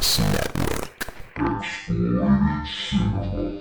Podcast Network.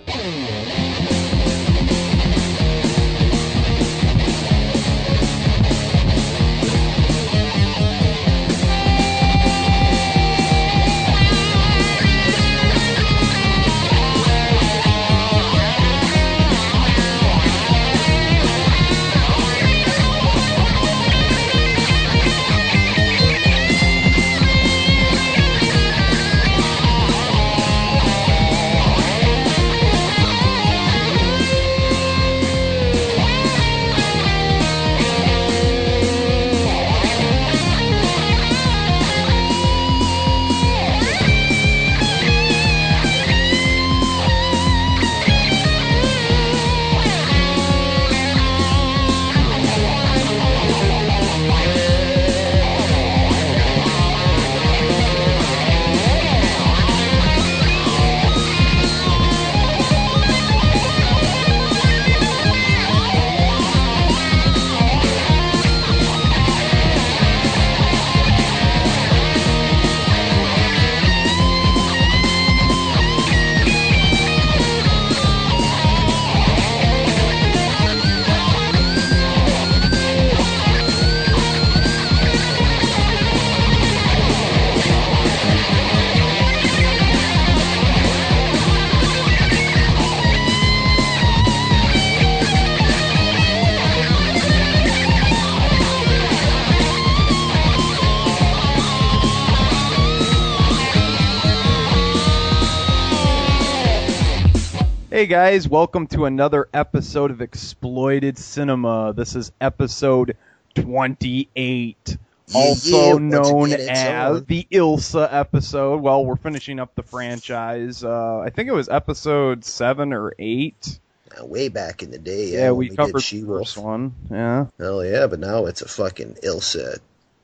Guys, welcome to another episode of Exploited Cinema. This is episode 28, also yeah, known as on. the Ilsa episode. Well, we're finishing up the franchise. Uh, I think it was episode 7 or 8. Uh, way back in the day, yeah, Yeah, we did covered the She-Wolf. first one. Yeah. Oh yeah, but now it's a fucking Ilsa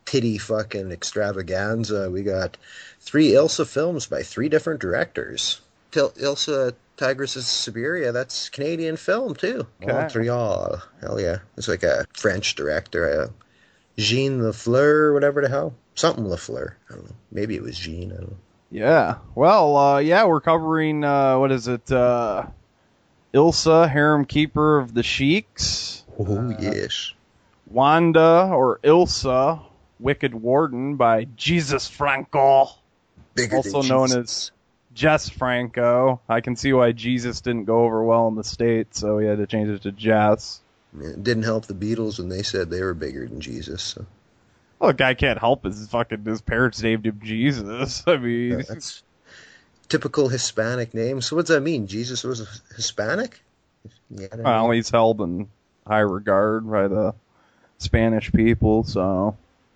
titty fucking extravaganza. We got three Ilsa films by three different directors. Til- Ilsa Tigress of Siberia, that's Canadian film too. Okay. Montreal, hell yeah, it's like a French director, uh, Jean Lafleur, whatever the hell, something Lafleur. I don't know. Maybe it was Jean. I don't know. Yeah. Well, uh, yeah, we're covering, uh, what is it? Uh, Ilsa, Harem Keeper of the Sheiks. Oh Uh, yes. Wanda, or Ilsa, Wicked Warden by Jesus Franco. Bigger also known Jesus. Jess Franco. I can see why Jesus didn't go over well in the States, so he had to change it to Jess. It didn't help the Beatles when they said they were bigger than Jesus. So. Well, the guy can't help his fucking his parents named him Jesus. I mean, that's typical Hispanic name. So what does that mean? Jesus was Hispanic? Yeah, well, know. he's held in high regard by the Spanish people, so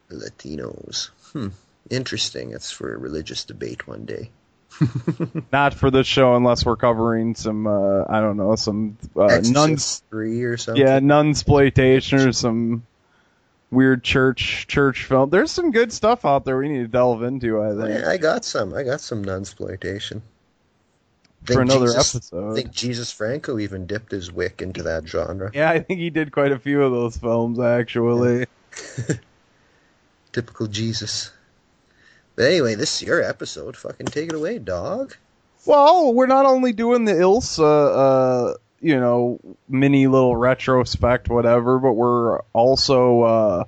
Latinos. Hmm. Interesting. It's for a religious debate one day. not for this show unless we're covering some uh I don't know, some uh nuns three or something. yeah, nunsploitation or some weird church church film. There's some good stuff out there we need to delve into, I think. I got some. I got some nunsploitation. For another Jesus, episode. I think Jesus Franco even dipped his wick into that genre. Yeah, I think he did quite a few of those films actually. Typical Jesus. But anyway, this is your episode. Fucking take it away, dog. Well, we're not only doing the Ilsa, uh, you know, mini little retrospect, whatever, but we're also uh,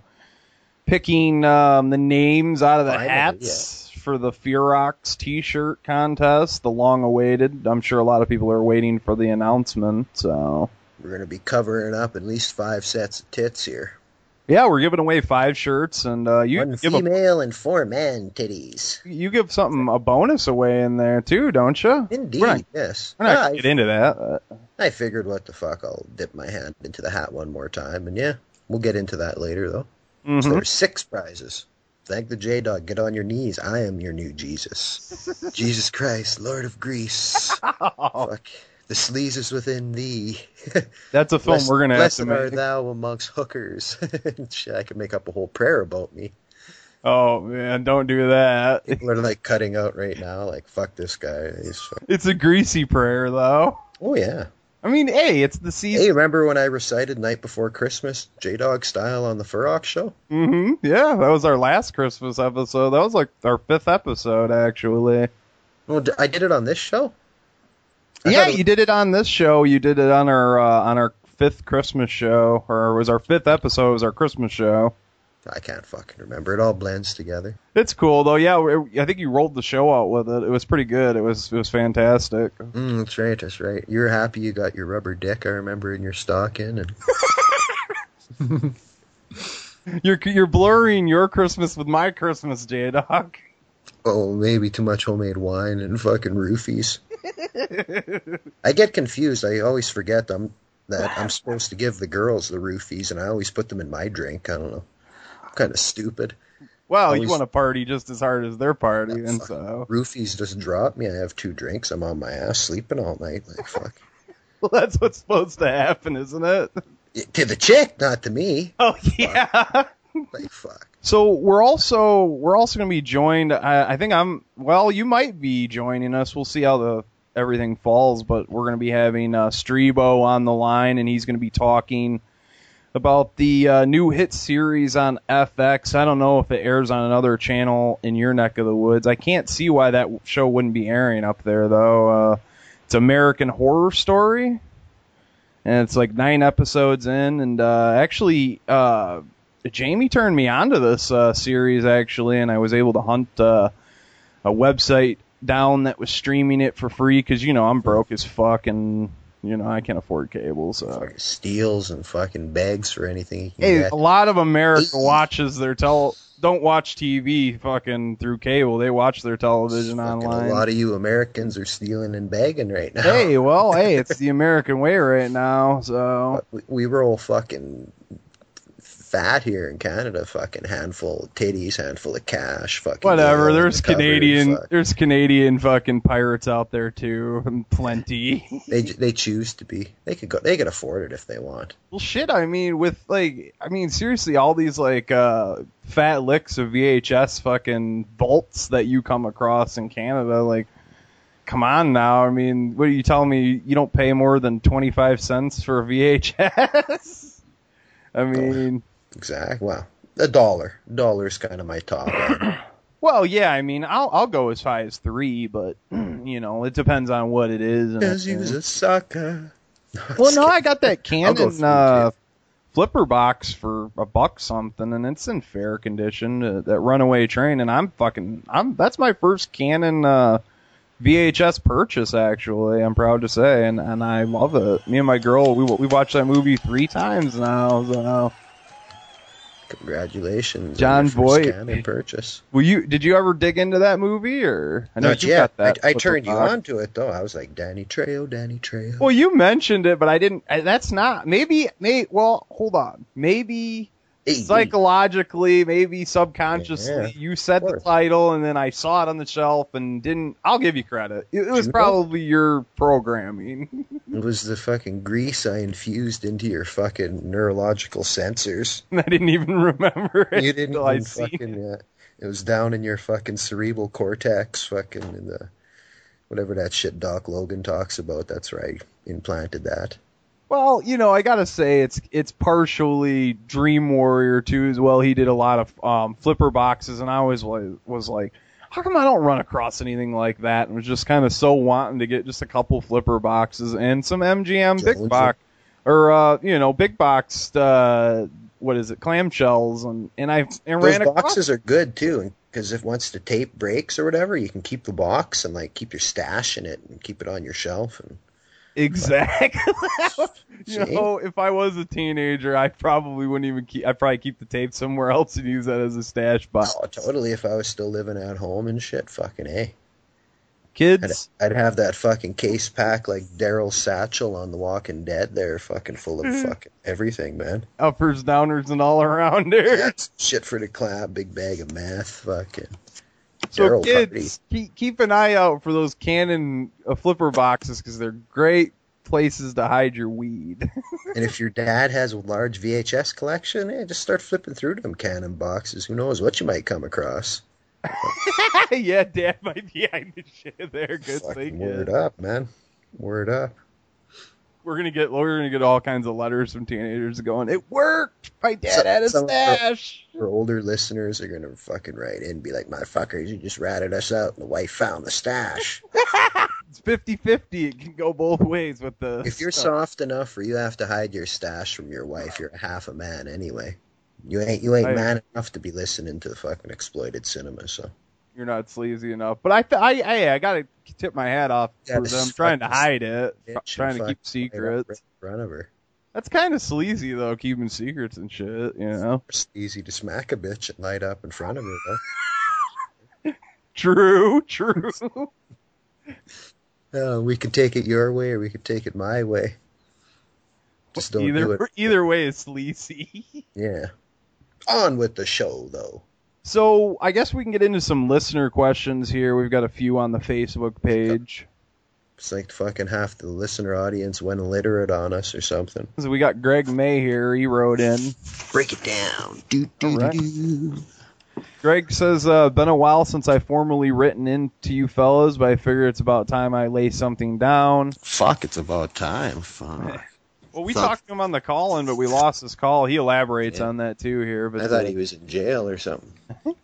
picking um, the names out of the Finally, hats for the Ferox T-shirt contest, the long-awaited. I'm sure a lot of people are waiting for the announcement. So, We're going to be covering up at least five sets of tits here. Yeah, we're giving away five shirts, and uh, you One give a, female and four man titties. you give something a bonus away in there too, don't you? Indeed, not, yes. we're not Yeah, gonna get into that. I, I figured, what the fuck, I'll dip my hand into the hat one more time, and yeah, we'll get into that later, though. So mhm. there's six prizes. Thank the J Dog. Get on your knees. I am your new Jesus. Jesus Christ, Lord of Greece. Fuck. The sleaze is within thee. That's a film Blessed- we're gonna have blessed to are thou amongst hookers. Shit, I could make up a whole prayer about me. Oh man, don't do that. People are like cutting out right now, like fuck this guy. It's a greasy prayer, though. Oh yeah. I mean, hey, it's the season. Hey, remember when I recited "Night Before Christmas" J Dog style on the Ferox show? Mm-hmm. Yeah, that was our last Christmas episode. That was like our fifth episode, actually. Well, I did it on this show. I yeah, you did it on this show. You did it on our uh, on our fifth Christmas show, or it was our fifth episode. It was our Christmas show. I can't fucking remember. It all blends together. It's cool though. Yeah, I think you rolled the show out with it. It was pretty good. It was it was fantastic. Mm, that's right. That's right. You're happy you got your rubber dick. I remember in your stocking, and You're you're blurring your Christmas with my Christmas, J Dog. oh, maybe too much homemade wine and fucking roofies. I get confused. I always forget them that I'm supposed to give the girls the roofies, and I always put them in my drink. I don't know. I'm kind of stupid. Well, you want to party just as hard as they're partying, Yeah, so Roofies just drop me. I have two drinks. I'm on my ass sleeping all night. Like fuck. well, that's what's supposed to happen, isn't it? to the chick, not to me. Oh yeah. Like fuck. So we're also we're also going to be joined. I, I think I'm well. You might be joining us. We'll see how the everything falls, but we're going to be having uh, Streebo on the line, and he's going to be talking about the uh, new hit series on FX. I don't know if it airs on another channel in your neck of the woods. I can't see why that show wouldn't be airing up there though. Uh, it's American Horror Story, and it's like nine episodes in, and uh, actually. Uh, Jamie turned me onto this uh, series actually, and I was able to hunt uh, a website down that was streaming it for free because you know I'm broke as fuck and you know I can't afford cable. So Fucking steals and fucking begs for anything you can hey, get. a lot of America watches their tel don't watch TV fucking through cable. They watch their television Fucking online. A lot of you Americans are stealing and begging right now. hey, well, hey, it's the American way right now. So we, we roll fucking fat here in Canada. Fucking handful of titties, handful of cash. Fucking whatever. There's the Canadian. fuck. There's Canadian fucking pirates out there too, and plenty. They they choose to be. They could go. They could afford it if they want. Well, shit. I mean, with like, I mean, seriously, all these like uh, fat licks of VHS fucking bolts that you come across in Canada, like, come on now. I mean, what are you telling me? You don't pay more than twenty five cents for a VHS? I mean, Exactly. Well, a dollar. Dollar's kind of my top. well, yeah. I mean, I'll I'll go as high as three, but you know, it depends on what it is. and Cause everything. you's a sucker. Well, no, I got that Cannon uh, flipper box for a buck something, and it's in fair condition. Uh, that Runaway Train, and I'm fucking, I'm that's my first Cannon uh, VHS purchase. Actually, I'm proud to say, and and I love it. Me and my girl, we we watched that movie three times now. So, Congratulations, John your first purchase. will you? Did you ever dig into that movie, or I know Not you yet. got that. I, I turned you on to it though. I was like, Danny Trejo, Danny Trejo. Well, you mentioned it, but I didn't. I- That's not. Maybe. May. Well, hold on. Maybe psychologically, maybe subconsciously, Yeah, you said the title and then I saw it on the shelf and didn't. I'll give you credit. It, it was Juno? probably your programming. It was the fucking grease I infused into your fucking neurological sensors. I didn't even remember it. You didn't even seen it. fucking. Uh, it was down in your fucking cerebral cortex, fucking in the whatever that shit Doc Logan talks about. That's right. Implanted that. Well, you know, I gotta say it's it's partially Dream Warrior too as well. He did a lot of um, flipper boxes, and I always was, was like, how come I don't run across anything like that? And was just kind of so wanting to get just a couple flipper boxes and some MGM big box or uh, you know big boxed uh, what is it clamshells and and I and Those ran across boxes are good too, because if once the tape breaks or whatever, you can keep the box and like keep your stash in it and keep it on your shelf. And exactly. you know, if I was a teenager, I probably wouldn't even keep. I'd probably keep the tape somewhere else and use that as a stash box. oh, totally. If I was still living at home and shit, fucking a. I'd, Kids, I'd have that fucking case pack like Daryl Satchel on The Walking Dead there, fucking full of Mm-hmm. fucking everything, man. uppers, downers, and all around there. That's shit for the clap, big bag of meth, fucking. So Daryl kids, keep, keep an eye out for those Cannon uh, flipper boxes because they're great places to hide your weed. And if your dad has a large VHS collection, eh, just start flipping through them Cannon boxes. Who knows what you might come across. yeah, Dad might be behind the shit there. Good Fucking thing. word yeah. up, man. Word up. We're gonna get we're gonna get all kinds of letters from teenagers going. It worked. My dad Some- had a stash. Our older listeners are gonna fucking write in and be like, "Motherfuckers, you just ratted us out, and the wife found the stash." It's 50-50. It can go both ways with the. if you're stuff. soft enough where you have to hide your stash from your wife, you're half a man anyway. You ain't you ain't I- man enough to be listening to the fucking exploited cinema. So you're not sleazy enough. But I, th- I, I, I gotta tip my hat off Yeah, for them trying to hide it, trying to keep secrets. right up in front of her. That's kind of sleazy though, keeping secrets and shit. You know. It's easy to smack a bitch and light up in front of her. Though. True, true. Uh, we could take it your way, or we could take it my way. Just don't do either it. either way is sleazy. Yeah. On with the show, though. So I guess we can get into some listener questions here. We've got a few on the Facebook page. It's like fucking half the listener audience went illiterate on us or something. So we got Greg May here. He wrote in. Break it down. Do, do, All right. do. Greg says, uh, been a while since I formally written in to you fellas, but I figure it's about time I lay something down. Fuck, it's about time. Fuck. Well, we Fuck. talked to him on the call in, but we lost his call. He elaborates Yeah. on that too here. But I thought he was in jail or something.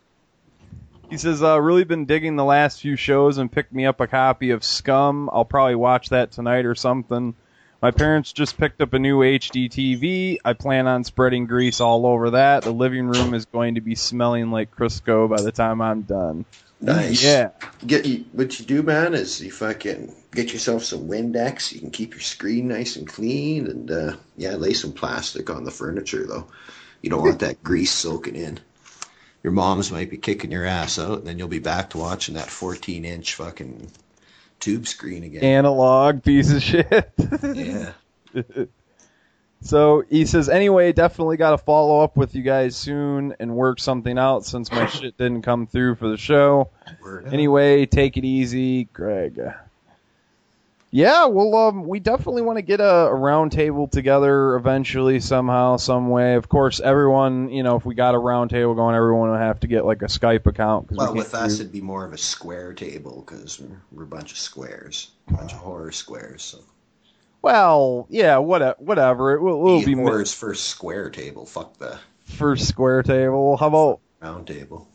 He says, uh, really been digging the last few shows and picked me up a copy of Scum. I'll probably watch that tonight or something. My parents just picked up a new HD TV. I plan on spreading grease all over that. The living room is going to be smelling like Crisco by the time I'm done. Nice. Yeah. Get you, what you do, man, is you fucking get yourself some Windex. You can keep your screen nice and clean, and uh, yeah, lay some plastic on the furniture though. You don't want that grease soaking in. Your mom's might be kicking your ass out, and then you'll be back to watching that 14 inch fucking tube screen again. Analog piece of shit. yeah. So he says, anyway, definitely got to follow up with you guys soon and work something out since my shit didn't come through for the show. Word up. Anyway, take it easy, Greg. Yeah, well, um, we definitely want to get a, a round table together eventually, somehow, some way. Of course, everyone, you know, if we got a round table going, everyone would have to get like a Skype account. we Well, can't with us, do- it'd be more of a square table because we're, we're a bunch of squares, a bunch of horror squares. So well, yeah, whatever. Whatever. It will, will be horror's first square table. Fuck the first square table. How about round table.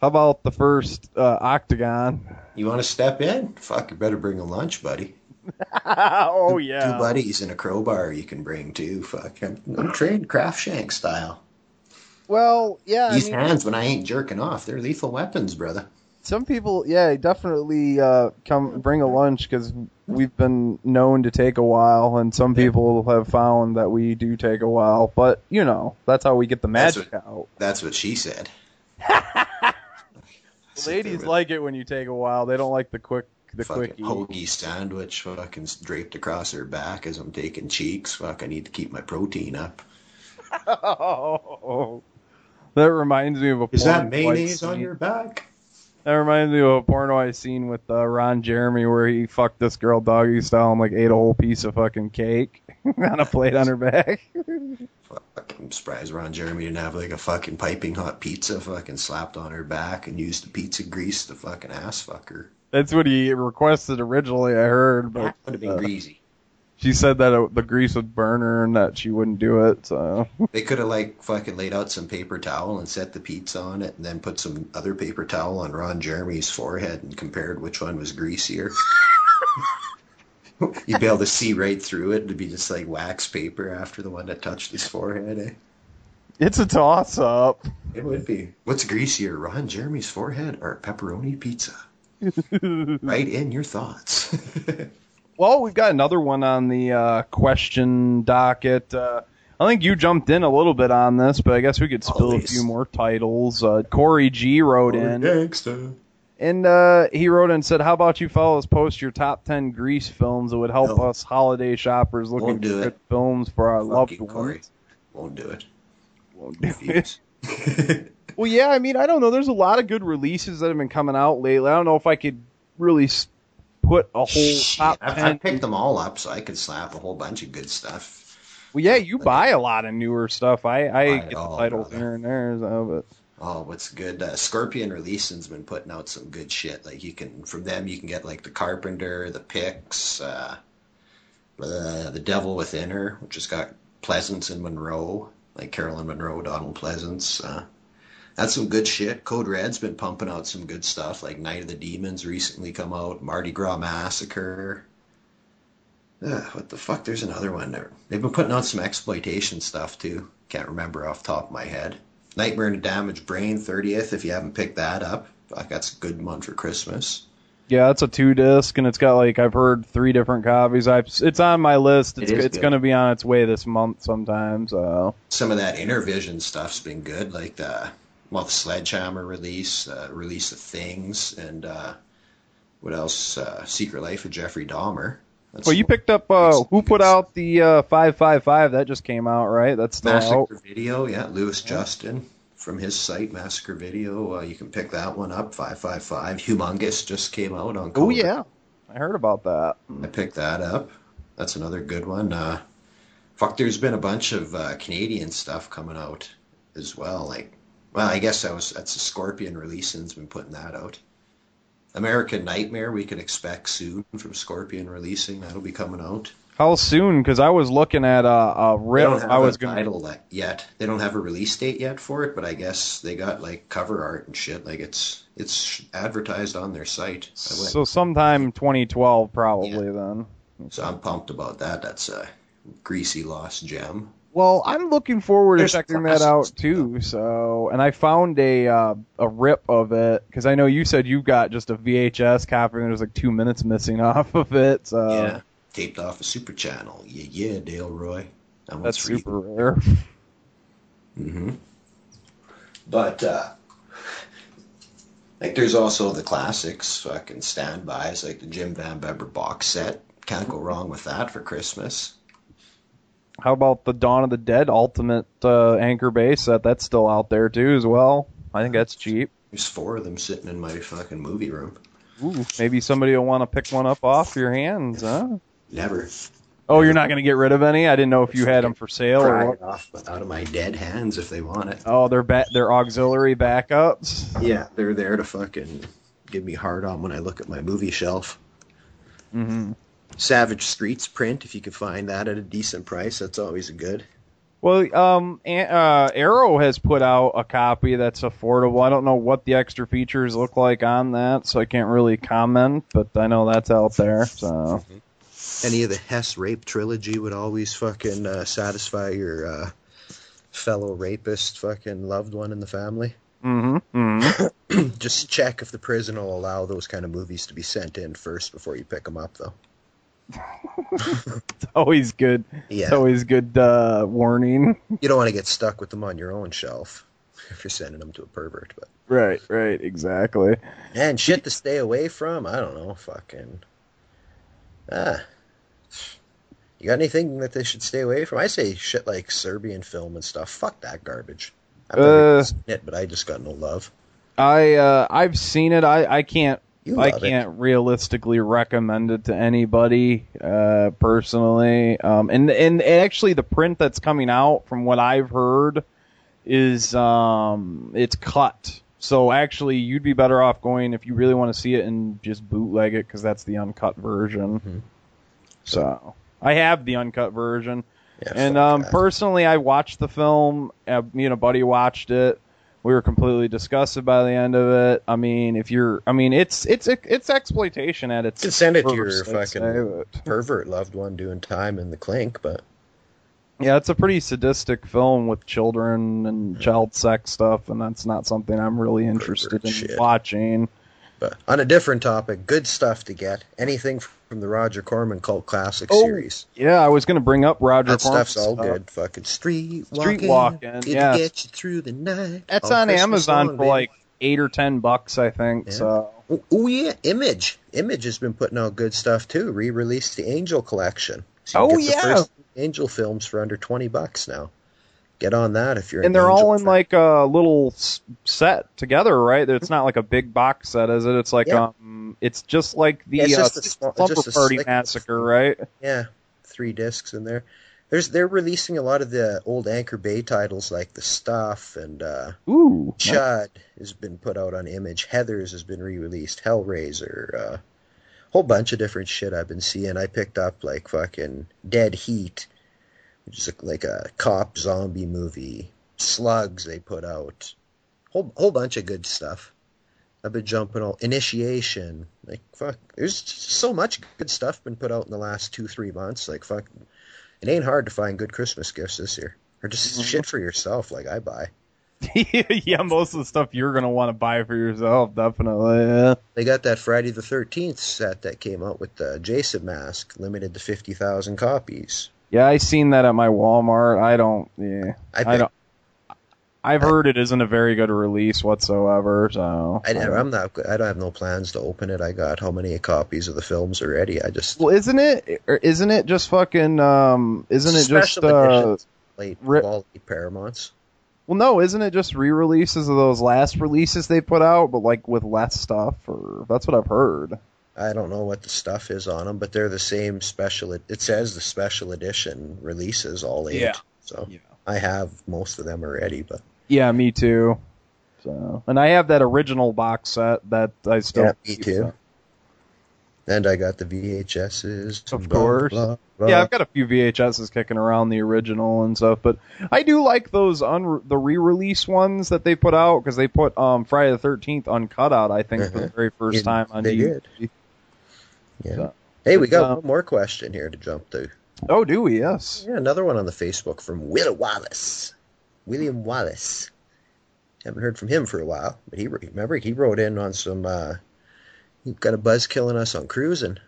how about the first uh, octagon? You want to step in? Fuck, you better bring a lunch, buddy. oh yeah, two buddies and a crowbar you can bring too. Fuck, I'm, I'm trained craft shank style. Well, yeah. I These mean, hands, when I ain't jerking off, they're lethal weapons, brother. Some people, yeah, definitely uh, come bring a lunch because we've been known to take a while, and some people have found that we do take a while. But you know, that's how we get the That's magic out. That's what she said. Ladies like it when you take a while. They don't like the quick, the fucking quickie. hoagie sandwich, fucking draped across her back as I'm taking cheeks. Fuck, I need to keep my protein up. Oh, that reminds me of a. Is that mayonnaise on your back? That reminds me of a porno I seen with uh, Ron Jeremy where he fucked this girl doggy style and like ate a whole piece of fucking cake on a plate on her back. Fuck, I'm surprised Ron Jeremy didn't have like a fucking piping hot pizza fucking slapped on her back and used the pizza grease to fucking ass fuck her. That's what he requested originally. I heard, but That would have been uh, greasy. She said that it, the grease would burn her and that she wouldn't do it. So They could have like fucking laid out some paper towel and set the pizza on it and then put some other paper towel on Ron Jeremy's forehead and compared which one was greasier. You'd be able to see right through it. It'd be just like wax paper after the one that touched his forehead. Eh? it's a toss up. It would be. What's greasier, Ron Jeremy's forehead or pepperoni pizza? Write in your thoughts. Well, we've got another one on the uh, question docket. Uh, I think you jumped in a little bit on this, but I guess we could spill Always. a few more titles. Uh, Corey G wrote in, Gangsta. and uh, he wrote in and said, "How about you fellas post your top ten Grease films? It would help No. us holiday shoppers looking Won't do for it. good films for our Fuck loved you, Corey. ones." Won't do it. Won't do it. Well, yeah, I mean, I don't know. There's a lot of good releases that have been coming out lately. I don't know if I could really s- put a whole Shit, top I've, ten. I've picked them all up, so I could slap a whole bunch of good stuff. Well, yeah, you buy a lot of newer stuff. I, I get the titles brother. here and there, so, but Oh, what's good? Uh, Scorpion Releasing's been putting out some good shit. Like you can, from them, you can get like the Carpenter, the Picks. Uh, uh, The Devil Within Her, which has got Pleasence and Munro, like Carolyn Munro, Donald Pleasence. Uh, that's some good shit. Code Red's been pumping out some good stuff, like Night of the Demons recently come out, Mardi Gras Massacre. Uh, what the fuck? There's another one there. They've been putting out some exploitation stuff too. Can't remember off the top of my head. Nightmare and a Damaged Brain, 30th, if you haven't picked that up. Fuck, that's a good month for Christmas. Yeah, it's a two disc, and it's got like I've heard three different copies. I've it's on my list. It's It it's going to be on its way this month sometime. So some of that Intervision stuff's been good, like the well, the Sledgehammer release, uh, release of Things, and uh, what else? Uh, Secret Life of Jeffrey Dahmer. That's well, you picked up uh, who put out the uh, five five five that just came out, right? That's still out. Massacre Video, yeah, Lewis Justin from his site, Massacre Video. Uh, you can pick that one up. Five five five. Humongous just came out on. Oh yeah, I heard about that. I picked that up. That's another good one. Uh, fuck, there's been a bunch of uh, Canadian stuff coming out as well. Like, well, I guess that was that's a Scorpion releasing's been putting that out. American Nightmare we can expect soon from Scorpion releasing. That'll be coming out. How soon? Because I was looking at a, a They don't have I was gonna. title that yet. They don't have a release date yet for it, but I guess they got like cover art and shit. Like it's it's advertised on their site. So sometime 2012 probably then. So I'm pumped about that. That's a greasy lost gem. Well, I'm looking forward There's to checking that out too. So, and I found a uh, a rip of it because I know you said you got just a VHS copy and there's like two minutes missing off of it. So yeah, taped off a super channel. Yeah, yeah, Dale Roy. That that's for you. super rare. Mm hmm But uh, like, there's also the classics, fucking standbys, like the Jim VanBebber box set. Can't go wrong with that for Christmas. How about the Dawn of the Dead Ultimate uh, Anchor Bay's set? That's still out there too as well. I think that's cheap. There's four of them sitting in my fucking movie room. Ooh, maybe somebody will want to pick one up off your hands, huh? Never Oh, you're not going to get rid of any? I didn't know if you had them for sale or what. it off out of my dead hands if they want it. Oh, they're ba- they're auxiliary backups. Yeah, they're there to fucking give me hard on when I look at my movie shelf. hmm Savage Streets print, if you could find that at a decent price, that's always a good. Well, um, uh, Arrow has put out a copy that's affordable. I don't know what the extra features look like on that, so I can't really comment. But I know that's out there. So Any of the Hess rape trilogy would always fucking uh, satisfy your uh, fellow rapist fucking loved one in the family. hmm hmm Just check if the prison will allow those kind of movies to be sent in first before you pick them up, though. it's always good. It's Yeah, always good uh, warning. you don't want to get stuck with them on your own shelf if you're sending them to a pervert. But Right, right, exactly. and shit to stay away from. I don't know, fucking. Ah, you got anything that they should stay away from? I say shit like Serbian film and stuff. Fuck that garbage. I've never Uh, seen it, but I just got no love. I uh, I've seen it. I I can't You I love it. can't realistically recommend it to anybody uh, personally. Um, and and actually, the print that's coming out, from what I've heard, is um, it's cut. So actually, you'd be better off going if you really want to see it and just bootleg it because that's the uncut version. Mhm. So I have the uncut version. Yeah, And um, personally, I watched the film. Uh, me and a buddy watched it. We were completely disgusted by the end of it. I mean, if you're, I mean, it's it's it's exploitation at its. You send it to your fucking pervert loved one doing time in the clink, but Yeah, it's a pretty sadistic film with children and mm. child sex stuff, and that's not something I'm really interested in shit. watching. But on a different topic, good stuff to get. Anything from the Roger Corman cult classic Oh, series. Yeah, I was gonna bring up Roger. That stuff's all stuff. good. Fucking street Street walking. walking, get you through the night. That's All on Amazon long, for like eight or ten bucks, I think. Yeah. So Oh, oh, yeah, Image. Image has been putting out good stuff too. Re-released the Angel collection. So Oh, yeah. first Angel films for under twenty bucks now. Get on that if you're. and an they're all in fan. like a little set together, right? It's not like a big box set, is it? It's like Yeah. um, it's just like the Yeah, uh, just a small- Slumber Party slick- Massacre, right? Yeah, three discs in there. There's they're releasing a lot of the old Anchor Bay titles like The Stuff and uh, Ooh, Chud has been put out on Image. Heather's has been re-released. Hellraiser. Uh, whole bunch of different shit I've been seeing. I picked up like fucking Dead Heat, which is like a cop zombie movie. Slugs they put out, whole whole bunch of good stuff. I've been jumping all initiation. Like fuck, there's so much good stuff been put out in the last two three months. Like fuck, it ain't hard to find good Christmas gifts this year, or just Mhm. shit for yourself. Like I buy. yeah, most of the stuff you're gonna want to buy for yourself, definitely. Yeah. They got that Friday the Thirteenth set that came out with the Jason mask, limited to fifty thousand copies. Yeah, I seen that at my Walmart. I don't. Yeah, I, I don't. I've heard it isn't a very good release whatsoever. So I, never, I'm not. I don't have no plans to open it. I got how many copies of the films already? I just Well, isn't it? Or isn't it just fucking? Um, isn't it just? Uh, late ri- quality Paramounts. well, no, isn't it just re-releases of those last releases they put out, but like with less stuff? Or that's what I've heard. I don't know what the stuff is on them, but they're the same special. It says the special edition releases all eight. Yeah. So Yeah. I have most of them already, but Yeah, me too. So, and I have that original box set that I still. Yeah, me too. and I got the VHSs. Of and blah, course. blah, blah. Yeah, I've got a few VHSs kicking around the original and stuff, but I do like those un- the re-release ones that they put out because they put um, Friday the Thirteenth uncut out. I think for the Mhm. very first Yeah, time on they DVD. Yeah. So- Hey, we got Um, one more question here to jump to. Oh, do we? Yes. Yeah, another one on the Facebook from Will Wallace. William Wallace. Haven't heard from him for a while, but he remember he wrote in on some. uh He got a buzz killing us on cruising.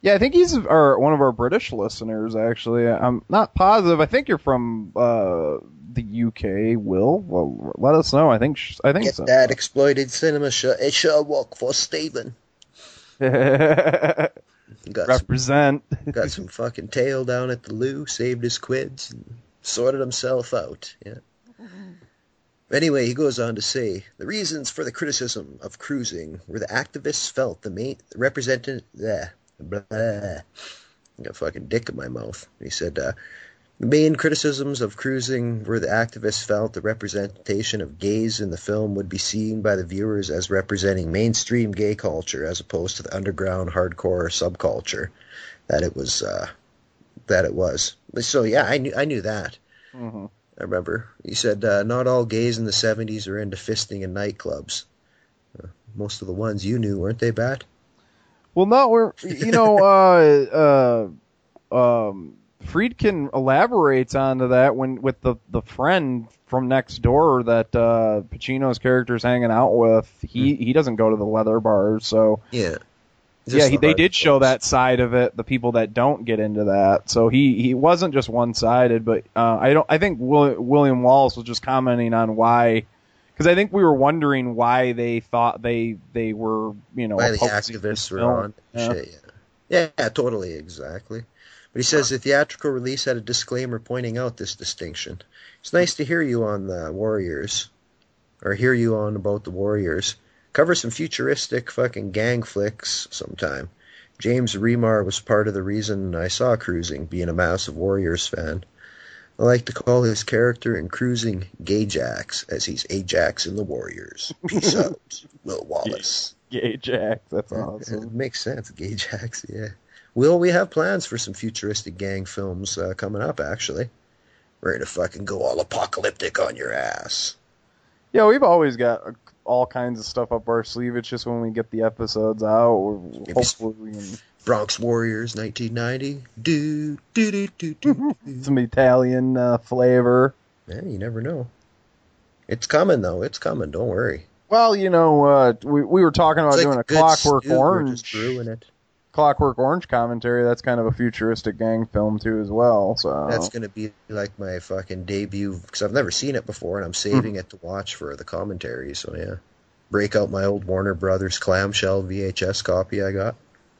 Yeah, I think he's our, one of our British listeners. Actually, I'm not positive. I think you're from uh, the UK. Will well, let us know. I think sh- I think Get so. that exploited cinema show. It sure work for Stephen. Got some, Represent. got some fucking tail down at the loo, saved his quids, and sorted himself out. Yeah. Anyway, he goes on to say the reasons for the criticism of cruising were the activists felt the main represented blah, blah, I got fucking dick in my mouth. He said uh, the main criticisms of cruising were the activists felt the representation of gays in the film would be seen by the viewers as representing mainstream gay culture as opposed to the underground hardcore subculture that it was uh, that it was. So yeah, I knew I knew that. Mhm. I remember. He said uh, not all gays in the 70s are into fisting in nightclubs. Uh, most of the ones you knew, weren't they, Bat? Well, not we're you know, uh, uh, um, Friedkin elaborates onto that when with the the friend from next door that uh, Pacino's character's hanging out with. He he doesn't go to the leather bars, so Yeah. yeah, he, they did show that side of it. The people that don't get into that, so he he wasn't just one sided. But uh, I don't. I think Will, William Wallace was just commenting on why. Because I think we were wondering why they thought they they were you know Why the activists were on. Yeah. Shit, yeah. yeah, totally, exactly. But he says the theatrical release had a disclaimer pointing out this distinction. It's nice to hear you on the Warriors, or hear you on about the Warriors. Cover some futuristic fucking gang flicks sometime. James Remar was part of the reason I saw Cruising, being a massive Warriors fan. I like to call his character in Cruising Gajax, as he's Ajax in the Warriors. Peace out, Will Wallace. Gay Jack, that's awesome. It makes sense, Gajax, yeah. Will we have plans for some futuristic gang films uh, coming up, actually? We're gonna fucking go all apocalyptic on your ass. Yeah, we've always got uh, all kinds of stuff up our sleeve. It's just when we get the episodes out, we're- hopefully can Bronx Warriors 1990. Do, do, do, do, do, do. some Italian uh, flavor. Yeah, you never know. It's coming, though. It's coming. Don't worry. Well, you know, uh, we we were talking about It's doing like a Clockwork stew, we're Orange, just brewing it. Clockwork Orange commentary. That's kind of a futuristic gang film too, as well. So That's gonna be like my fucking debut because I've never seen it before, and I'm saving it to watch for the commentary. So yeah, break out my old Warner Brothers clamshell VHS copy I got.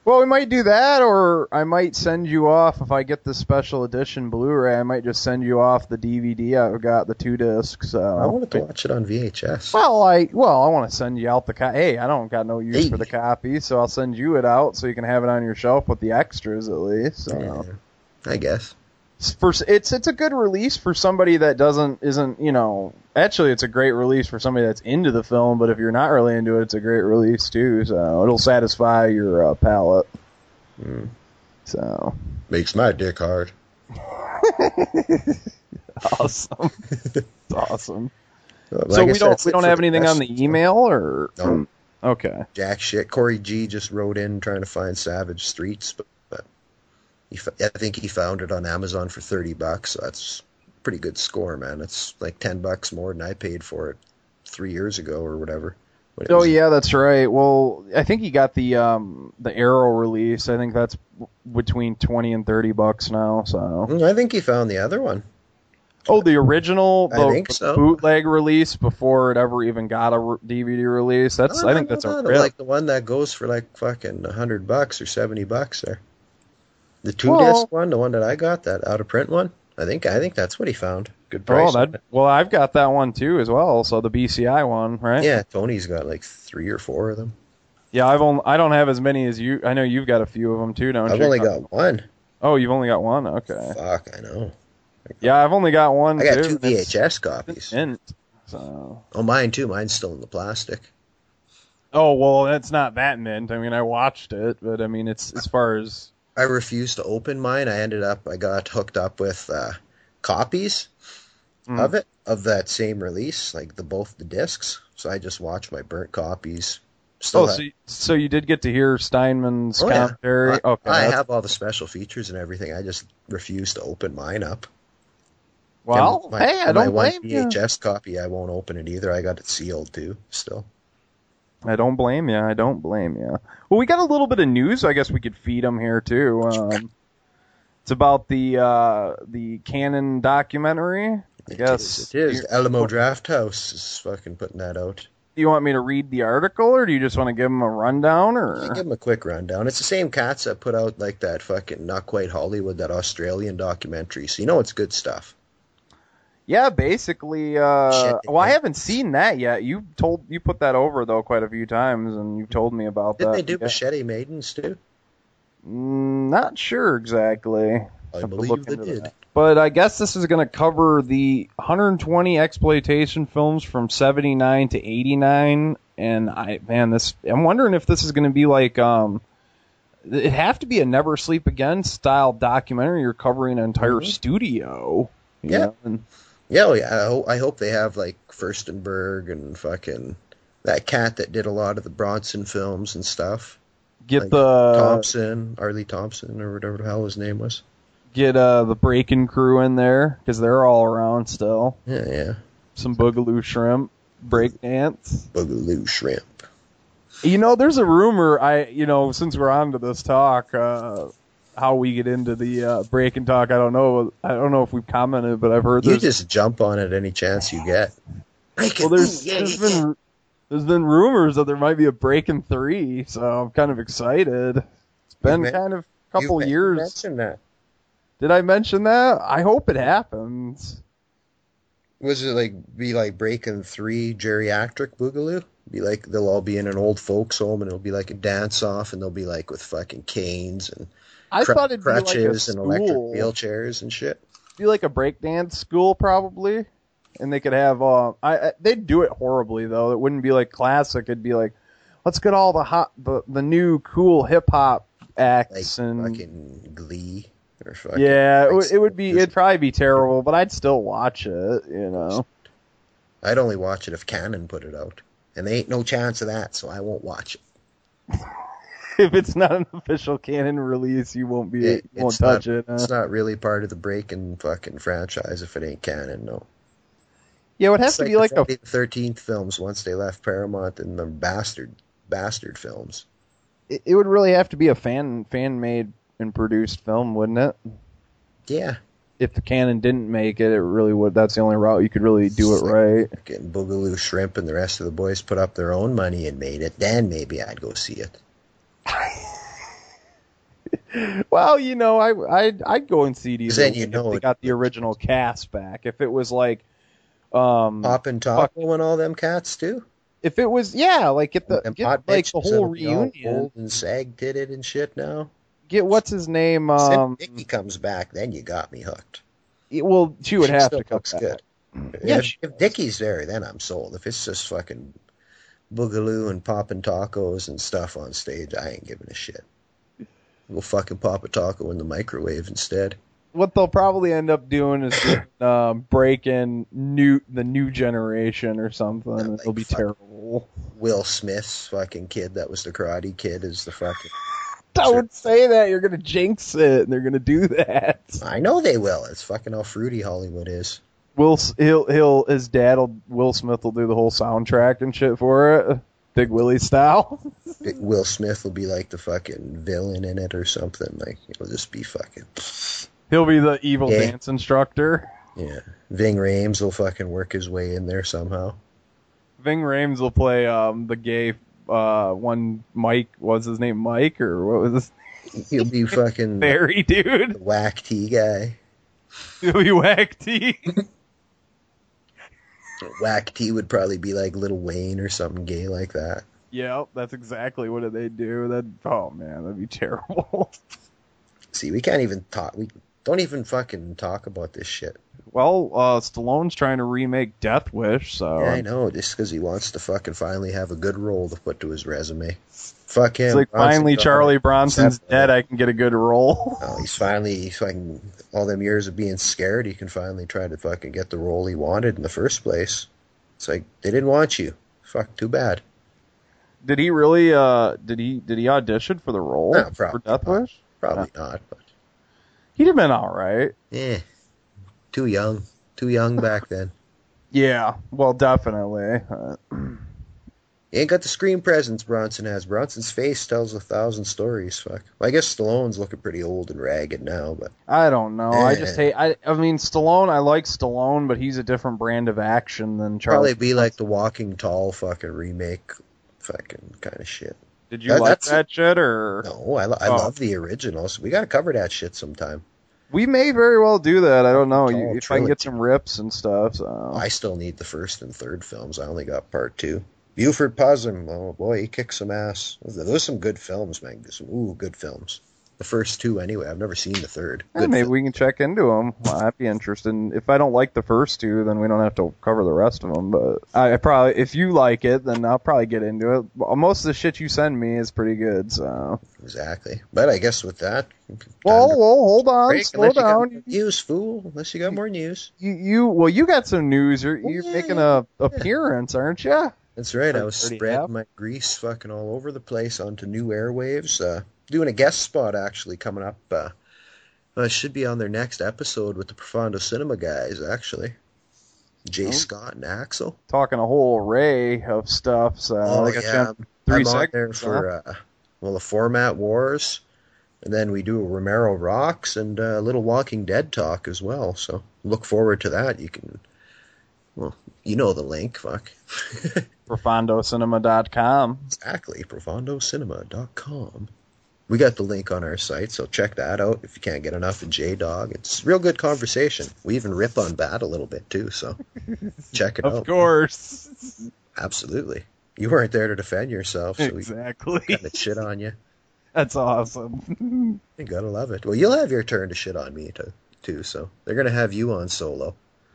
Well, we might do that, or I might send you off if I get the special edition Blu-ray. I might just send you off the DVD I've got, the two discs. I wanted to watch it on VHS. Well, I well, I want to send you out the co- hey, I don't got no use Hey. for the copy, so I'll send you it out so you can have it on your shelf with the extras at least. So. Yeah, I guess. It's For it's it's a good release for somebody that doesn't isn't you know actually it's a great release for somebody that's into the film, but if you're not really into it, it's a great release too. So it'll satisfy your uh, palate. Mm. So Makes my dick hard. awesome. It's awesome. Well, so we don't we don't have anything on the email or No. okay. Jack shit. Corey G just wrote in trying to find Savage Streets, but he, I think he found it on Amazon for thirty bucks. So that's a pretty good score, man. It's like ten bucks more than I paid for it three years ago or whatever. Oh yeah, that's right. Well, I think he got the um the Arrow release. I think that's between twenty and thirty bucks now. So Mm, I think he found the other one. oh, the original the, so. bootleg release before it ever even got a re- DVD release. That's No, I think no, that's no, a rip. like the one that goes for like fucking a hundred bucks or seventy bucks there. The two Well- disc one, the one that I got, that out of print one. I think I think that's what he found. Good Oh, price. that well, I've got that one too as well. So the BCI one, right? yeah, Tony's got like three or four of them. Yeah, I've only I don't have as many as you. I know you've got a few of them too, don't I've you? only got one. Oh, you've only got one. Okay. Fuck, I know. Yeah, I've only got one I got too. two It's VHS copies. mint. So. Oh, mine too. Mine's still in the plastic. Oh well, it's not that mint. I mean, I watched it, but I mean, it's as far as I refused to open mine. I ended up, I got hooked up with uh, copies Mm. of it of that same release, like the both the discs. So I just watched my burnt copies. Still oh, have- so you, so you did get to hear Steinman's Oh, yeah. I, okay, I that's- have all the special features and everything. I just refuse to open mine up. well, my, hey, I my don't one blame you. VHS copy, I won't open it either. I got it sealed too. Still, I don't blame you. I don't blame you. Well, we got a little bit of news. I guess we could feed them here too. Um, it's about the uh, the Cannon documentary. I It guess is, it is. You, Alamo Drafthouse is fucking putting that out. Do you want me to read the article, or do you just want to give them a rundown? Or give them a quick rundown. It's the same cats that put out like that fucking not quite Hollywood, that Australian documentary. So you know it's good stuff. Yeah, basically. Uh, Shit. well, I haven't seen that yet. You told you put that over though quite a few times, and you told me about Didn't that. they do Yeah. Machete Maidens too? Mm, Not sure exactly. I believe they did. that. But I guess this is going to cover the 120 exploitation films from 79 to 89, and I man, this I'm wondering if this is going to be like um, it have to be a Never Sleep Again style documentary. You're covering an entire Mhm. studio. Yeah. know, and- Yeah, oh, yeah. I hope, I hope they have like Furstenberg and fucking that cat that did a lot of the Bronson films and stuff. get Like the Thompson, Arlie Thompson, or whatever the hell his name was. get uh the breaking crew in there because they're all around still. Yeah, yeah. Some boogaloo shrimp, breakdance. Boogaloo shrimp. You know, there's a rumor. I, you know, since we're on to this talk, uh, how we get into the uh, break and talk, I don't know. I don't know if we've commented, but I've heard You just jump on it any chance you get. Break well, there's, yeah, there's yeah, been there's been rumors that there might be a break in three, so I'm kind of excited. It's been men- kind of a couple years. Did I mention that? I hope it happens. Was it like be like breaking three geriatric boogaloo? Be like they'll all be in an old folks home and it'll be like a dance off and they'll be like with fucking canes and I cr- thought it'd be like a crutches and electric school. wheelchairs and shit. be like a breakdance school probably, and they could have. Uh, I, I they'd do it horribly though. It wouldn't be like classic. It'd be like, let's get all the hot, the the new cool hip hop Like acts and fucking Glee or fucking yeah, it, like, would- it would be. It'd probably be terrible, but I'd still watch it. You know. I'd only watch it if Cannon put it out, and they ain't no chance of that, so I won't watch it. If it's not an official canon release, you won't be. It- you won't it's not- touch it. huh? It's not really part of the breaking fucking franchise if it ain't Cannon. No, Yeah, it would have it's to like be like the a. Thirteenth films once they left Paramount and the bastard bastard films. It it would really have to be a fan fan made and produced film, wouldn't it? Yeah, if the Cannon didn't make it, it really would. That's the only route you could really do it right. getting Boogaloo Shrimp and the rest of the boys put up their own money and made it. Then maybe I'd go see it. Well, you know, I I'd, I'd go and see it either Then you know they it- got the original cast back. If it was like, um, Pop and Taco and all them cats too. if it was yeah, like get the get like the whole that'll be all reunion. and sag titted and shit now. Get what's his name? Um, Dickey comes back, then you got me hooked. well, she would She have to come back. good. Yeah, if, if Dickey's there, then I'm sold. If it's just fucking boogaloo and popping tacos and stuff on stage, I ain't giving a shit. We'll fucking pop a taco in the microwave instead. What they'll probably end up doing is just, um, breaking new the new generation or something. Like It'll be terrible. Will Smith's fucking kid that was the Karate Kid is the fucking. Don't say that. You're gonna jinx it. and They're gonna do that. I know they will. It's fucking how fruity Hollywood is. Will he'll he'll his dad will Will Smith will do the whole soundtrack and shit for it, Big Willie style. Will Smith will be like the fucking villain in it or something. Like it'll just be fucking. He'll be the evil Yeah. dance instructor. Yeah. Ving Rhames will fucking work his way in there somehow. Ving Rhames will play um the gay uh one Mike was his name Mike or what was his He'll be fucking Barry dude? the whack tea guy. He'll be whack T. Whack T would probably be like Little Wayne or something gay like that. Yep, that's exactly what they do. That oh man, that'd be terrible. See, we can't even talk. We don't even fucking talk about this shit. well, uh Stallone's trying to remake Death Wish, so Yeah, I know. Just because he wants to fucking finally have a good role to put to his resume. Fuck him. it's like Bronson finally. Charlie Bronson's dead. I can get a good role. Oh, he's finally he's fucking all them years of being scared. He can finally try to fucking get the role he wanted in the first place. It's like they didn't want you. Fuck, too bad. Did he really? uh Did he? Did he audition for the role No, for Death not. Wish? Probably not, but He'd have been all right. Yeah, too young, too young back then. Yeah, well, definitely. Uh, He ain't got the screen presence Bronson has. Bronson's face tells a thousand stories. Fuck. Well, I guess Stallone's looking pretty old and ragged now, but I don't know. I just Eh. hate. I. I mean, Stallone. I like Stallone, but he's a different brand of action than Charlie. probably be like the Walking Tall fucking remake, fucking kind of shit. Did you that- like that shit or? No, I, lo- I Oh. love the originals. We got to cover that shit sometime. We may very well do that. I don't know. It's You, all if I can get some rips and stuff. So. I still need the first and third films. I only got part two. Buford Pusser, oh boy, he kicked some ass. Those are some good films, man. Some ooh, good films. The first two, anyway. I've never seen the third. Good maybe film. we can check into them. Well, I'd be interested. In, if I don't like the first two, then we don't have to cover the rest of them. But I, I probably, if you like it, then I'll probably get into it. Most of the shit you send me is pretty good. So. Exactly. But I guess with that, Whoa, time to whoa, hold on, break, slow unless you got down. news, fool. Unless you got more news. You, you, well, you got some news. You're, you're yeah, making yeah. a appearance, aren't you? That's right. I was spreading my grease fucking all over the place onto new airwaves. Uh, doing a guest spot actually coming up. Uh, I should be on their next episode with the Profondo Cinema guys, actually. Jay Oh. Scott and Axel. Talking a whole array of stuff. So Oh, got yeah. three I'm on there for uh, well the format wars, and then we do Romero rocks and a little Walking Dead talk as well. So look forward to that. You can, well, you know the link. Fuck. ProfondoCinema.com. exactly. ProfondoCinema.com. We got the link on our site, so check that out if you can't get enough of J Dog. It's real good conversation. We even rip on Bat a little bit too, so check it Of out. Of course. Absolutely. You weren't there to defend yourself, so we Exactly. kind of shit on you. That's awesome. You gotta love it. Well, you'll have your turn to shit on me to, too, so they're gonna have you on solo.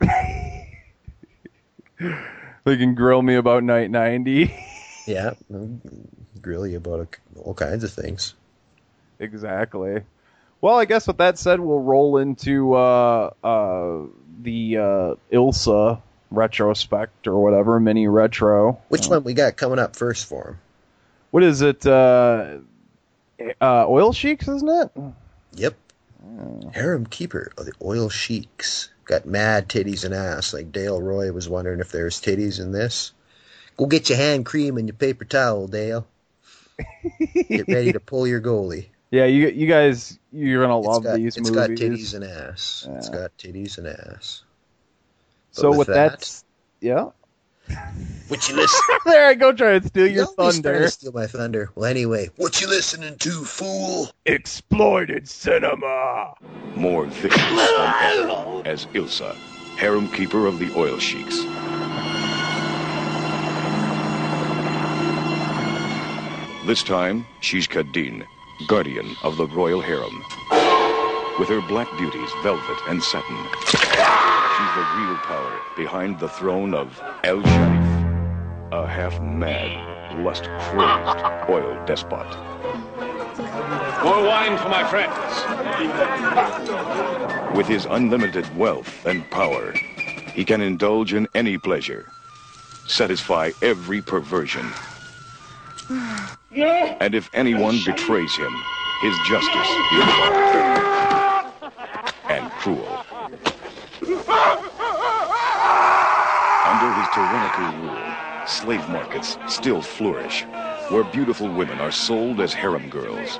they can grill me about Night 90. Yeah, grill you about a- all kinds of things. exactly. Well, I guess with that said, we'll roll into uh, uh, the uh, Ilsa retrospect or whatever, mini retro. Which one we got coming up first for him? What is it? Uh, uh, Oil Sheiks, isn't it? Yep, harem keeper of the oil sheiks. Got mad titties and ass. Like Dale Roy was wondering if there's titties in this. Go get your hand cream and your paper towel, Dale. Get ready to pull your goalie. Yeah, you you guys, you're gonna love got, these it's movies. It's got titties and ass. It's got titties and ass. so with with that- that, yeah. What you listen? there I go, trying to steal your You're trying thunder. to steal my thunder. Well, anyway, what you listening to, fool? Exploited cinema. More vicious than as Ilsa, harem keeper of the oil sheiks. This time, she's Kadeen, guardian of the royal harem. With her black beauties, velvet and satin, the real power behind the throne of El Sharif, a half-mad, lust-crazed oil despot. More wine for my friends. With his unlimited wealth and power, he can indulge in any pleasure, satisfy every perversion. And if anyone betrays him, his justice is and cruel. Under his tyrannical rule, slave markets still flourish, where beautiful women are sold as harem girls.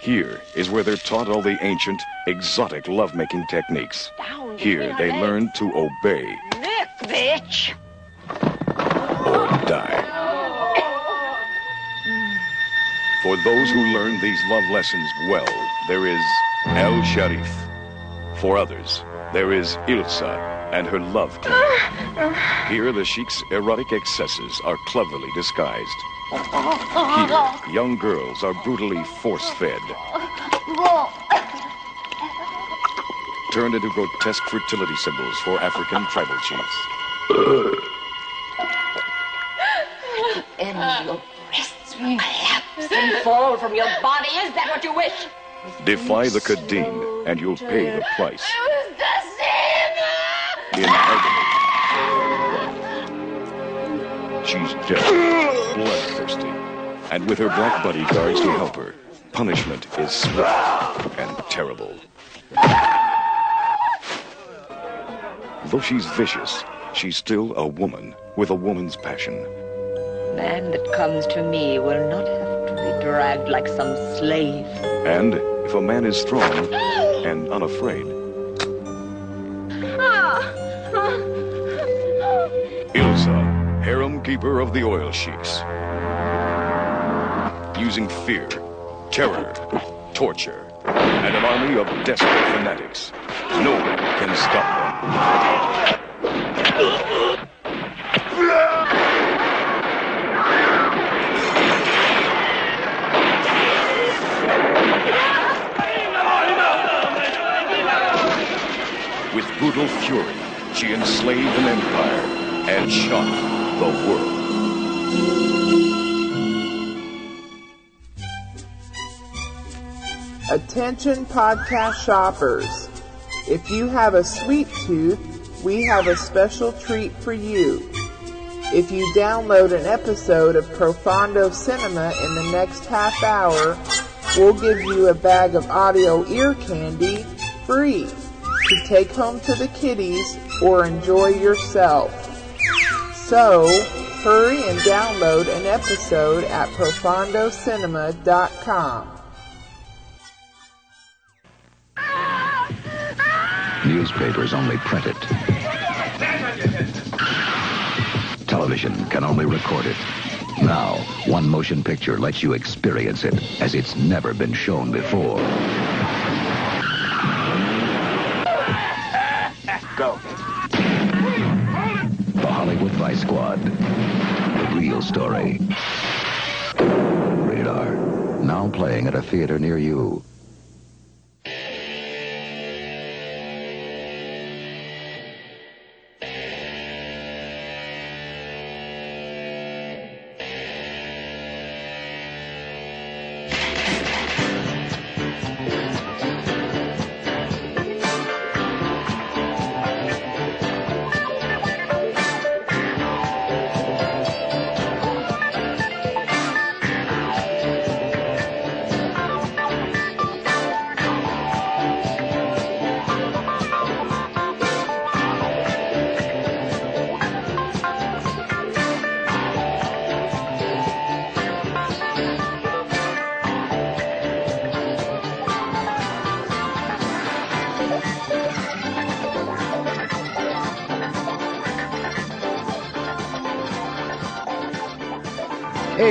Here is where they're taught all the ancient, exotic lovemaking techniques. Here they eh? learn to obey Look, bitch! or die. For those who learn these love lessons well, there is El Sharif. For others, there is Ilsa and her love clan. Here, the sheik's erotic excesses are cleverly disguised. Here, young girls are brutally force-fed, turned into grotesque fertility symbols for African tribal chiefs. And your breasts collapse and fall from your body. Is that what you wish? Defy the Kadeen, and you'll pay the price. It was the sin! in agony. She's dead, bloodthirsty, and with her black bodyguards to help her, punishment is swift and terrible. Though she's vicious, she's still a woman with a woman's passion. Man that comes to me will not have to be dragged like some slave. And if a man is strong and unafraid, Ilsa, harem keeper of the oil sheiks. Using fear, terror, torture, and an army of desperate fanatics. No one can stop them. With brutal fury, she enslaved an empire and shocked the world. Attention podcast shoppers. If you have a sweet tooth, we have a special treat for you. If you download an episode of Profondo Cinema in the next half hour, we'll give you a bag of audio ear candy free to take home to the kiddies or enjoy yourself. So, hurry and download an episode at profondocinema.com. Newspapers only print it. Television can only record it. Now, one motion picture lets you experience it as it's never been shown before. Go. The Hollywood Vice Squad. The real story. Radar. Now playing at a theater near you.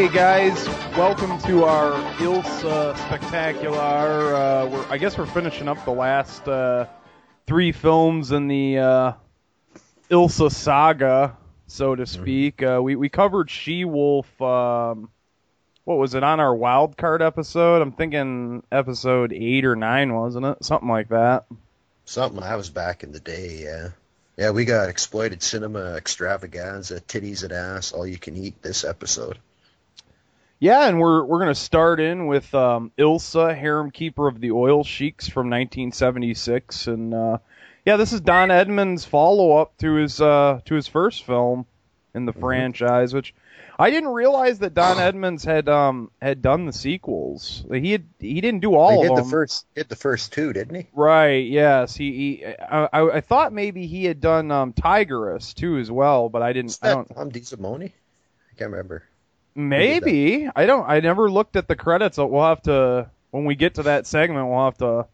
Hey guys, welcome to our Ilsa Spectacular. Uh, we're, I guess we're finishing up the last uh, three films in the uh, Ilsa saga, so to speak. Uh, we we covered She Wolf. Um, what was it on our wild card episode? I'm thinking episode eight or nine, wasn't it? Something like that. Something I was back in the day, yeah. Yeah, we got exploited cinema extravaganza, titties and ass, all you can eat this episode. Yeah, and we're we're gonna start in with um, Ilsa, harem keeper of the oil sheiks from 1976, and uh, yeah, this is Don Edmonds' follow up to his uh, to his first film in the franchise, which I didn't realize that Don Edmonds had um had done the sequels. He had he didn't do all he of did them. the first did the first two, didn't he? Right. Yes. He. he I, I, I thought maybe he had done um, Tigress too as well, but I didn't. Is I that don't. Tom DeSimone? I can't remember. Maybe I don't. I never looked at the credits. so We'll have to when we get to that segment. We'll have to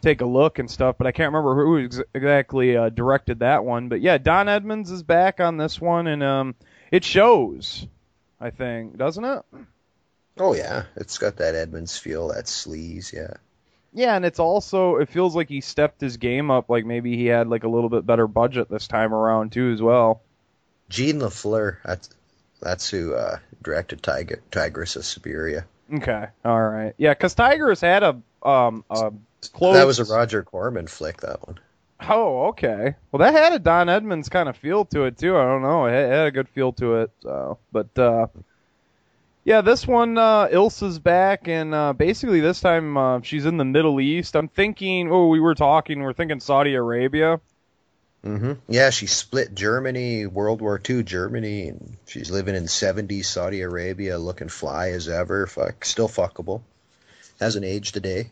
take a look and stuff. But I can't remember who ex- exactly uh, directed that one. But yeah, Don Edmonds is back on this one, and um, it shows. I think doesn't it? Oh yeah, it's got that Edmonds feel, that sleaze, yeah. Yeah, and it's also it feels like he stepped his game up. Like maybe he had like a little bit better budget this time around too as well. Jean LaFleur, that's that's who uh, directed Tiger, Tigress of Siberia. Okay, all right, yeah, because Tigers had a um a close. That was a Roger Corman flick. That one. Oh, okay. Well, that had a Don Edmonds kind of feel to it too. I don't know. It had a good feel to it. So, but uh, yeah, this one uh, Ilsa's back, and uh, basically this time uh, she's in the Middle East. I'm thinking. Oh, we were talking. We're thinking Saudi Arabia. Hmm Yeah, she split Germany, World War II Germany, and she's living in 70s Saudi Arabia, looking fly as ever. Fuck, still fuckable. Hasn't aged a day.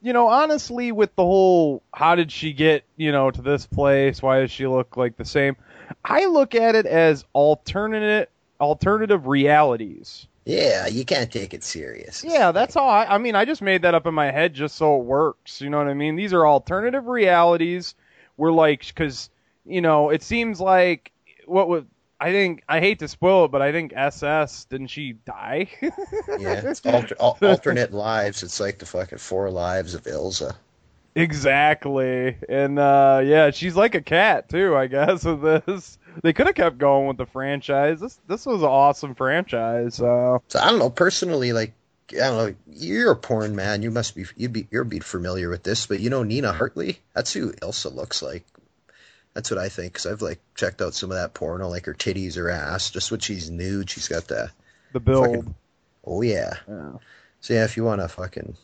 You know, honestly, with the whole how did she get you know to this place? Why does she look like the same? I look at it as alternate alternative realities. Yeah, you can't take it serious. Yeah, that's all. I. I mean, I just made that up in my head just so it works. You know what I mean? These are alternative realities. We're like, because you know, it seems like what would I think? I hate to spoil it, but I think SS didn't she die? Yeah, it's alter, al- alternate lives. It's like the fucking four lives of Ilsa. exactly. And uh yeah, she's like a cat too. I guess with this, they could have kept going with the franchise. This this was an awesome franchise. Uh, So I don't know. Personally, like I don't know. You're a porn man. You must be. You'd be. You'd be familiar with this, but you know Nina Hartley. That's who Ilsa looks like. That's what I think. Cause I've like checked out some of that porno, like her titties, her ass. Just when she's nude, she's got the. the build. Fucking- Oh yeah. Yeah. So yeah, if you want to fucking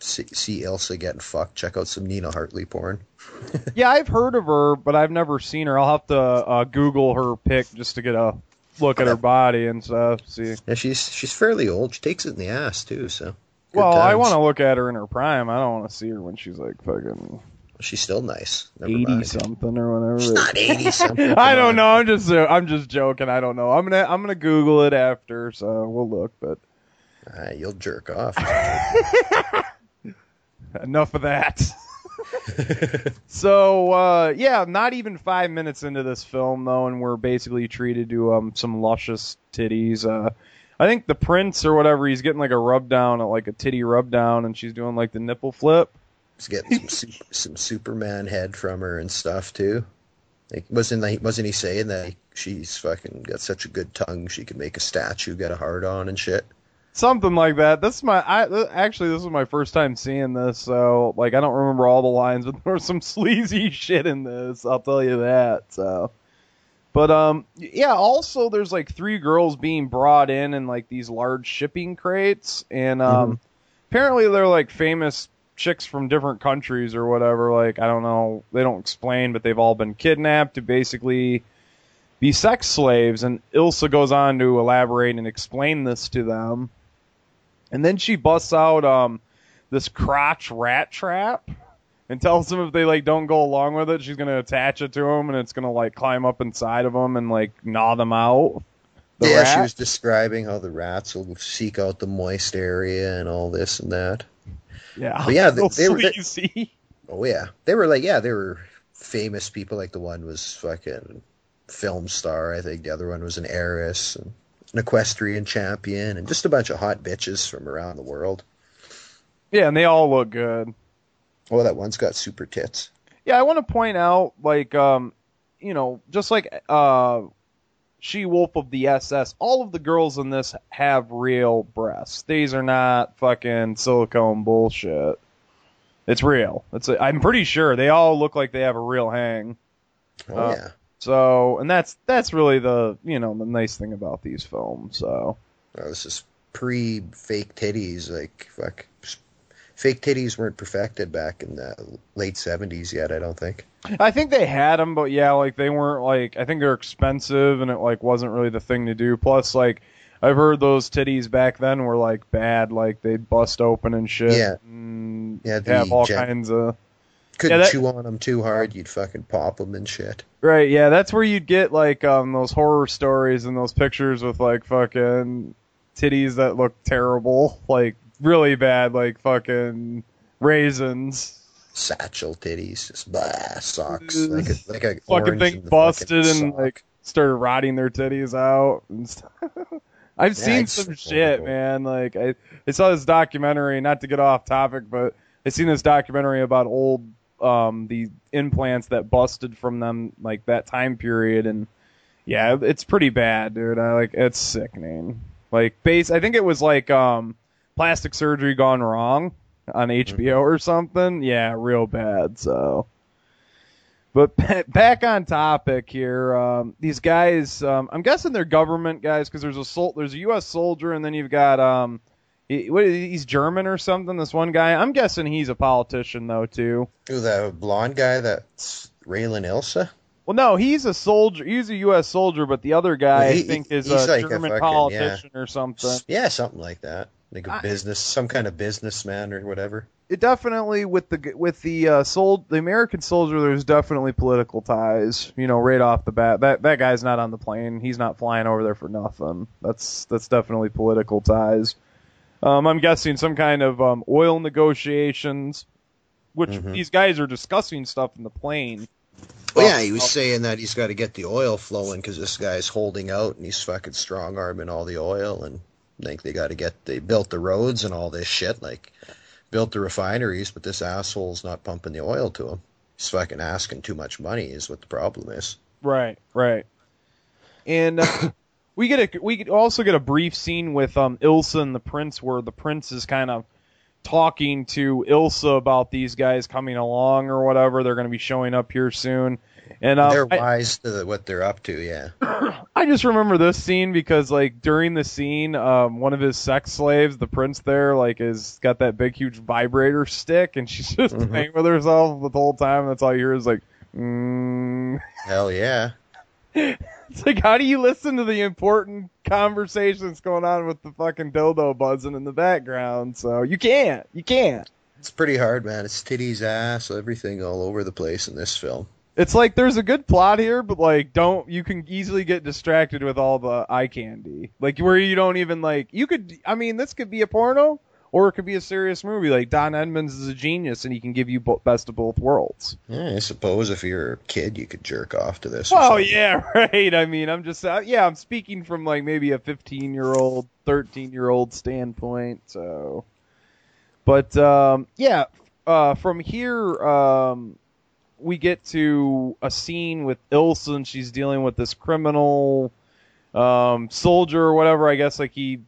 see, see Ilsa getting fucked, check out some Nina Hartley porn. Yeah, I've heard of her, but I've never seen her. I'll have to uh, Google her pic just to get a look at her body and stuff. See. Yeah, she's she's fairly old. She takes it in the ass too. So. Well, I want to look at her in her prime. I don't want to see her when she's like fucking She's still nice. Never eighty mind. something or whatever. She's not eighty something. I don't know. I'm just I'm just joking. I don't know. I'm gonna I'm gonna Google it after, so we'll look. But Ah, you'll jerk off. enough of that. so uh, yeah, not even five minutes into this film though, and we're basically treated to um, some luscious titties. Uh, I think the prince or whatever, he's getting like a rub down, like a titty rub down, and she's doing like the nipple flip. He's getting some some Superman head from her and stuff too. Like, wasn't he, wasn't he saying that she's fucking got such a good tongue she could make a statue get a heart on and shit? Something like that. This is my. I actually this was my first time seeing this, so like I don't remember all the lines, but there was some sleazy shit in this. I'll tell you that. So, but um, yeah. Also, there's like three girls being brought in in like these large shipping crates, and um, apparently they're like famous chicks from different countries or whatever. Like I don't know, they don't explain, but they've all been kidnapped to basically be sex slaves. And Ilsa goes on to elaborate and explain this to them. And then she busts out um this crotch rat trap and tells them if they like don't go along with it, she's gonna attach it to them and it's gonna like climb up inside of them and like gnaw them out. The yeah, she was describing how the rats will seek out the moist area and all this and that. yeah, But yeah, they- they were- they- Oh yeah, they were like yeah, they were famous people. Like the one was fucking film star. I think the other one was an heiress, and an equestrian champion, and just a bunch of hot bitches from around the world. yeah, and they all look good. Oh, that one's got super tits. Yeah, I want to point out, like, um, you know, just like uh, She Wolf of the SS, all of the girls in this have real breasts. These are not fucking silicone bullshit. It's real. It's. A, I'm pretty sure they all look like they have a real hang. Oh Uh, yeah. So, and that's that's really the you know the nice thing about these films. So, Well, this is pre fake titties. Like fuck, fake titties weren't perfected back in the late seventies yet. I don't think. I think they had them, but yeah, like they weren't like I think they're expensive and it like wasn't really the thing to do. Plus, like I've heard those titties back then were like bad, like they'd bust open and shit. Yeah. and Yeah, have all gen- kinds of Couldn't that- chew on them too hard. You'd fucking pop them and shit. right. Yeah, that's where you'd get like um those horror stories and those pictures with like fucking titties that look terrible, like really bad, like fucking raisins. Satchel titties, just blah, socks like a like a fucking thing busted fucking and sock. like started rotting their titties out and stuff. I've Yeah, seen some so shit, horrible. man. Like I, I saw this documentary. Not to get off topic, but I seen this documentary about old um the implants that busted from them like that time period, and yeah, it's pretty bad, dude. I like it's sickening. Like base, I think it was like um plastic surgery gone wrong on Mm-hmm. HBO or something. Yeah, real bad. So. But back on topic here, um, these guys, um, I'm guessing they're government guys because there's a sol- there's a U.S. soldier and then you've got um, he, what, he's German or something. This one guy, I'm guessing he's a politician though too. Who the blonde guy that's Raylan Ilsa. Well, no, he's a soldier. He's a U.S. soldier, but the other guy Well, he- I think is a like a German fucking- politician or something. Yeah, something like that. Like a I- business, some kind of businessman or whatever. It definitely with the with the uh, sold the American soldier. There's definitely political ties. You know, right off the bat, that that guy's not on the plane. He's not flying over there for nothing. That's that's definitely political ties. Um, I'm guessing some kind of um, oil negotiations, which Mhm. these guys are discussing stuff in the plane. Well, yeah, he was saying that he's got to get the oil flowing because this guy's holding out and he's fucking strong arming all the oil and I think they got to get they built the roads and all this shit like built the refineries, but this asshole's not pumping the oil to him. He's fucking asking too much money is what the problem is. Right, right. And uh, we get a we also get a brief scene with um Ilsa and the prince where the prince is kind of talking to Ilsa about these guys coming along or whatever. They're going to be showing up here soon. And um, they're I, wise to the, what they're up to, yeah. I just remember this scene because like during the scene, um, one of his sex slaves, the prince there, like is got that big huge vibrator stick, and she's just Mhm. playing with herself the whole time. That's all you hear is like, mm. Hell yeah. It's like, how do you listen to the important conversations going on with the fucking dildo buzzing in the background? So you can't, you can't. It's pretty hard, man. It's titties, ass, everything all over the place in this film. It's like there's a good plot here, but like, don't you can easily get distracted with all the eye candy, like where you don't even like. You could, I mean, this could be a porno, or it could be a serious movie. Like Don Edmonds is a genius, and he can give you best of both worlds. Yeah, I suppose if you're a kid, you could jerk off to this. Oh yeah, right. I mean, I'm just uh, yeah, I'm speaking from like maybe a 15 year old, 13 year old standpoint. So, but um, yeah, uh, from here um, we get to a scene with Ilsa, and she's dealing with this criminal um, soldier or whatever. I guess like he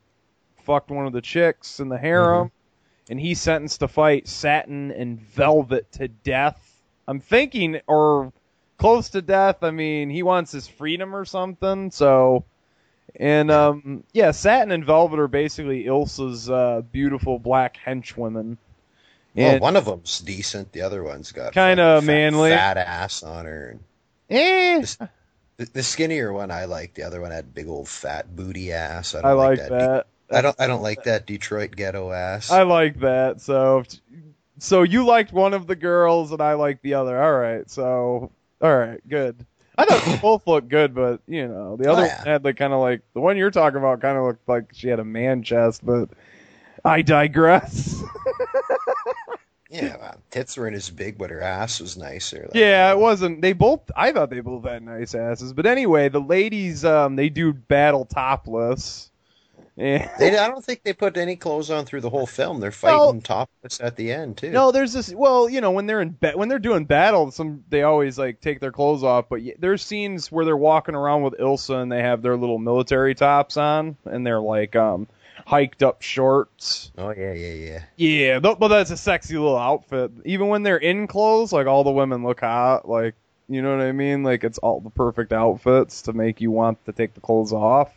fucked one of the chicks in the harem, and he's sentenced to fight Satin and Velvet to death. I'm thinking, or close to death. I mean, he wants his freedom or something. So, and um, yeah, Satin and Velvet are basically Ilsa's uh, beautiful black henchwomen. Well, one of them's decent. The other one's got Kinda fucking manly. fat ass on her. And eh, this- the, the skinnier one I like. The other one had big old fat booty ass. I, don't I like that. that. I don't. I don't like that Detroit ghetto ass. I like that. So, so you liked one of the girls, and I liked the other. All right. So, all right, good. I thought both looked good, but you know, the other Oh, yeah. one had like kind of like the one you're talking about kind of looked like she had a man chest, but I digress. yeah, well, tits weren't as big, but her ass was nicer. Like, yeah, it wasn't. They both. I thought they both had nice asses, but anyway, the ladies, um, they do battle topless. They, I don't think they put any clothes on through the whole film. They're fighting Well- topless at the end too. No, there's this. Well, you know, when they're in ba- when they're doing battle, some they always like take their clothes off. But y- there's scenes where they're walking around with Ilsa and they have their little military tops on and they're like um hiked up shorts. Oh yeah, yeah, yeah. Yeah, th- but that's a sexy little outfit. Even when they're in clothes, like all the women look hot. Like You know what I mean? Like it's all the perfect outfits to make you want to take the clothes off.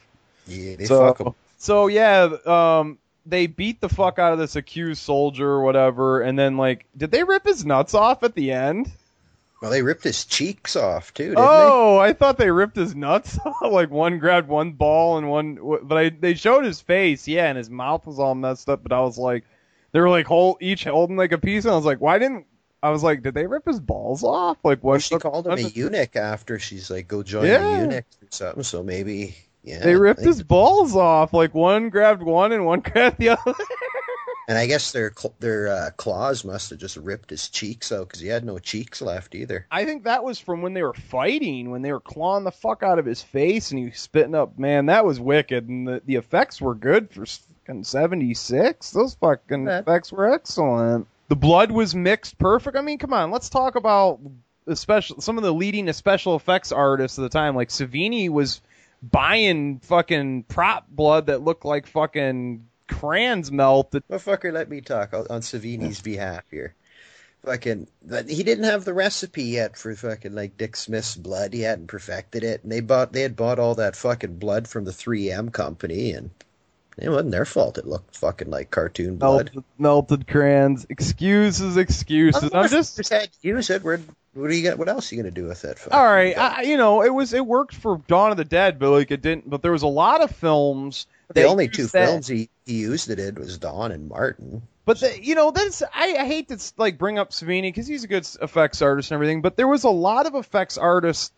Yeah, they so, fuck 'em. So yeah, um, they beat the fuck out of this accused soldier or whatever, and then like, did they rip his nuts off at the end? Well, they ripped his cheeks off too, didn't Oh, I thought they ripped his nuts off. like one grabbed one ball and one, but I, they showed his face, yeah, and his mouth was all messed up. But I was like, they were like hold, each holding like a piece, and I was like, why didn't? I was like, did they rip his balls off? Like they? Well, what? she called him a eunuch after she's like, "Go join Yeah. the eunuchs or something." So maybe, yeah. They ripped I his balls off. Like one grabbed one and one grabbed the other. And I guess their their uh, claws must have just ripped his cheeks out because he had no cheeks left either. I think that was from when they were fighting, when they were clawing the fuck out of his face and he was spitting up. Man, that was wicked, and the, the effects were good for fucking seventy six. Those fucking Yeah. effects were excellent. The blood was mixed perfect. I mean, come on, let's talk about especially some of the leading special effects artists of the time. Like Savini was buying fucking prop blood that looked like fucking crayons melted. Motherfucker, let me talk on, on Savini's behalf here. Fucking, he didn't have the recipe yet for fucking like Dick Smith's blood. He hadn't perfected it, and they bought they had bought all that fucking blood from the 3M company, and it wasn't their fault. It looked fucking like cartoon blood. Melted, melted crayons. Excuses, excuses. I'm just Just to use it. Where, what do you got? What else are you gonna do with it? All right. I, you know, it was it worked for Dawn of the Dead, but like it didn't. But there was a lot of films. the only two that- films he, he used it in was Dawn and Martin. But the, you know, that's I, I hate to like bring up Savini because he's a good effects artist and everything. But there was a lot of effects artists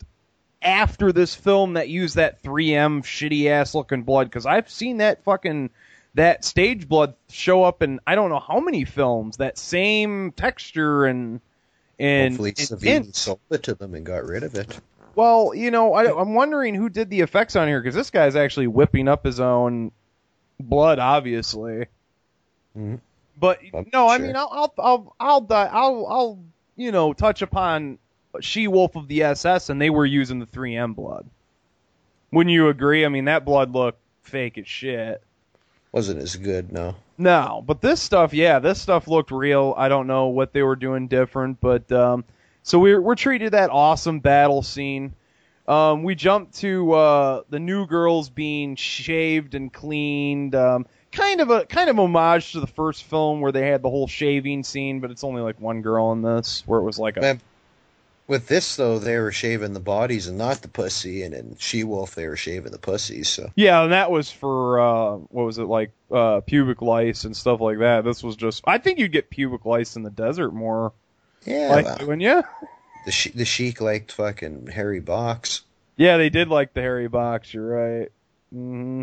after this film that used that 3M shitty ass looking blood because I've seen that fucking that stage blood show up in I don't know how many films. That same texture and and, Hopefully, Savini and- sold it to them and got rid of it. Well, you know, I, I'm wondering who did the effects on here because this guy's actually whipping up his own blood, obviously. Mhm. But I'm no, I mean, I'll, I'll, I'll, I'll, di- I'll, I'll, you know, touch upon She Wolf of the SS, and they were using the 3M blood. Wouldn't you agree? I mean, that blood looked fake as shit. Wasn't as good, no. No, but this stuff, yeah, this stuff looked real. I don't know what they were doing different, but um, so we're we're treated that awesome battle scene. Um, we jump to uh, the new girls being shaved and cleaned. Um, kind of a kind of homage to the first film where they had the whole shaving scene, but it's only like one girl in this where it was like a Man, With this though, they were shaving the bodies and not the pussy, and in She Wolf they were shaving the pussies. So Yeah, and that was for uh what was it like uh pubic lice and stuff like that. This was just I think you'd get pubic lice in the desert more yeah, like well, wouldn't you? the she- the Sheik liked fucking hairy Box, Yeah, they did like the hairy box, you're right. hmm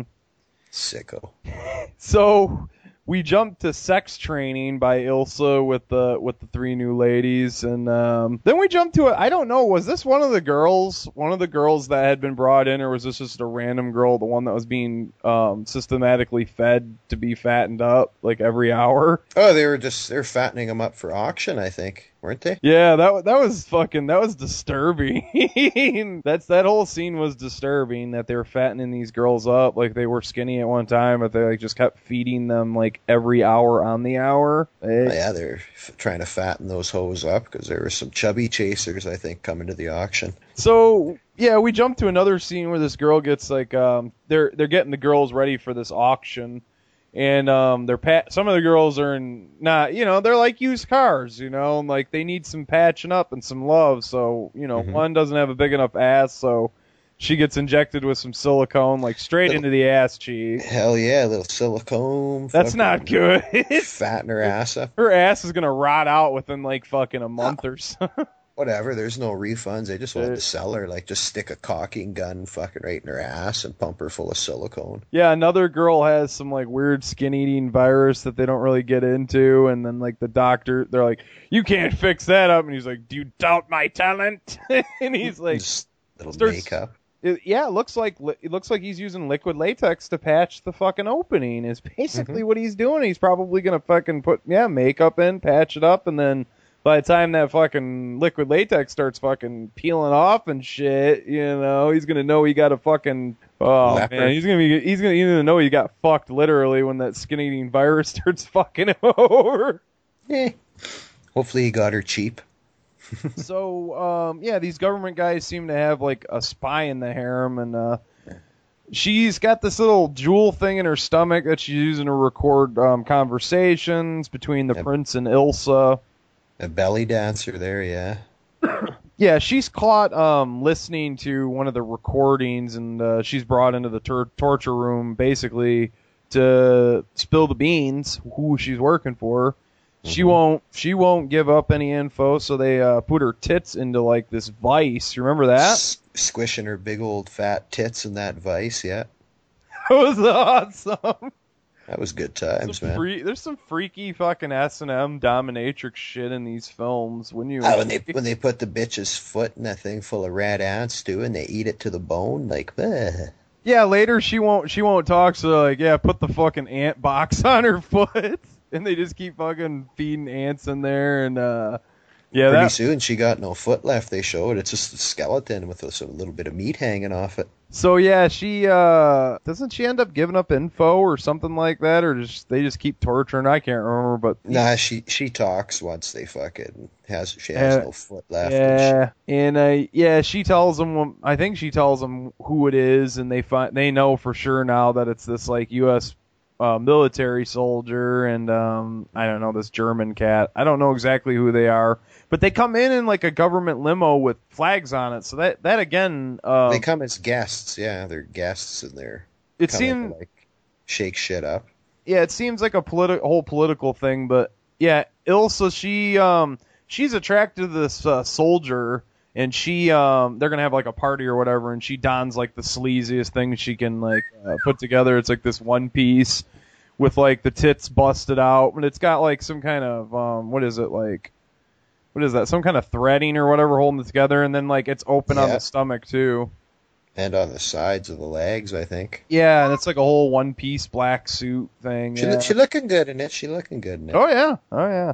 sicko. So we jumped to sex training by Ilsa with the with the three new ladies, and um, then we jumped to it. I don't know. Was this one of the girls? One of the girls that had been brought in, or was this just a random girl, the one that was being um, systematically fed to be fattened up like every hour? Oh, they were just they're fattening them up for auction, I think, weren't they? Yeah, that that was fucking that was disturbing. That's that whole scene was disturbing that they were fattening these girls up like they were skinny at one time, but they like just kept feeding them like every hour on the hour. Oh, yeah, they're f- trying to fatten those hoes up because there were some chubby chasers, I think, coming to the auction. So yeah, we jump to another scene where this girl gets like um they're they're getting the girls ready for this auction. And um, they're pat. Some of the girls are in not, you know, they're like used cars, you know, and, like they need some patching up and some love. So, you know, Mhm. one doesn't have a big enough ass, so she gets injected with some silicone, like straight Little- into the ass cheek. Hell yeah, a little silicone. That's not good. Fatten her ass up. Her ass is gonna rot out within like fucking a month or so. Whatever, there's no refunds. They just wanted to sell her. Like, just stick a caulking gun fucking right in her ass and pump her full of silicone. Yeah, another girl has some like weird skin eating virus that they don't really get into, and then like the doctor, they're like, "You can't fix that up," and he's like, "Do you doubt my talent?" and he's like, just little starts- makeup. it, "Yeah, it looks like it looks like he's using liquid latex to patch the fucking opening." Is basically mm-hmm. what he's doing. He's probably gonna fucking put yeah makeup in, patch it up, and then by the time that fucking liquid latex starts fucking peeling off and shit, you know, he's gonna know he got a fucking oh Leopard. man, he's gonna be he's gonna he's gonna know he got fucked literally when that skin eating virus starts fucking him over. Eh. Hopefully he got her cheap. so um, yeah, these government guys seem to have like a spy in the harem, and uh, she's got this little jewel thing in her stomach that she's using to record um, conversations between the Yep. prince and Ilsa. A belly dancer there, yeah. Yeah, she's caught um, listening to one of the recordings, and uh, she's brought into the tor- torture room basically to spill the beans. Who she's working for. She won't. She won't give up any info, so they uh, put her tits into like this vice. You remember that? S- squishing her big old fat tits in that vice, yeah. That was awesome. That was good times, Some man. free, there's some freaky fucking S and M dominatrix shit in these films. When you Ah, when they when they put the bitch's foot in that thing full of rat ants too, and they eat it to the bone, like, eh. Yeah, later she won't she won't talk, so like yeah, put the fucking ant box on her foot. And they just keep fucking feeding ants in there and uh yeah, pretty that, soon she got no foot left. They showed it's just a skeleton with a, sort of little bit of meat hanging off it. so yeah, she uh doesn't she end up giving up info or something like that or just they just keep torturing I can't remember but Nah, she she talks once they fucking has she has Uh, no foot left. and Yeah, and uh, yeah, she tells them. I think she tells them who it is, and they find they know for sure now that it's this like U.S. Uh, military soldier, and um, I don't know this German cat. I don't know exactly who they are, but they come in in like a government limo with flags on it. So that that again, uh, they come as guests. Yeah, they're guests and they're it seems like shake shit up. yeah, it seems like a politi- whole political thing, but yeah, Ilsa, she um she's attracted to this uh, soldier, and she um they're gonna have like a party or whatever, and she dons like the sleaziest thing she can like uh, put together. It's like this one piece with like the tits busted out, but it's got like some kind of um what is it like. What is that? Some kind of threading or whatever holding it together, and then like it's open on the stomach too. And on the sides of the legs, I think. Yeah, and it's like a whole one piece black suit thing. She yeah. she looking good in it. She looking good in it. Oh yeah, oh yeah.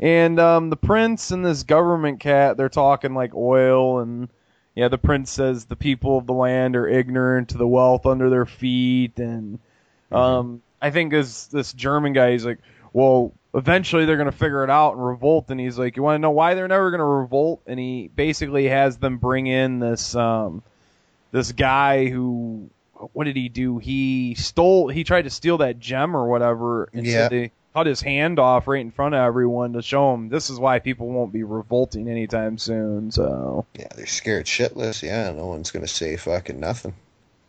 And um, the prince and this government cat, they're talking like oil, and yeah, the prince says the people of the land are ignorant to the wealth under their feet, and um, I think this this German guy, he's like, well, eventually they're gonna figure it out and revolt, and he's like, you want to know why they're never gonna revolt? And he basically has them bring in this um, this guy who. What did he do? He stole. He tried to steal that gem or whatever, and Yeah. so they cut his hand off right in front of everyone to show him this is why people won't be revolting anytime soon. So Yeah, they're scared shitless. Yeah, no one's gonna say fucking nothing.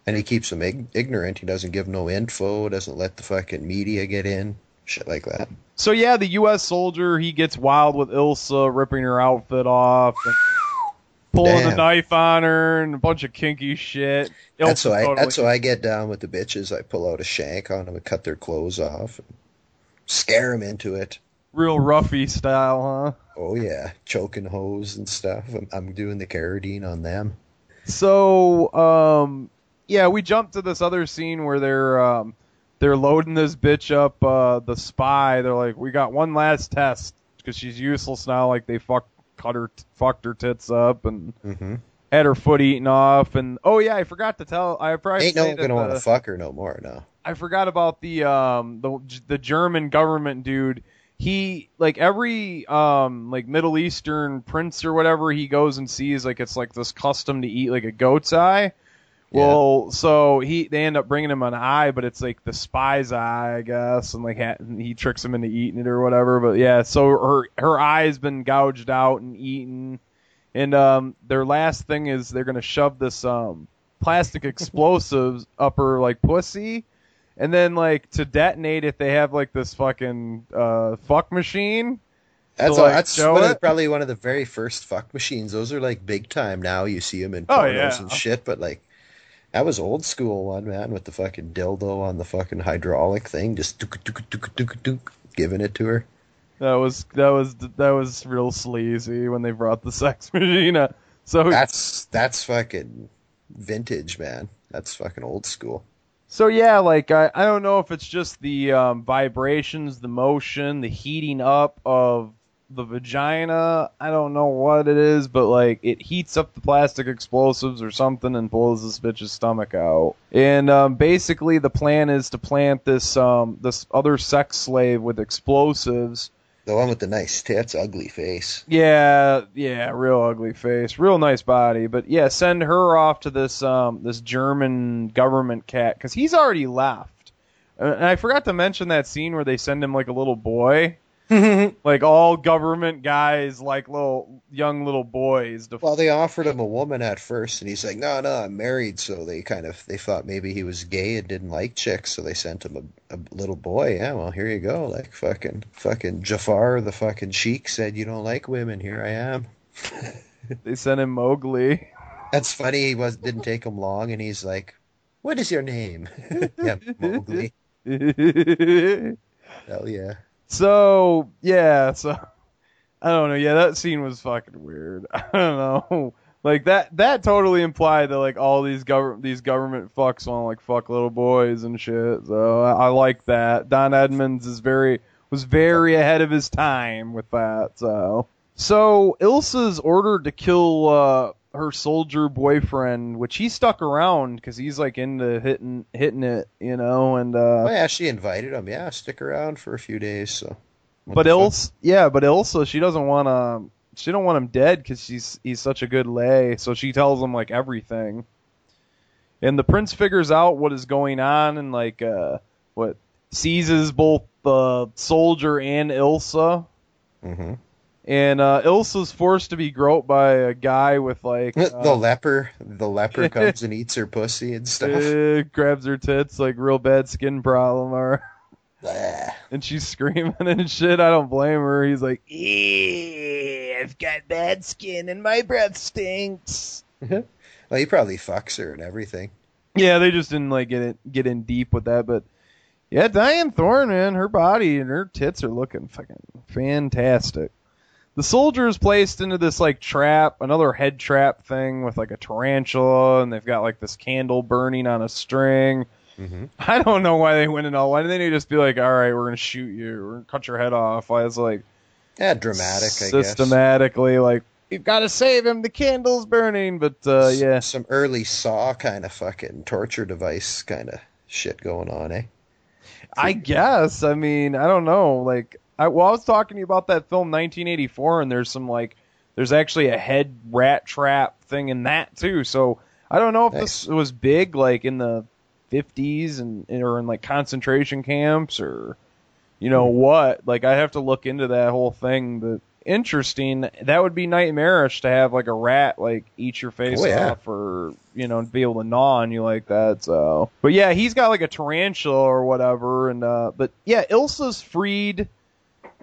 And he keeps them ignorant. He doesn't give no info. Doesn't let the fucking media get in. Shit like that. So yeah, the U.S. soldier he gets wild with Ilsa ripping her outfit off and pulling the Damn. knife on her and a bunch of kinky shit. That's Ilsa how I. totally- That's how I get down with the bitches. I pull out a shank on them and cut their clothes off, and scare them into it. real roughy style, huh? Oh yeah, choking hose and stuff. I'm, I'm doing the carradine on them. So, um, yeah, we jump to this other scene where they're um, they're loading this bitch up, uh, the spy. They're like, we got one last test because she's useless now. Like they fuck cut her, fucked her tits up and Mm-hmm. had her foot eaten off. And oh yeah, I forgot to tell. I probably Ain't no one gonna want to fuck her no more. No. I forgot about the um the the German government dude. He like every um like Middle Eastern prince or whatever he goes and sees like it's like this custom to eat like a goat's eye. Well, so he they end up bringing him an eye, but it's like the spy's eye, I guess, and like he tricks him into eating it or whatever. But yeah, so her her eye's been gouged out and eaten, and um their last thing is they're gonna shove this um plastic explosives up her like pussy, and then like to detonate it, they have like this fucking uh fuck machine. That's like, that's one the- probably one of the very first fuck machines. Those are like big time now. You see them in Oh, pornos yeah. and shit. But like, that was old school one man with the fucking dildo on the fucking hydraulic thing, just duk, duk, duk, duk, duk, giving it to her. That was that was that was real sleazy when they brought the sex machine. Up. So That's that's fucking vintage, man. That's fucking old school. So yeah, like I, I don't know if it's just the um, vibrations, the motion, the heating up of the vagina. I don't know what it is, but like it heats up the plastic explosives or something and blows this bitch's stomach out. And um, basically, the plan is to plant this um, this other sex slave with explosives. The one with the nice tits, ugly face. Yeah, yeah, real ugly face, real nice body, but yeah, send her off to this um this German government cat because he's already left. And I forgot to mention that scene where they send him like a little boy, like all government guys, like little young little boys. To Well, they offered him a woman at first, and he's like, "No, no, I'm married." So they kind of they thought maybe he was gay and didn't like chicks, so they sent him a, a little boy. Yeah, well, here you go. Like fucking fucking Jafar, the fucking sheik said, "You don't like women. Here I am." they sent him Mowgli. That's funny. He was didn't take him long, and he's like, "What is your name?" yeah, Mowgli. Hell yeah. So yeah, so I don't know. Yeah, that scene was fucking weird. I don't know. Like that that totally implied that like all these government these government fucks want like fuck little boys and shit. So I, I like that. Don Edmonds is very was very ahead of his time with that. So so Ilsa's ordered to kill uh, her soldier boyfriend, which he stuck around because he's like into hitting hitting it, you know, and uh, Oh yeah, she invited him. Yeah, stick around for a few days. So. What but? Ilsa, yeah, but Ilsa, she doesn't want to. She don't want him dead because she's he's such a good lay. So she tells him like everything, and the prince figures out what is going on and like uh what seizes both the soldier and Ilsa. Mhm. And uh, Ilsa's forced to be groped by a guy with like the uh, leper, the leper comes and eats her pussy and stuff. uh, grabs her tits like real bad skin problem or and she's screaming and shit. I don't blame her. He's like, "Eh, I've got bad skin and my breath stinks. well, he probably fucks her and everything. Yeah, they just didn't like get in, get in deep with that, but yeah, Dyanne Thorne, man, her body and her tits are looking fucking fantastic. The soldier is placed into this like trap, another head trap thing with like a tarantula, and they've got like this candle burning on a string. Mm-hmm. I don't know why they went in all. Why didn't they just be like, "All right, we're gonna shoot you, we're gonna cut your head off"? Why is like Yeah, dramatic. I guess. systematically like we've got to save him, the candle's burning. But uh, yeah, some early Saw kind of fucking torture device kind of shit going on, eh? I guess. I mean, I don't know. Like, I, well, I was talking to you about that film 1984, and there's some like, there's actually a head rat trap thing in that too. So I don't know if this was big, like in the 50s and or in like concentration camps or, you know what. Like, I have to look into that whole thing. But interesting. That would be nightmarish to have like a rat like eat your face Oh, yeah. off or you know be able to gnaw on you like that. So, but yeah, he's got like a tarantula or whatever, and uh, but yeah, Ilsa's freed.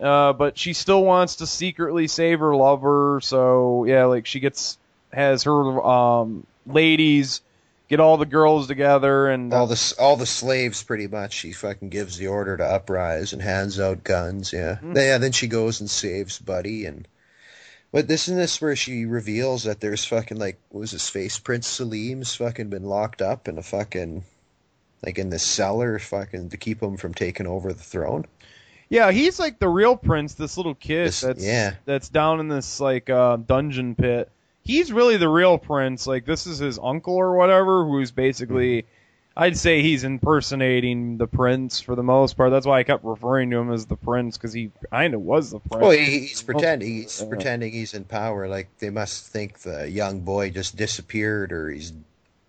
Uh, but she still wants to secretly save her lover, so yeah, like she gets has her um ladies get all the girls together and All the all the slaves, pretty much. She fucking gives the order to uprise and hands out guns. Yeah, Mm-hmm. yeah. Then she goes and saves Buddy, and but this and this where she reveals that there's fucking like what was his face Prince Salim's fucking been locked up in a fucking like in the cellar, fucking to keep him from taking over the throne. Yeah, he's like the real prince. This little kid This- that's yeah. that's down in this like uh, dungeon pit. He's really the real prince. Like this is his uncle or whatever, who's basically, Mm-hmm. I'd say he's impersonating the prince for the most part. That's why I kept referring to him as the prince because he kind of was the prince. Well, he, he's pretending he's pretending he's in power. Like they must think the young boy just disappeared, or he's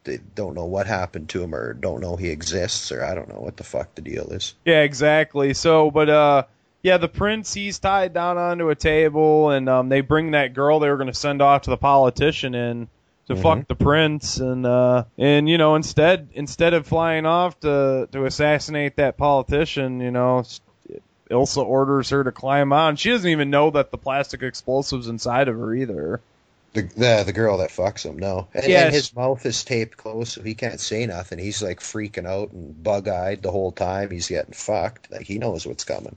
they don't know what happened to him, or don't know he exists, or I don't know what the fuck the deal is. Yeah, exactly. So, but uh, yeah, the prince he's tied down onto a table, and um, they bring that girl they were going to send off to the politician in to Mhm. fuck the prince, and uh, and you know instead instead of flying off to to assassinate that politician, you know. Ilsa orders her to climb on. She doesn't even know that the plastic explosives inside of her either. The the, the girl that fucks him, no, and, Yes. and his mouth is taped closed, so he can't say nothing. He's like freaking out and bug eyed the whole time. He's getting fucked. Like he knows what's coming.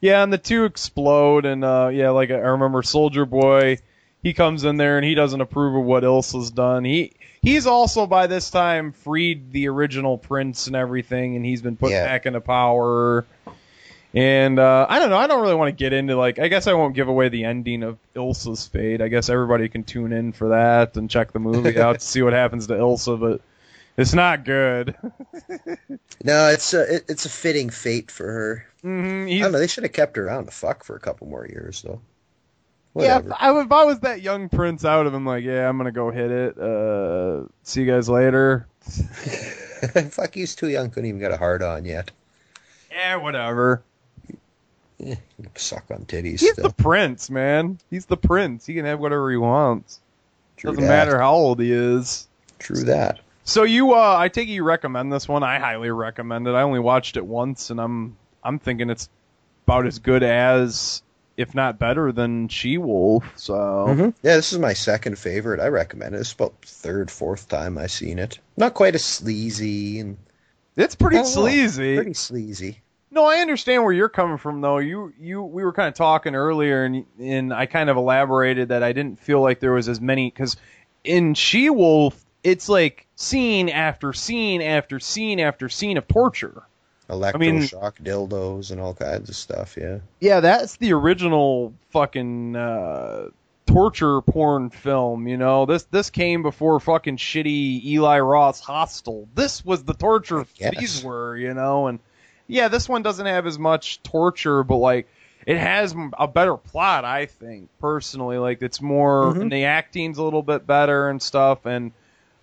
Yeah, and the two explode, and uh, yeah, like I remember Soldier Boy, he comes in there and he doesn't approve of what Ilsa's done. He he's also by this time freed the original prince and everything, and he's been put Yeah. back into power. And uh, I don't know. I don't really want to get into like. I guess I won't give away the ending of Ilsa's fate. I guess everybody can tune in for that and check the movie out to see what happens to Ilsa. But It's not good. No, it's a it, it's a fitting fate for her. hmm I don't know. They should have kept her around to fuck for a couple more years, though. yeah, if I, if I was that young prince, I would have been like, yeah, I'm gonna go hit it. Uh, see you guys later. fuck, he's too young. Couldn't even get a hard on yet. Yeah, whatever. Eh, suck on titties. He's still. the prince, man. He's the prince. He can have whatever he wants. True Doesn't that. matter how old he is. True that. So you, uh, I take you recommend this one. I highly recommend it. I only watched it once, and I'm, I'm thinking it's about as good as, if not better than She Wolf. So Mhm. Yeah, this is my second favorite. I recommend it. It's about third, fourth time I've seen it. Not quite as sleazy and it's pretty don't know, sleazy. Pretty sleazy. No, I understand where you're coming from, though. You, you, we were kind of talking earlier, and and I kind of elaborated that I didn't feel like there was as many because in She Wolf, it's like scene after scene after scene after scene of torture. Electroshock dildos and all kinds of stuff. Yeah. Yeah, that's the original fucking uh, torture porn film. You know, this this came before fucking shitty Eli Roth's Hostel. This was the torture these were. You know, and yeah, this one doesn't have as much torture, but like it has a better plot. I think personally, like it's more Mhm. and the acting's a little bit better and stuff, and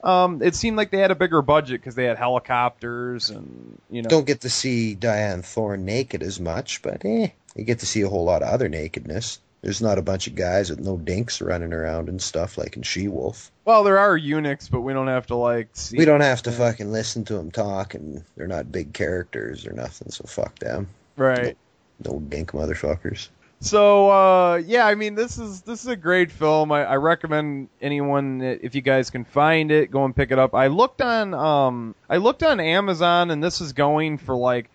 um, it seemed like they had a bigger budget because they had helicopters and you know. Don't get to see Dyanne Thorne naked as much, but eh, you get to see a whole lot of other nakedness. There's not a bunch of guys with no dinks running around and stuff like in She Wolf. Well, there are eunuchs, but we don't have to like see. We don't have to fucking listen to them talk, and they're not big characters or nothing, so fuck them. right. No dink motherfuckers. So uh, yeah, I mean this is this is a great film. I, I recommend anyone that- if you guys can find it, go and pick it up. I looked on um I looked on Amazon and this is going for like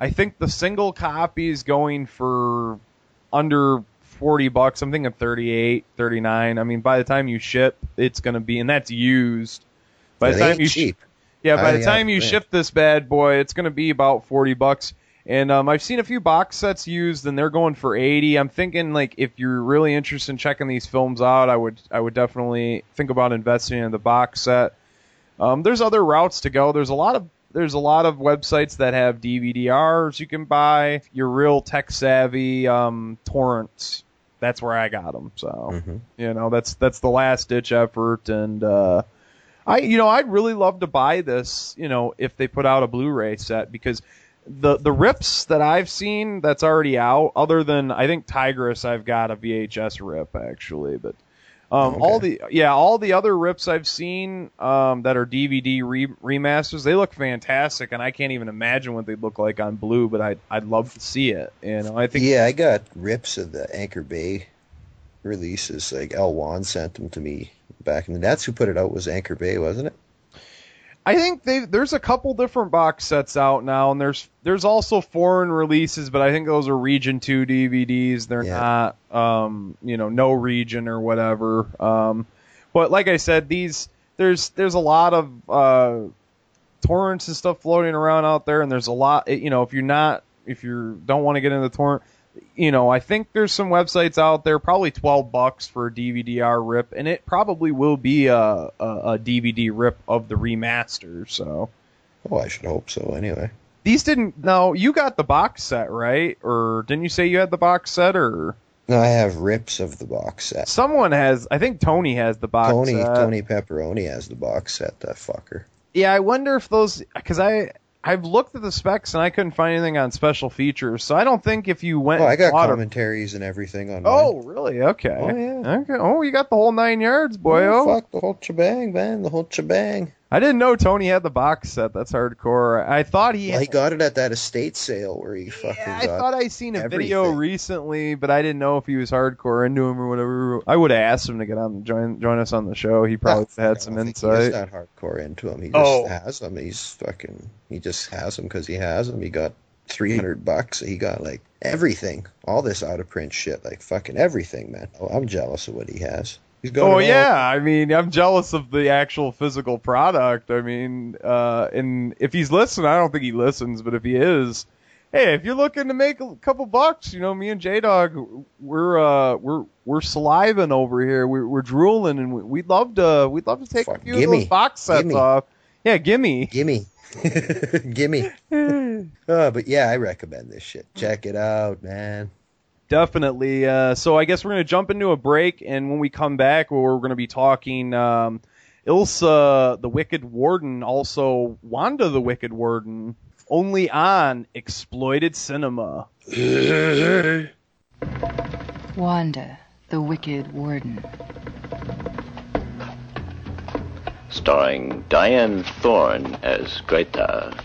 I think the single copy is going for under 40 bucks. I'm thinking 38, 39. I mean by the time you ship, it's going to be and that's used. By Yeah, the time you cheap. yeah, by I, the time you yeah. ship this bad boy, it's going to be about 40 bucks. And um, I've seen a few box sets used, and they're going for 80. I'm thinking like if you're really interested in checking these films out, I would I would definitely think about investing in the box set. Um, there's other routes to go. There's a lot of there's a lot of websites that have DVDRs you can buy. Your real tech savvy, um, torrents. That's where I got them. So Mhm. you know that's that's the last ditch effort, and uh, I you know I'd really love to buy this. You know if they put out a Blu-ray set because the the rips that I've seen that's already out, other than I think Tigress, I've got a VHS rip actually, but um, Okay. all the yeah all the other rips I've seen um, that are DVD re- remasters, they look fantastic, and I can't even imagine what they'd look like on blue, but I'd I'd love to see it. You know I think yeah, I got rips of the Anchor Bay releases. Like L. Juan sent them to me back in the. That's who put it out was Anchor Bay, wasn't it? I think they there's a couple different box sets out now, and there's there's also foreign releases, but I think those are Region Two DVDs. They're Yeah. not, um, you know, no region or whatever. Um, but like I said, these there's there's a lot of uh, torrents and stuff floating around out there, and there's a lot. You know, if you're not if you don't want to get into the torrent, you know, I think there's some websites out there, probably 12 bucks for a DVD-R rip, and it probably will be a, a, a DVD rip of the remaster. So Oh, I should hope so. Anyway, these didn't. No, you got the box set, right? Or didn't you say you had the box set? Or no, I have rips of the box set. someone has? I think Tony has the box Tony set. Tony Pepperoni has the box set. That fucker. Yeah, I wonder if those because I. I've looked at the specs and I couldn't find anything on special features, so I don't think if you went. Oh, I got commentaries and everything on. Oh, mine. really? Okay. Oh, yeah. Okay. Oh, you got the whole nine yards, boy. Oh, Oh, fuck the whole shebang, man. The whole shebang. I didn't know Tony had the box set. That's hardcore. I thought he. Well, he got it at that estate sale where he fucking yeah, I got. thought I seen a video recently, but I didn't know if he was hardcore into him or whatever. I would have asked him to get on join join us on the show. He probably I had don't some think insight. He's not hardcore into him. He just Oh. has them. He's fucking. He just has them because he has them. He got three hundred bucks. He got like everything, all this out of print shit, like fucking everything, man. Oh, I'm jealous of what he has. Oh yeah, I mean, I'm jealous of the actual physical product. I mean, uh, and if he's listening, I don't think he listens, but if he is, hey, if you're looking to make a couple bucks, you know, me and J Dog, we're uh, we're we're saliving over here, we're, we're drooling, and we- we'd love to we'd love to take a few of those box sets gimme. off. Yeah, gimme. Gimme. Gimme. oh, but yeah, I recommend this shit. Check it out, man. Definitely. Uh, so I guess we're going to jump into a break, and when we come back, we're going to be talking um, Ilsa the Wicked Warden, also Wanda the Wicked Warden, only on Exploited Cinema. Wanda, the Wicked Warden. starring Dyanne Thorne as Greta.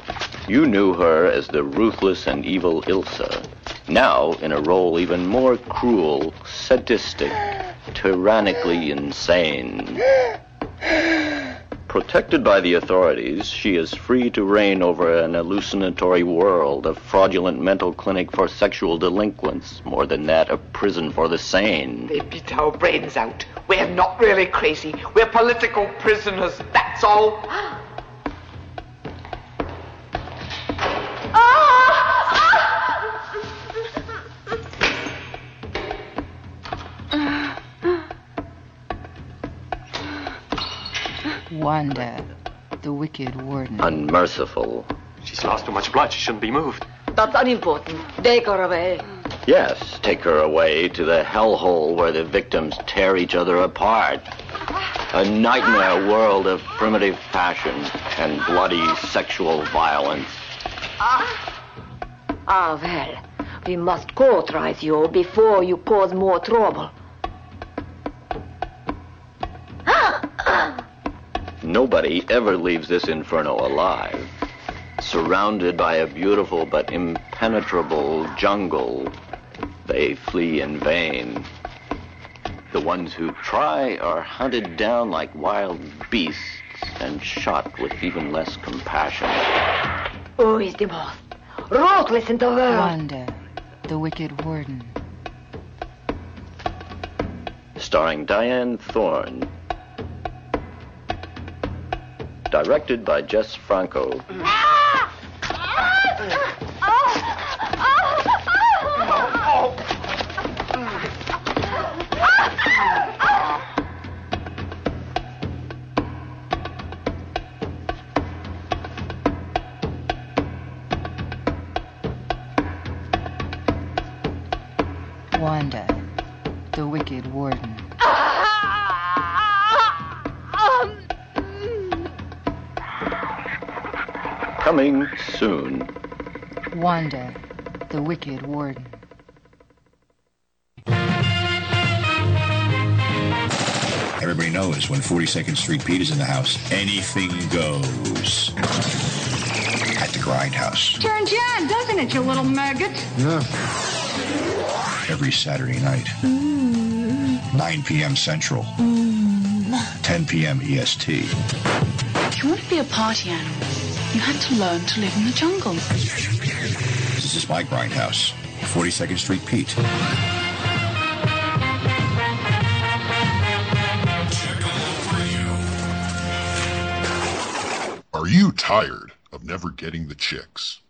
You knew her as the ruthless and evil Ilsa. Now, in a role even more cruel, sadistic, tyrannically insane. Protected by the authorities, she is free to reign over an hallucinatory world, a fraudulent mental clinic for sexual delinquents, more than that, a prison for the sane. They beat our brains out. We're not really crazy. We're political prisoners, that's all. Ah! Wanda, the Wicked Warden. Unmerciful. She's lost too much blood. She shouldn't be moved. That's unimportant. Take her away. Yes, take her away to the hellhole where the victims tear each other apart. A nightmare world of primitive passion and bloody sexual violence. Ah, ah well. We must cauterize you before you cause more trouble. Nobody ever leaves this inferno alive. Surrounded by a beautiful but impenetrable jungle, they flee in vain. The ones who try are hunted down like wild beasts and shot with even less compassion. Who is the most ruthless in the world? Wanda, the Wicked Warden. Starring Dyanne Thorne. Directed by Jess Franco. Wanda, the Wicked Warden. Coming soon. Wanda, the Wicked Warden. Everybody knows when 42nd Street Pete is in the house, anything goes. At the Grindhouse. Turns you on, doesn't it, you little maggot? Yeah. Every Saturday night. 9 p.m. Central. Mm. 10 p.m. EST. If you want to be a party animal, you had to learn to live in the jungle. This is my Grindhouse. 42nd Street Pete. Are you tired of never getting the chicks?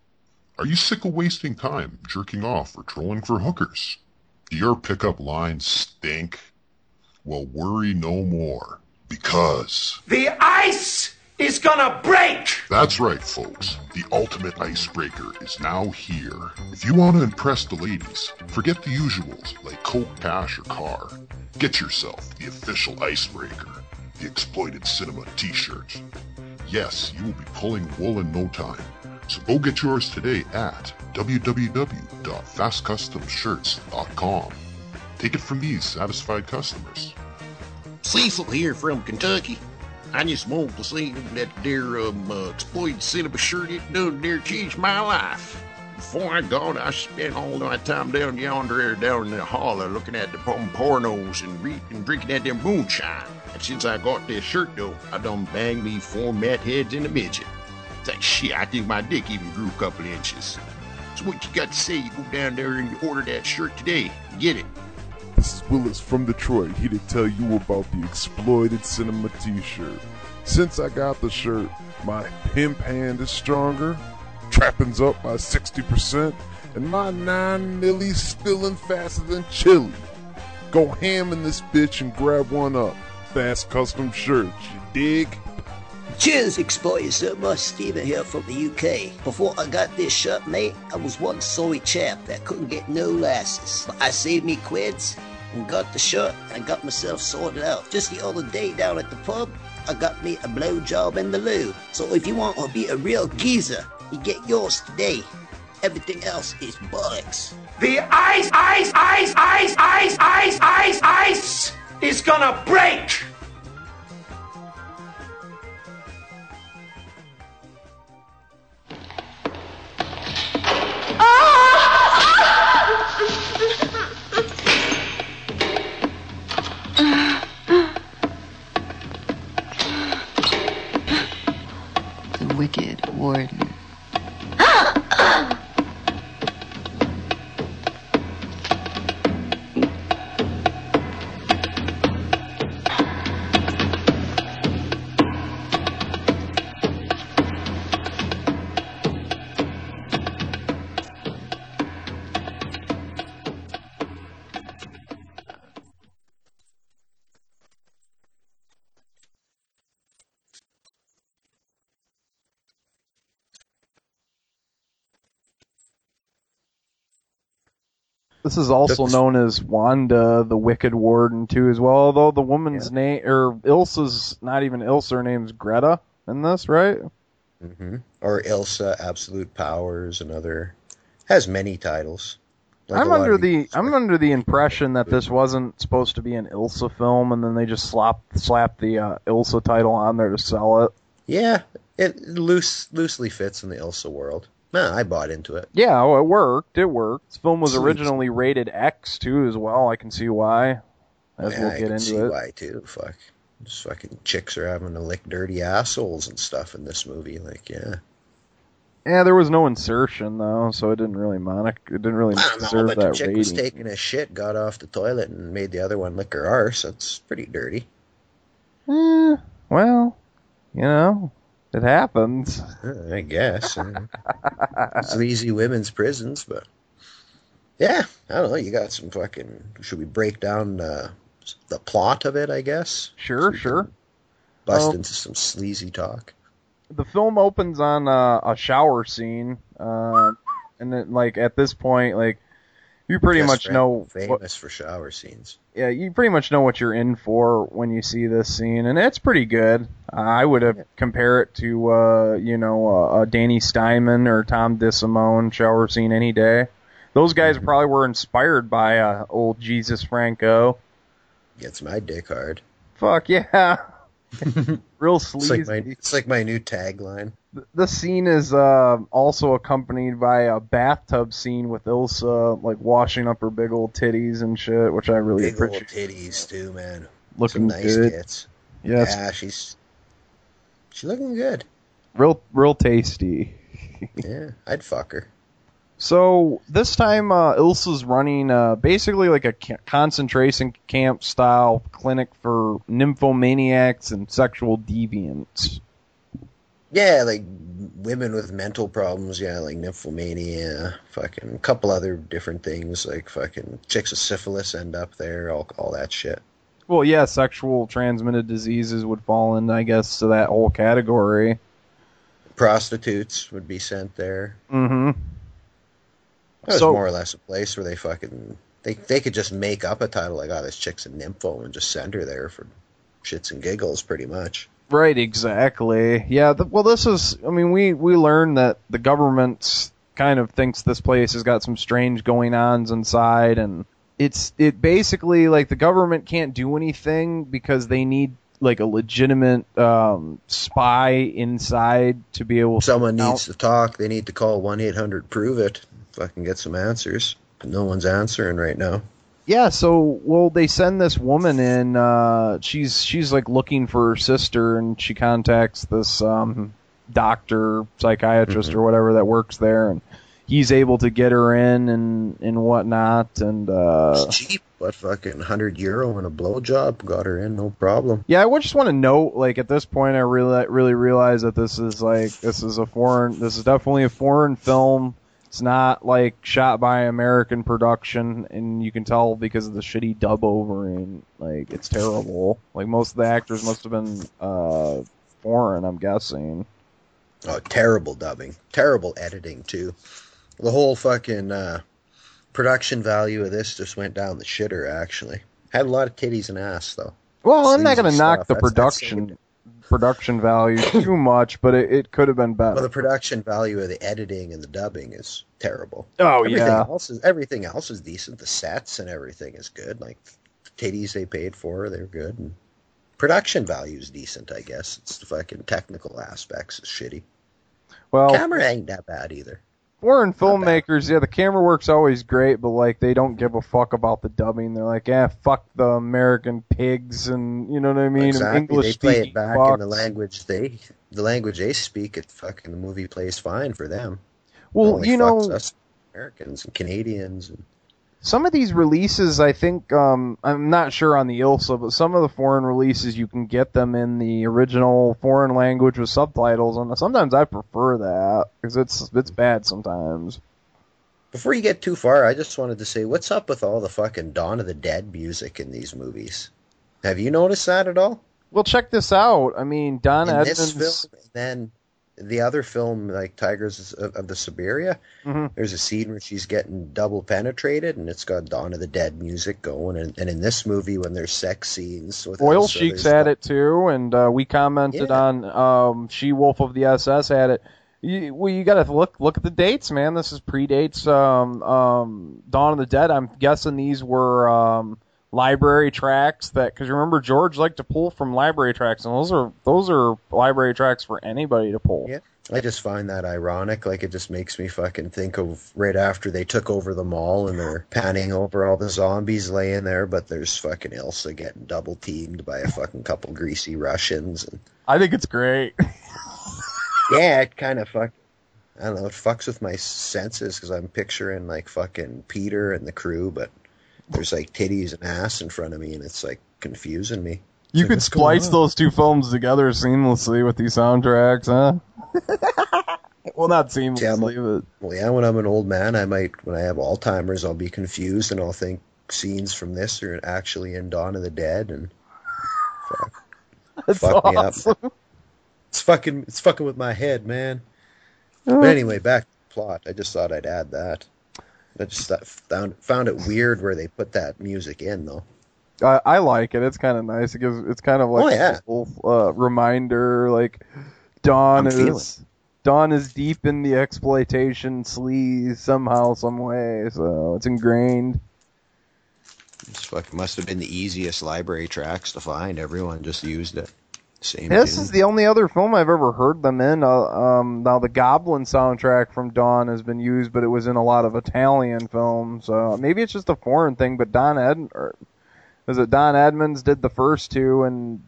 Are you sick of wasting time jerking off or trolling for hookers? Do your pickup lines stink? Well, worry no more, because The ice is gonna break! that's right, folks. The ultimate icebreaker is now here. If you want to impress the ladies, forget the usuals like Coke, Cash, or Car. Get yourself the official icebreaker, the Exploited Cinema t-shirt. Yes, you will be pulling wool in no time. So go get yours today at www.fastcustomshirts.com. Take it from these satisfied customers. Cecil here from Kentucky. I just want to say that their um, uh, exploited cinema shirt it done there changed my life. Before I got I spent all my time down yonder down in the holler looking at the pornos and, re- and drinking at them moonshine. And since I got this shirt though, I done banged me four mat heads in a midget. It's like shit, I think my dick even grew a couple inches. So what you got to say? You go down there and you order that shirt today. Get it. This is Willis from Detroit, here to tell you about the Exploited Cinema t-shirt. Since I got the shirt, my pimp hand is stronger, trapping's up by 60%, and my nine millies spilling faster than chili. Go ham in this bitch and grab one up. Fast custom shirts, you dig? Cheers, exploiters. Uh, my Stephen here from the UK. Before I got this shirt, mate, I was one sorry chap that couldn't get no lasses. But I saved me quids and got the shirt and got myself sorted out. Just the other day down at the pub, I got me a blowjob in the loo. So if you want to be a real geezer, you get yours today. Everything else is bollocks. The ice, ice, ice, ice, ice, ice, ice, ice is gonna break! The Wicked Warden. This is also That's- known as Wanda, the Wicked Warden, too, as well. Although the woman's name, or Ilsa's not even Ilsa, her name's Greta in this, right? hmm Or Ilsa, Absolute Powers, another has many titles. Like I'm under the I'm under the impression that this wasn't supposed to be an Ilsa film, and then they just slap slapped the uh, Ilsa title on there to sell it. Yeah, it loose loosely fits in the Ilsa world. Nah, I bought into it. Yeah, oh, it worked. It worked. This film was originally rated X too, as well. I can see why. As yeah, we'll I get can see into it. why too. Fuck, just fucking chicks are having to lick dirty assholes and stuff in this movie. Like, yeah, Yeah, there was no insertion though, so it didn't really monic. It didn't really I don't know, deserve but the that chick rating. was taking a shit, got off the toilet, and made the other one lick her arse. That's pretty dirty. Eh, well, you know, it happens. I guess. Sleazy women's prisons, but yeah, I don't know. You got some fucking. Should we break down uh, the plot of it? I guess. Sure, sure. Bust Um, into some sleazy talk. the film opens on uh, a shower scene, uh, and then like at this point, like you pretty much friend, know famous what, for shower scenes. yeah, you pretty much know what you're in for when you see this scene, and it's pretty good. I would have compare it to uh, you know uh, a Danny Steinmann or Tom DeSimone shower scene any day. Those guys Mm-hmm. probably were inspired by uh, old Jesus Franco. Gets my dick hard. Fuck yeah, real It's like my it's like my new tagline. the scene is uh, also accompanied by a bathtub scene with Ilsa like washing up her big old titties and shit, which I really Big old appreciate. titties too, man. Looking Some nice good. tits. Yes. Yeah, she's she's looking good. Real, real tasty. Yeah, I'd fuck her. So this time, uh, Ilsa's running uh, basically like a ca- concentration camp style clinic for nymphomaniacs and sexual deviants. Yeah, like women with mental problems, yeah, like nymphomania, fucking a couple other different things, like fucking chicks with syphilis end up there, all all that shit. Well, yeah, sexual transmitted diseases would fall in, I guess, to that whole category. Prostitutes would be sent there. Mm-hmm. That was So- more or less a place where they fucking they they could just make up a title like, oh, this chick's a nympho and just send her there for shits and giggles, pretty much. Right, exactly. Yeah, th well, this is, I mean, we, we learned that the government kind of thinks this place has got some strange going ons inside, and it's, it basically, like, the government can't do anything because they need, like, a legitimate, um, spy inside to be able Someone to. needs to talk. They need to call one eight hundred prove it. Fucking get some answers. But no one's answering right now. Yeah, so well they send this woman in uh she's she's like looking for her sister and she contacts this um doctor, psychiatrist or whatever that works there and he's able to get her in and and whatnot and uh It's cheap, but fucking hundred euro and a blowjob got her in, no problem. yeah, I would just want to note, like at this point, I really, really realize that this is like this is a foreign, this is definitely a foreign film. It's not like shot by American production, and you can tell because of the shitty dub overing. Like it's terrible. Like most of the actors must have been uh, foreign. I'm guessing. Oh, terrible dubbing, terrible editing too. The whole fucking uh, production value of this just went down the shitter. Actually, had a lot of titties and ass though. Well, I'm not going to knock the production production value too much, but it, it could have been better. Well, the production value of the editing and the dubbing is terrible. Oh, everything yeah. Else is, everything else is decent. The sets and everything is good. Like the titties they paid for, they're good. And production value is decent, I guess. It's the fucking technical aspects is shitty. well, Camera ain't that bad either. Foreign filmmakers, yeah, the camera work's always great, but like they don't give a fuck about the dubbing. They're like, yeah, fuck the American pigs, and you know what I mean. exactly. English they play it back fucks. in the language they, the language they speak. It fucking the movie plays fine for them. Well, you know, us Americans and Canadians. And, some of these releases, I think, um, I'm not sure on the ILSA, but some of the foreign releases you can get them in the original foreign language with subtitles, and sometimes I prefer that because it's it's bad sometimes. Before you get too far, I just wanted to say, what's up with all the fucking Dawn of the Dead music in these movies? Have you noticed that at all? Well, check this out. I mean, Don in Edmonds. this film, and then the other film, like Tigers of, of the Siberia, Mhm. there's a scene where she's getting double penetrated, and it's got Dawn of the Dead music going. And, and in this movie, when there's sex scenes with Oil Ilsa, Sheik's had it too, and uh, we commented Yeah. on um, She Wolf of the SS had it. You, well, you got to look look at the dates, man. This is predates um, um, Dawn of the Dead. I'm guessing these were um, library tracks that because remember George liked to pull from library tracks, and those are those are library tracks for anybody to pull. Yeah. I just find that ironic. Like it just makes me fucking think of right after they took over the mall and they're panning over all the zombies laying there, but there's fucking Ilsa getting double teamed by a fucking couple greasy Russians and I think it's great. yeah, it kind of fuck. I don't know. It fucks with my senses because I'm picturing like fucking Peter and the crew, but there's like titties and ass in front of me, and it's like confusing me. You Like, could splice those two films together seamlessly with these soundtracks, huh? well, not seamlessly, but Well, yeah. When I'm an old man, I might. When I have Alzheimer's, I'll be confused and I'll think scenes from this are actually in Dawn of the Dead, and fuck, That's fuck me up. It's fucking. It's fucking with my head, man. Oh. But anyway, back to the plot. I just thought I'd add that. I just found found it weird where they put that music in though. I, I like it. It's kind of nice. It gives, it's kind of like Oh, yeah. a little uh, reminder. Like Dawn I'm feeling is Dawn is deep in the exploitation sleaze somehow, some way. So it's ingrained. This fucking must have been the easiest library tracks to find. Everyone just used it. Same. This tune. is the only other film I've ever heard them in. Uh, um, now the Goblin soundtrack from Dawn has been used, but it was in a lot of Italian films. Uh, maybe it's just a foreign thing. But Don Ed, or was it Don Edmonds did the first two, and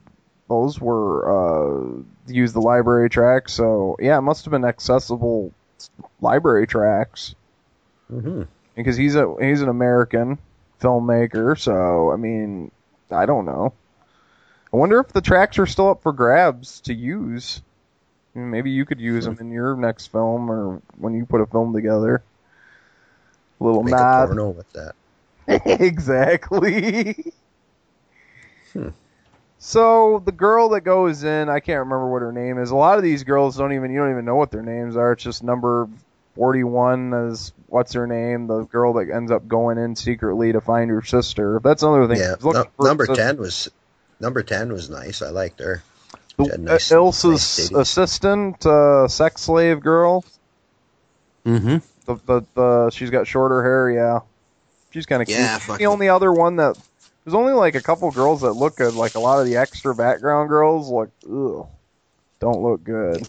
those were uh, used the library tracks. So yeah, it must have been accessible library tracks hmm because he's a he's an American filmmaker. So I mean, I don't know. I wonder if the tracks are still up for grabs to use. Maybe you could use them in your next film or when you put a film together. A little Make a nod. porno with that. exactly. Hmm. So the girl that goes in, I can't remember what her name is. A lot of these girls don't even you don't even know what their names are. It's just number forty-one is what's her name, the girl that ends up going in secretly to find her sister. That's another thing. Yeah, She's looking nu- for her number ten was number ten was nice. I liked her. Had nice- uh, Ilsa's nice assistant, uh, sex slave girl. Mm-hmm. The, the the she's got shorter hair. Yeah, she's kind of cute. Yeah, fuck the only other one that there's only like a couple girls that look good. Like a lot of the extra background girls look ugh, don't look good.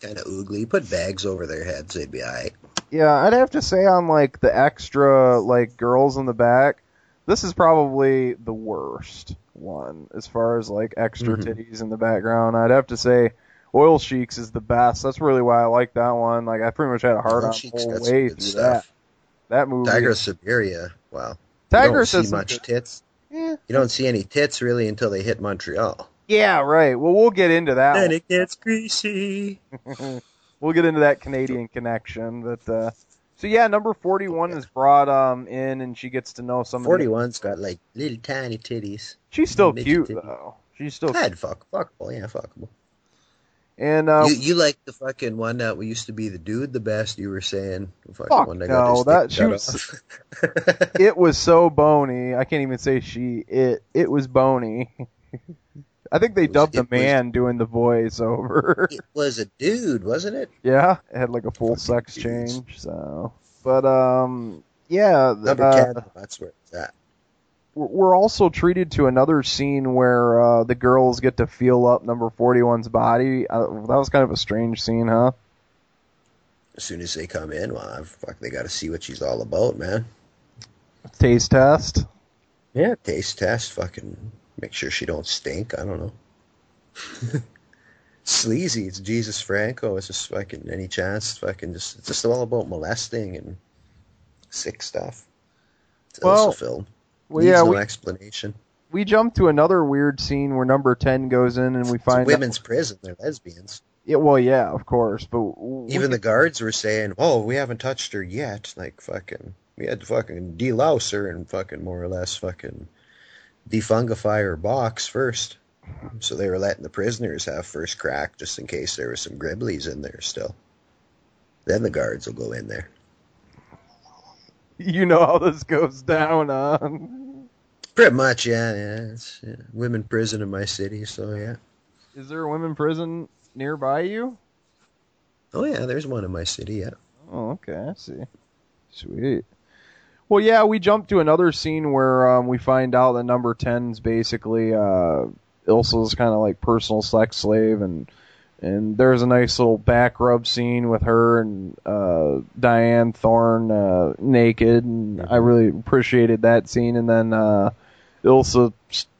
Kind of oogly. Put bags over their heads, they'd be alright. Yeah, I'd have to say on like the extra like girls in the back, this is probably the worst one as far as like extra Mhm. titties in the background. I'd have to say Oil Sheiks is the best. That's really why I like that one. Like I pretty much had a hard Oil on Sheik's the whole way good through stuff. that. That movie. Tiger of Siberia. Wow. Tiger you don't says see much good- tits. Yeah. You don't see any tits really until they hit Montreal. Yeah, right. Well, we'll get into that. Then one. it gets greasy. we'll get into that Canadian connection, but uh so yeah, number forty-one is brought um in, and she gets to know some. of Forty one's got like little tiny titties. She's still cute titties. though. She's still I'd fuck fuckable, yeah, fuckable. And uh, you, you like the fucking one that we used to be the dude the best. You were saying the fucking Fuck one that no, got that she was. it was so bony. I can't even say she. It it was bony. I think they dubbed the it was- man doing the voice over. It was a dude, wasn't it? yeah, it had like a full sex change. So, but um, yeah, Number uh, ten. That's where it's at. we're we're also treated to another scene where uh, the girls get to feel up number 41's body. Uh, that was kind of a strange scene, huh? As soon as they come in, well, fuck, they got to see what she's all about, man. Taste test. Yeah, taste test. Fucking make sure she don't stink. I don't know. Sleazy. It's Jesus Franco. It's just fucking any chance. Fucking just it's just all about molesting and sick stuff. It's Well, film. well, Needs yeah, no we- explanation. We jump to another weird scene where number 10 goes in and we It's a find out- women's prison. They're lesbians. Yeah, well, yeah, of course, but we- Even the guards were saying, "Oh, we haven't touched her yet." Like fucking, we had to fucking delouse her and fucking more or less fucking defungify her box first. So they were letting the prisoners have first crack just in case there was some gribblies in there still. Then the guards will go in there. you know how this goes down. Uh, Pretty much, yeah, yeah. It's yeah, women prison in my city, so yeah. is there a women prison nearby you? Oh yeah, there's one in my city, yeah. Oh, okay, I see. Sweet. Well, yeah, we jump to another scene where um, we find out that number 10's basically uh, Ilsa's kind of like personal sex slave, and and there's a nice little back rub scene with her and uh, Dyanne Thorne uh, naked, and I really appreciated that scene. And then uh, Ilsa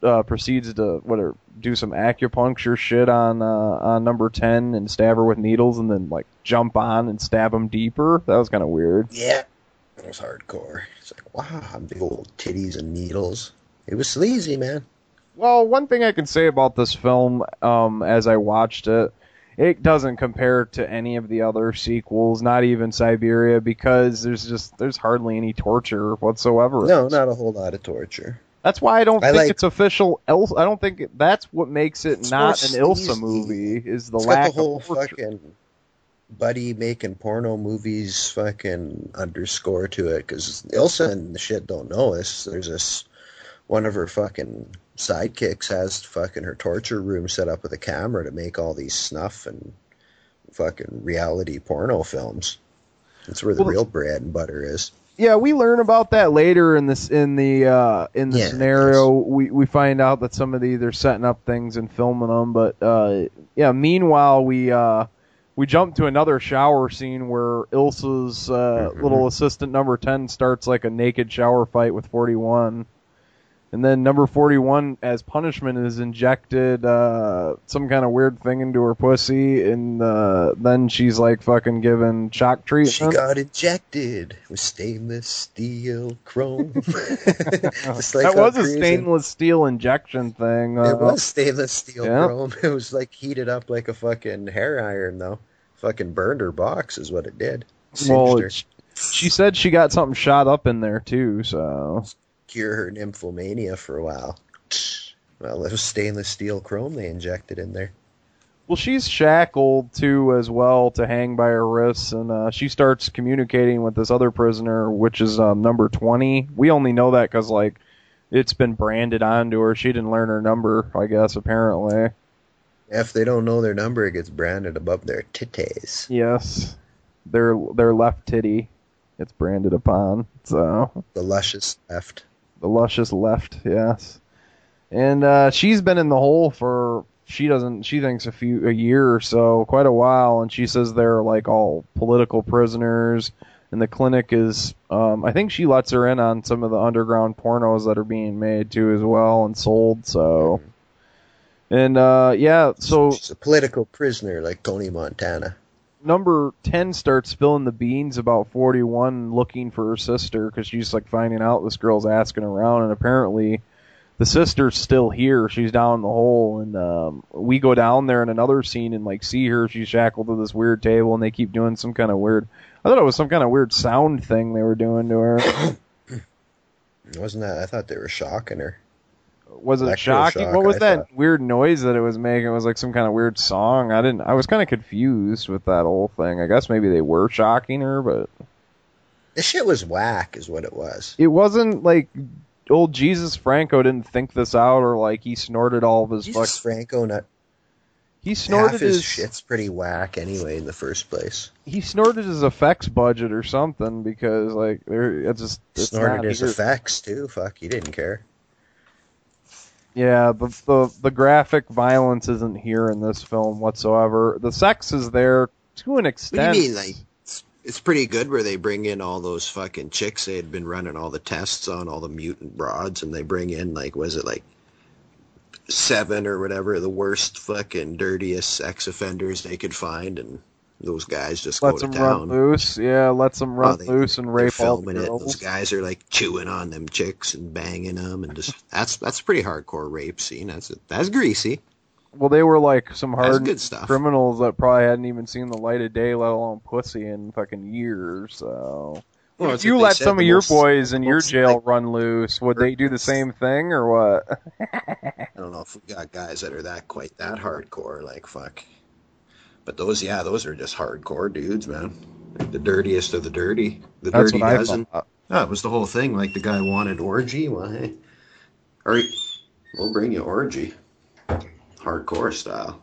uh, proceeds to what do some acupuncture shit on uh, on number 10 and stab her with needles, and then like jump on and stab him deeper. That was kind of weird. Yeah. It was hardcore. It's like, wow, big old titties and needles. It was sleazy, man. Well, one thing I can say about this film, um, as I watched it, it doesn't compare to any of the other sequels, not even Siberia, because there's just there's hardly any torture whatsoever. No, not a whole lot of torture. That's why I don't I think like- it's official. Ilsa, I don't think it, that's what makes it not an Ilsa movie. Is the lack the whole of torture. fucking buddy making porno movies fucking underscore to it because Ilsa and the shit don't know this. There's this one of her fucking sidekicks has fucking her torture room set up with a camera to make all these snuff and fucking reality porno films. That's where the Well, real bread and butter is. Yeah, we learn about that later in this in the uh, in the Yeah, scenario. We we find out that some of these are setting up things and filming them, but uh, yeah. Meanwhile, we uh, we jump to another shower scene where Ilsa's uh, little assistant number ten starts like a naked shower fight with forty one. And then number 41, as punishment, is injected uh, some kind of weird thing into her pussy, and uh, then she's like fucking given shock treatment. She got injected with stainless steel chrome. Like that was a stainless steel injection thing. Uh, It was stainless steel yeah. chrome. It was like heated up like a fucking hair iron, though. Fucking burned her box, is what it did. Well, she said she got something shot up in there too. So Cure her nymphomania for a while. Well, it was stainless steel chrome they injected in there. well, she's shackled too as well to hang by her wrists, and uh, she starts communicating with this other prisoner, which is um, number twenty. We only know that because like it's been branded onto her. She didn't learn her number, I guess. Apparently, If they don't know their number, it gets branded above their titties. yes, their their left titty. It's branded upon. So The luscious left. The luscious left, yes. And uh, she's been in the hole for she doesn't she thinks a few a year or so, quite a while, and she says they're like all political prisoners. And the clinic is, um, I think she lets her in on some of the underground pornos that are being made too as well and sold. So, and uh, yeah, so She's a political prisoner like Tony Montana. Number 10 starts spilling the beans about 41 looking for her sister because she's like finding out this girl's asking around and apparently the sister's still here she's down in the hole and um we go down there in another scene and like see her she's shackled to this weird table and they keep doing some kind of weird i thought it was some kind of weird sound thing they were doing to her Wasn't that? I thought they were shocking her. Was it shocking? What was I that thought. weird noise that it was making? It was like some kind of weird song. I didn't. I was kind of confused with that whole thing. I guess maybe they were shocking her, but This shit was whack, is what it was. it wasn't like old Jesus Franco didn't think this out or like he snorted all of his Jesus fuck. Franco, not He snorted half his his shit's pretty whack anyway in the first place. he snorted his effects budget or something because like there it's just it's Snorted his here. effects too. Fuck, he didn't care. Yeah, the, the the graphic violence isn't here in this film whatsoever. The sex is there to an What do extent. you mean, like? It's, it's pretty good where they bring in all those fucking chicks they had been running all the tests on, all the mutant broads, and they bring in like, was it like seven or whatever, the worst fucking dirtiest sex offenders they could find, and those guys just lets go to them run town. loose. Yeah, lets them run Oh, they- loose and rape all the it. Those guys are like chewing on them chicks and banging them, and just that's that's a pretty hardcore rape scene. That's that's greasy. Well, they were like some That's hard good stuff. criminals that probably hadn't even seen the light of day, let alone pussy in fucking years. So, Well, if you let some of your most- boys in your jail like, run loose, would they do the same thing or what? I don't know if we got guys that are that quite that hardcore, like fuck. But those, yeah, those are just hardcore dudes, man. Like the dirtiest of the dirty, the That's dirty dozen. thought. Yeah, it was the whole thing. Like the guy wanted orgy. Well, hey, all right, we'll bring you orgy, hardcore style.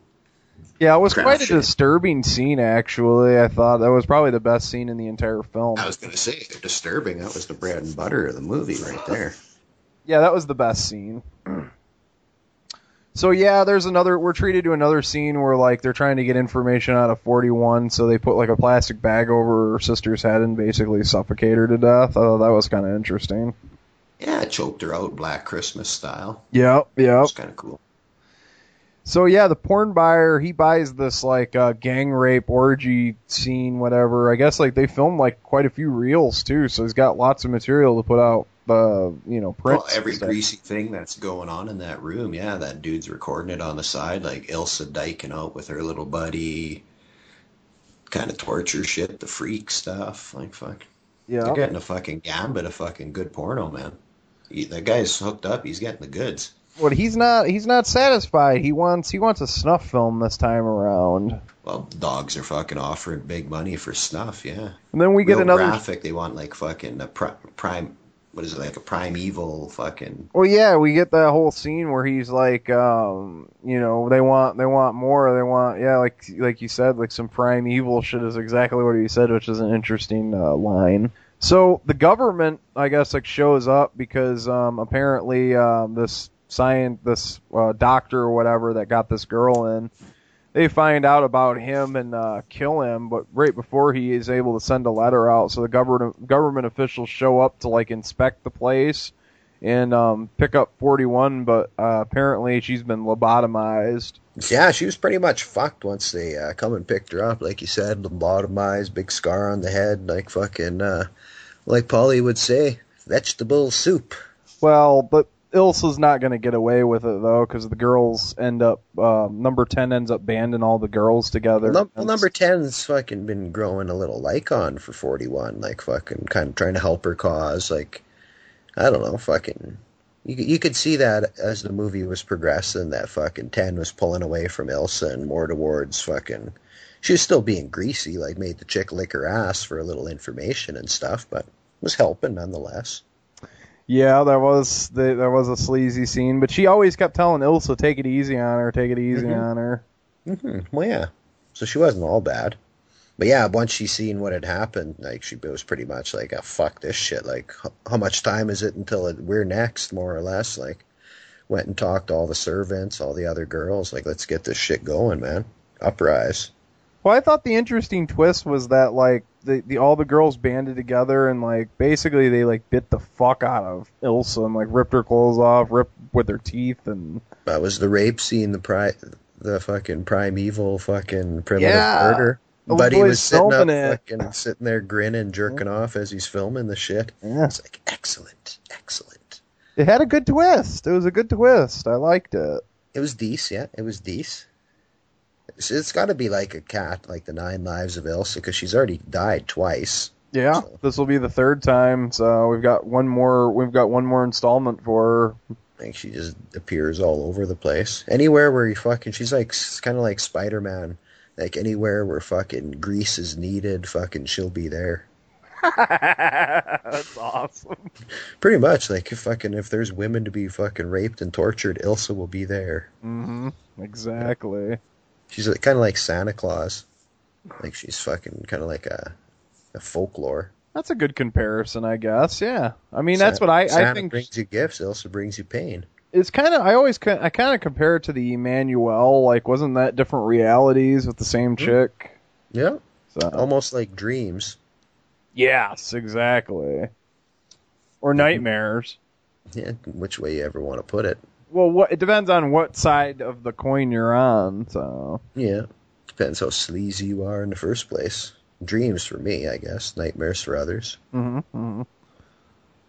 Yeah, it was Crap quite a shit. disturbing scene. Actually, I thought that was probably the best scene in the entire film. I was gonna say disturbing. That was the bread and butter of the movie right there. Yeah, that was the best scene. So yeah, there's another. We're treated to another scene where like they're trying to get information out of 41, so they put like a plastic bag over her sister's head and basically suffocate her to death. I thought that was kind of interesting. Yeah, choked her out, Black Christmas style. Yep, yep. It's kind of cool. So yeah, the porn buyer he buys this like uh, gang rape orgy scene, whatever. I guess like they filmed like quite a few reels too, so he's got lots of material to put out. Uh, you know, prints. Well, every greasy thing that's going on in that room, yeah, that dude's recording it on the side, like Ilsa diking out with her little buddy, kind of torture shit, the freak stuff, like fuck. Yeah. They're getting a fucking gambit of fucking good porno, man. He, that guy's hooked up. He's getting the goods. What he's not he's not satisfied. He wants he wants a snuff film this time around. Well, dogs are fucking offering big money for snuff, yeah. And then we get another. graphic. They want like fucking a pri- prime. What is it like a primeval fucking? Well, yeah, we get that whole scene where he's like, um, you know, they want they want more. They want yeah, like like you said, like some prime evil shit is exactly what he said, which is an interesting uh, line. So the government, I guess, like shows up because um, apparently um, this science, this uh, doctor or whatever that got this girl in, they find out about him and uh, kill him. But right before he is able to send a letter out, so the government government officials show up to like inspect the place and um, pick up 41. But uh, apparently she's been lobotomized. Yeah, she was pretty much fucked once they uh, come and picked her up. Like you said, lobotomized, big scar on the head, like fucking, uh, like Polly would say, vegetable soup. Well, but Ilsa's not going to get away with it though, because the girls end up um, number 10 ends up banding all the girls together. Well, num- well, number 10's fucking been growing a little like on for 41, like fucking kind of trying to help her cause. Like, I don't know, fucking. You, you could see that as the movie was progressing, that fucking 10 was pulling away from Ilsa and more towards fucking. She was still being greasy, like made the chick lick her ass for a little information and stuff, but was helping nonetheless. Yeah, there was the, there was a sleazy scene, but she always kept telling Ilsa, "Take it easy on her, take it easy Mhm. on her." hmm Well, yeah. So she wasn't all bad. But yeah, once she seen what had happened, like she was pretty much like, oh, fuck this shit. Like, h- how much time is it until it, we're next, more or less? Like, went and talked to all the servants, all the other girls. Like, let's get this shit going, man. Uprise. Well, I thought the interesting twist was that like the, the all the girls banded together and like basically they like bit the fuck out of Ilsa and like ripped her clothes off, ripped with her teeth and That was the rape scene, the pri- the fucking primeval fucking primitive Yeah. murder. Oh, the Buddy boy's was sitting up, it. fucking sitting there grinning, jerking off as he's filming the shit. Yeah. It's like excellent, excellent. it had a good twist. It was a good twist. I liked it. It was decent, yeah. It was decent. It's, it's got to be like a cat, like the Nine Lives of Ilsa, because she's already died twice. Yeah, this will be the third time. So we've got one more. We've got one more installment for her. Like she just appears all over the place. Anywhere where you fucking, she's like kind of like Spider Man. Like anywhere where fucking grease is needed, fucking she'll be there. That's awesome. Pretty much, like if fucking if there's women to be fucking raped and tortured, Ilsa will be there. hmm Exactly. She's kind of like Santa Claus. Like she's fucking kind of like a, a folklore. That's a good comparison, I guess. Yeah. I mean, Sa- that's what I, Santa I think. brings you gifts. also brings you pain. It's kind of. I always. I kind of compare it to the Emmanuelle. Like, wasn't that different realities with the same hmm. chick? Yeah. So. Almost like dreams. Yes, exactly. Or nightmares. Yeah, which way you ever want to put it. Well, what it depends on what side of the coin you're on. So. Yeah. Depends how sleazy you are in the first place. Dreams for me, I guess. Nightmares for others. Mm-hmm.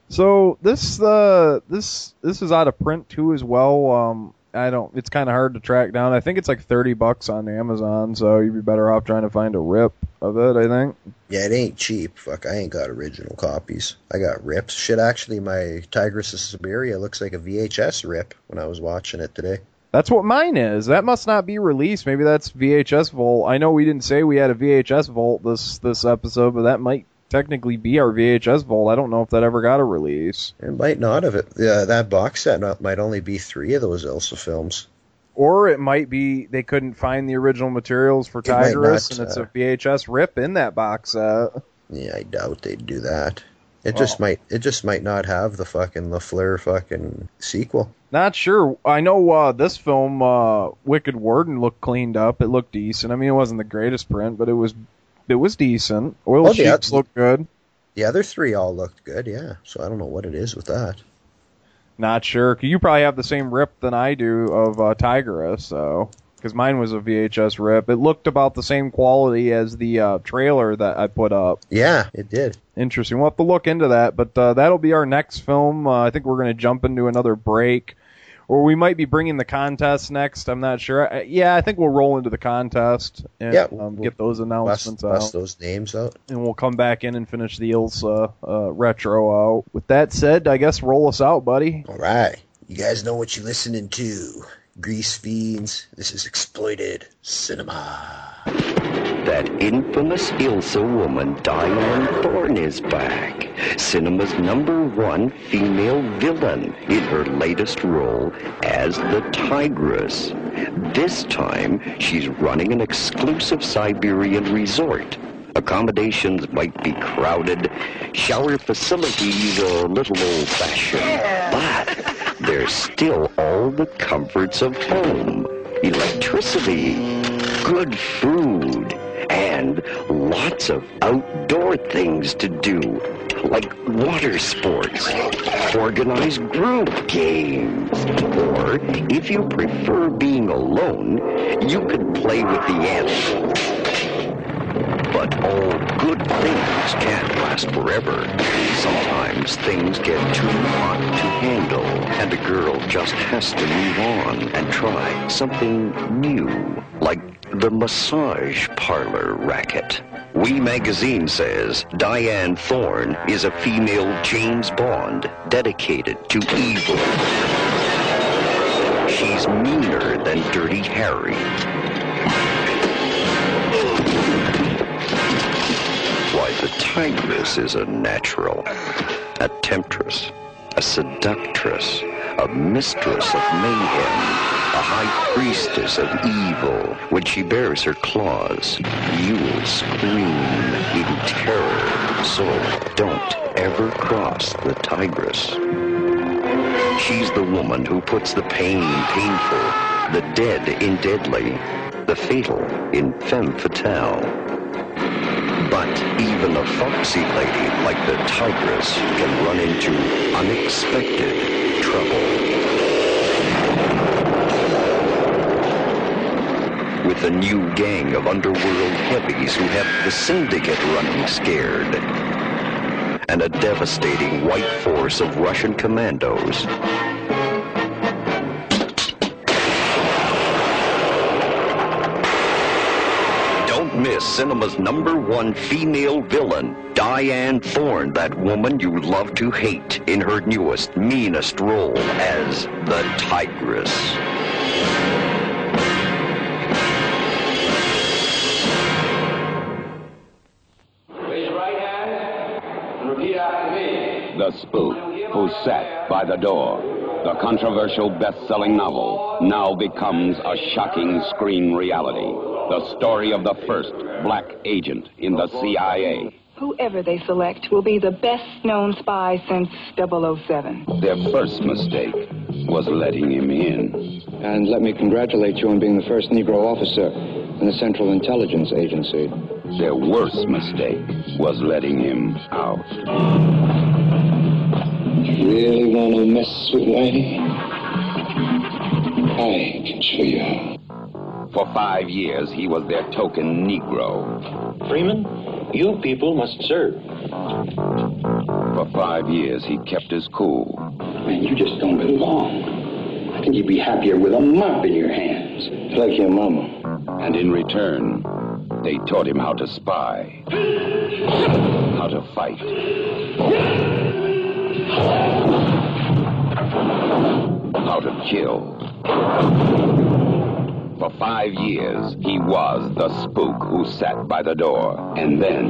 So this uh this this is out of print too as well. Um, I don't. It's kind of hard to track down. I think it's like thirty bucks on Amazon. So you'd be better off trying to find a rip of it. I think. Yeah, it ain't cheap. Fuck, I ain't got original copies. I got rips. Shit, actually, my Tigress of Siberia looks like a VHS rip when I was watching it today. That's what mine is. That must not be released. Maybe that's VHS Vault. I know we didn't say we had a VHS Vault this this episode, but that might technically be our VHS Vault. I don't know if that ever got a release. It might not have it. Yeah, that box set not, might only be three of those Ilsa films. Or it might be they couldn't find the original materials for It might Tigress, not, and it's uh, a VHS rip in that box set. Yeah, I doubt they'd do that. It just might. It just might not have the fucking LaFleur fucking sequel. Not sure. I know uh, this film, uh, Wicked Warden, looked cleaned up. It looked decent. I mean, it wasn't the greatest print, but it was it was decent. Oil Oh, yeah. Sheiks looked good. The other three all looked good. Yeah, so I don't know what it is with that. Not sure. You probably have the same rip than I do of uh, Tigress, so because mine was a VHS rip. It looked about the same quality as the uh, trailer that I put up. Yeah, it did. Interesting. We'll have to look into that, but uh, that'll be our next film. Uh, I think we're going to jump into another break, or we might be bringing the contest next. I'm not sure. I, yeah, I think we'll roll into the contest and Yeah, um, get those announcements Bust, bust out, those names out. and we'll come back in and finish the Ilsa uh, retro out. With that said, I guess roll us out, buddy. All right, you guys know what you're listening to. Grease fiends. This is exploited cinema. That infamous Ilsa woman, Dyanne Thorne, is back. Cinema's number one female villain in her latest role as the Tigress. This time, she's running an exclusive Siberian resort. Accommodations might be crowded, shower facilities a little old-fashioned, but there's still all the comforts of home. Electricity, good food, and lots of outdoor things to do, like water sports, organized group games, or if you prefer being alone, you could play with the animals. But all good things can't last forever. Sometimes things get too hot to handle, and a girl just has to move on and try something new, like the massage parlor racket. We Magazine says Dyanne Thorne is a female James Bond dedicated to evil. She's meaner than Dirty Harry. The tigress is a natural, a temptress, a seductress, a mistress of mayhem, a high priestess of evil. When she bares her claws, you will scream in terror. So don't ever cross the tigress. She's the woman who puts the pain painful, the dead in deadly, the fatal in femme fatale. But even a foxy lady like the tigress can run into unexpected trouble. With a new gang of underworld heavies who have the syndicate running scared. And a devastating white force of Russian commandos. Miss cinema's number one female villain, Dyanne Thorne, that woman you love to hate, in her newest, meanest role as the Tigress. Raise your right hand and repeat after me. The Spook Who Sat by the Door. The controversial best-selling novel now becomes a shocking screen reality. The story of the first black agent in the CIA. Whoever they select will be the best known spy since 007. Their first mistake was letting him in. And let me congratulate you on being the first Negro officer in the Central Intelligence Agency. Their worst mistake was letting him out. Really want to mess with Whitey? I can show you how. For five years, he was their token Negro. Freeman, you people must serve. For five years, he kept his cool. Man, you just don't belong. I think you'd be happier with a mop in your hands. Like your mama. And in return, they taught him how to spy, how to fight, how to kill. For five years, he was the spook who sat by the door. And then,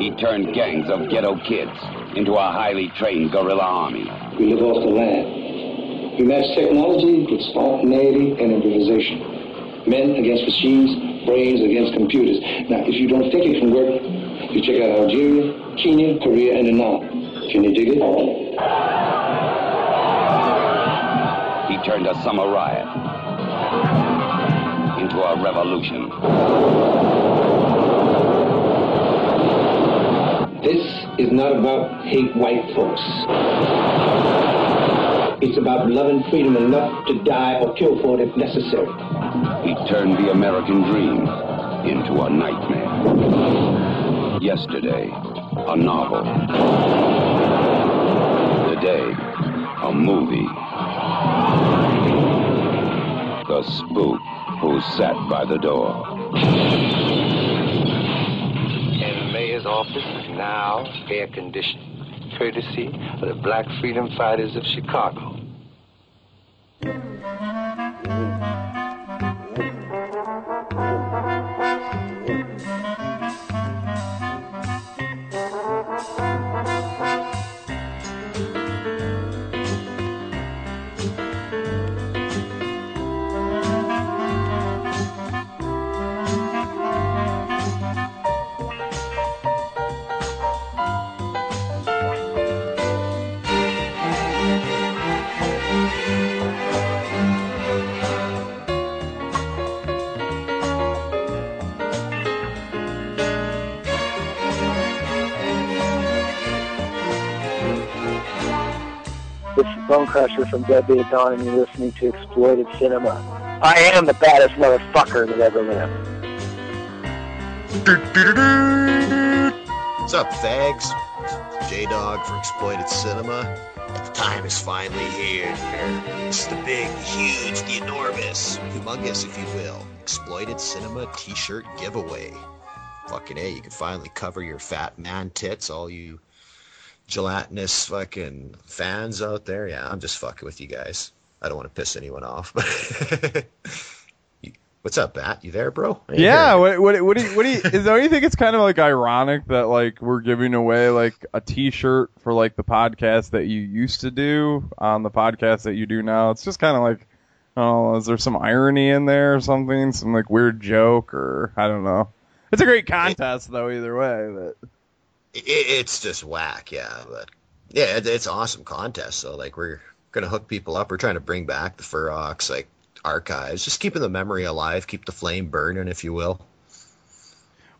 he turned gangs of ghetto kids into a highly trained guerrilla army. We live off the land. We match technology with spontaneity and improvisation. Men against machines, brains against computers. Now, if you don't think it can work, you check out Algeria, Kenya, Korea, and Annam. Can you dig it? He turned a summer riot into a revolution. This is not about hate white folks. It's about loving freedom enough to die or kill for it if necessary. He turned the American dream into a nightmare. Yesterday, a novel. Today, a movie. The spook who sat by the door. And mayor's office is now air conditioned, courtesy of the Black Freedom Fighters of Chicago. This is Bone Crusher from Deadbeat at Dawn, and you're listening to Exploited Cinema. I am the baddest motherfucker that ever lived. What's up, fags? J Dog for Exploited Cinema. The time is finally here. It's the big, huge, the enormous, humongous, if you will, Exploited Cinema t shirt giveaway. Fucking A, you can finally cover your fat man tits, all you gelatinous fucking fans out there. Yeah, I'm just fucking with you guys. I don't want to piss anyone off. But what's up, Bat? You there, bro? I ain't Yeah, hearing what what what do you, what do you is don't you think it's kind of like ironic that like we're giving away like a T-shirt for like the podcast that you used to do on the podcast that you do now? It's just kind of like, oh, is there some irony in there or something? Some like weird joke or I don't know. It's a great contest though, either way. But it, it's just whack, yeah. But yeah, it, it's awesome contest. So like we're gonna hook people up. We're trying to bring back the Ferox like archives, just keeping the memory alive, keep the flame burning, if you will.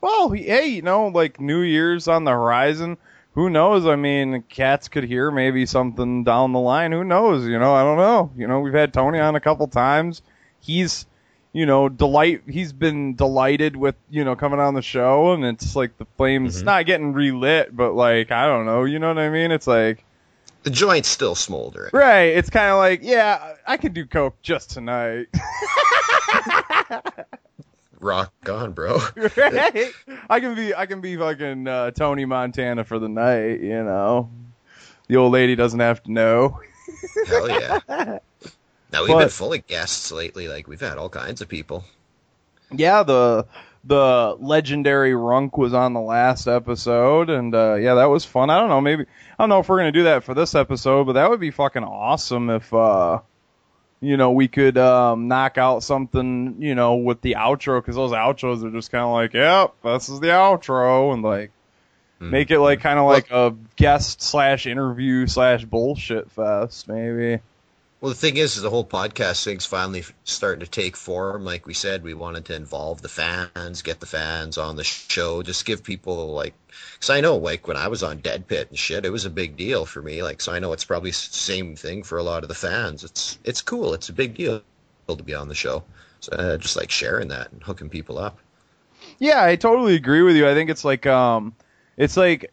well, hey, you know, like New Year's on the horizon. Who knows? I mean, cats could hear maybe something down the line. Who knows? You know, I don't know. You know, we've had Tony on a couple times. He's, you know, delight. He's been delighted with you know coming on the show, and it's like the flames Mhm. not getting relit, but like I don't know. You know what I mean? It's like The joint's still smoldering. right. It's kind of like yeah, I could do coke just tonight. rock on, bro. Right? I can be I can be fucking uh, Tony Montana for the night, you know. The old lady doesn't have to know. Hell yeah. Now we've But- been full of guests lately. Like we've had all kinds of people. Yeah, the the legendary Runk was on the last episode, and uh, yeah, that was fun. I don't know, maybe I don't know if we're gonna do that for this episode, but that would be fucking awesome if uh, you know, we could um, knock out something, you know, with the outro because those outros are just kind of like, yep, this is the outro, and like make it like kind of like a guest slash interview slash bullshit fest, maybe. Well, the thing is, is the whole podcast thing's finally starting to take form. Like we said, we wanted to involve the fans, get the fans on the show, just give people like, because I know like when I was on Dead Pit and shit, it was a big deal for me. Like, so I know it's probably same thing for a lot of the fans. It's it's cool. It's a big deal to be on the show. So uh, just like sharing that and hooking people up. Yeah, I totally agree with you. I think it's like um it's like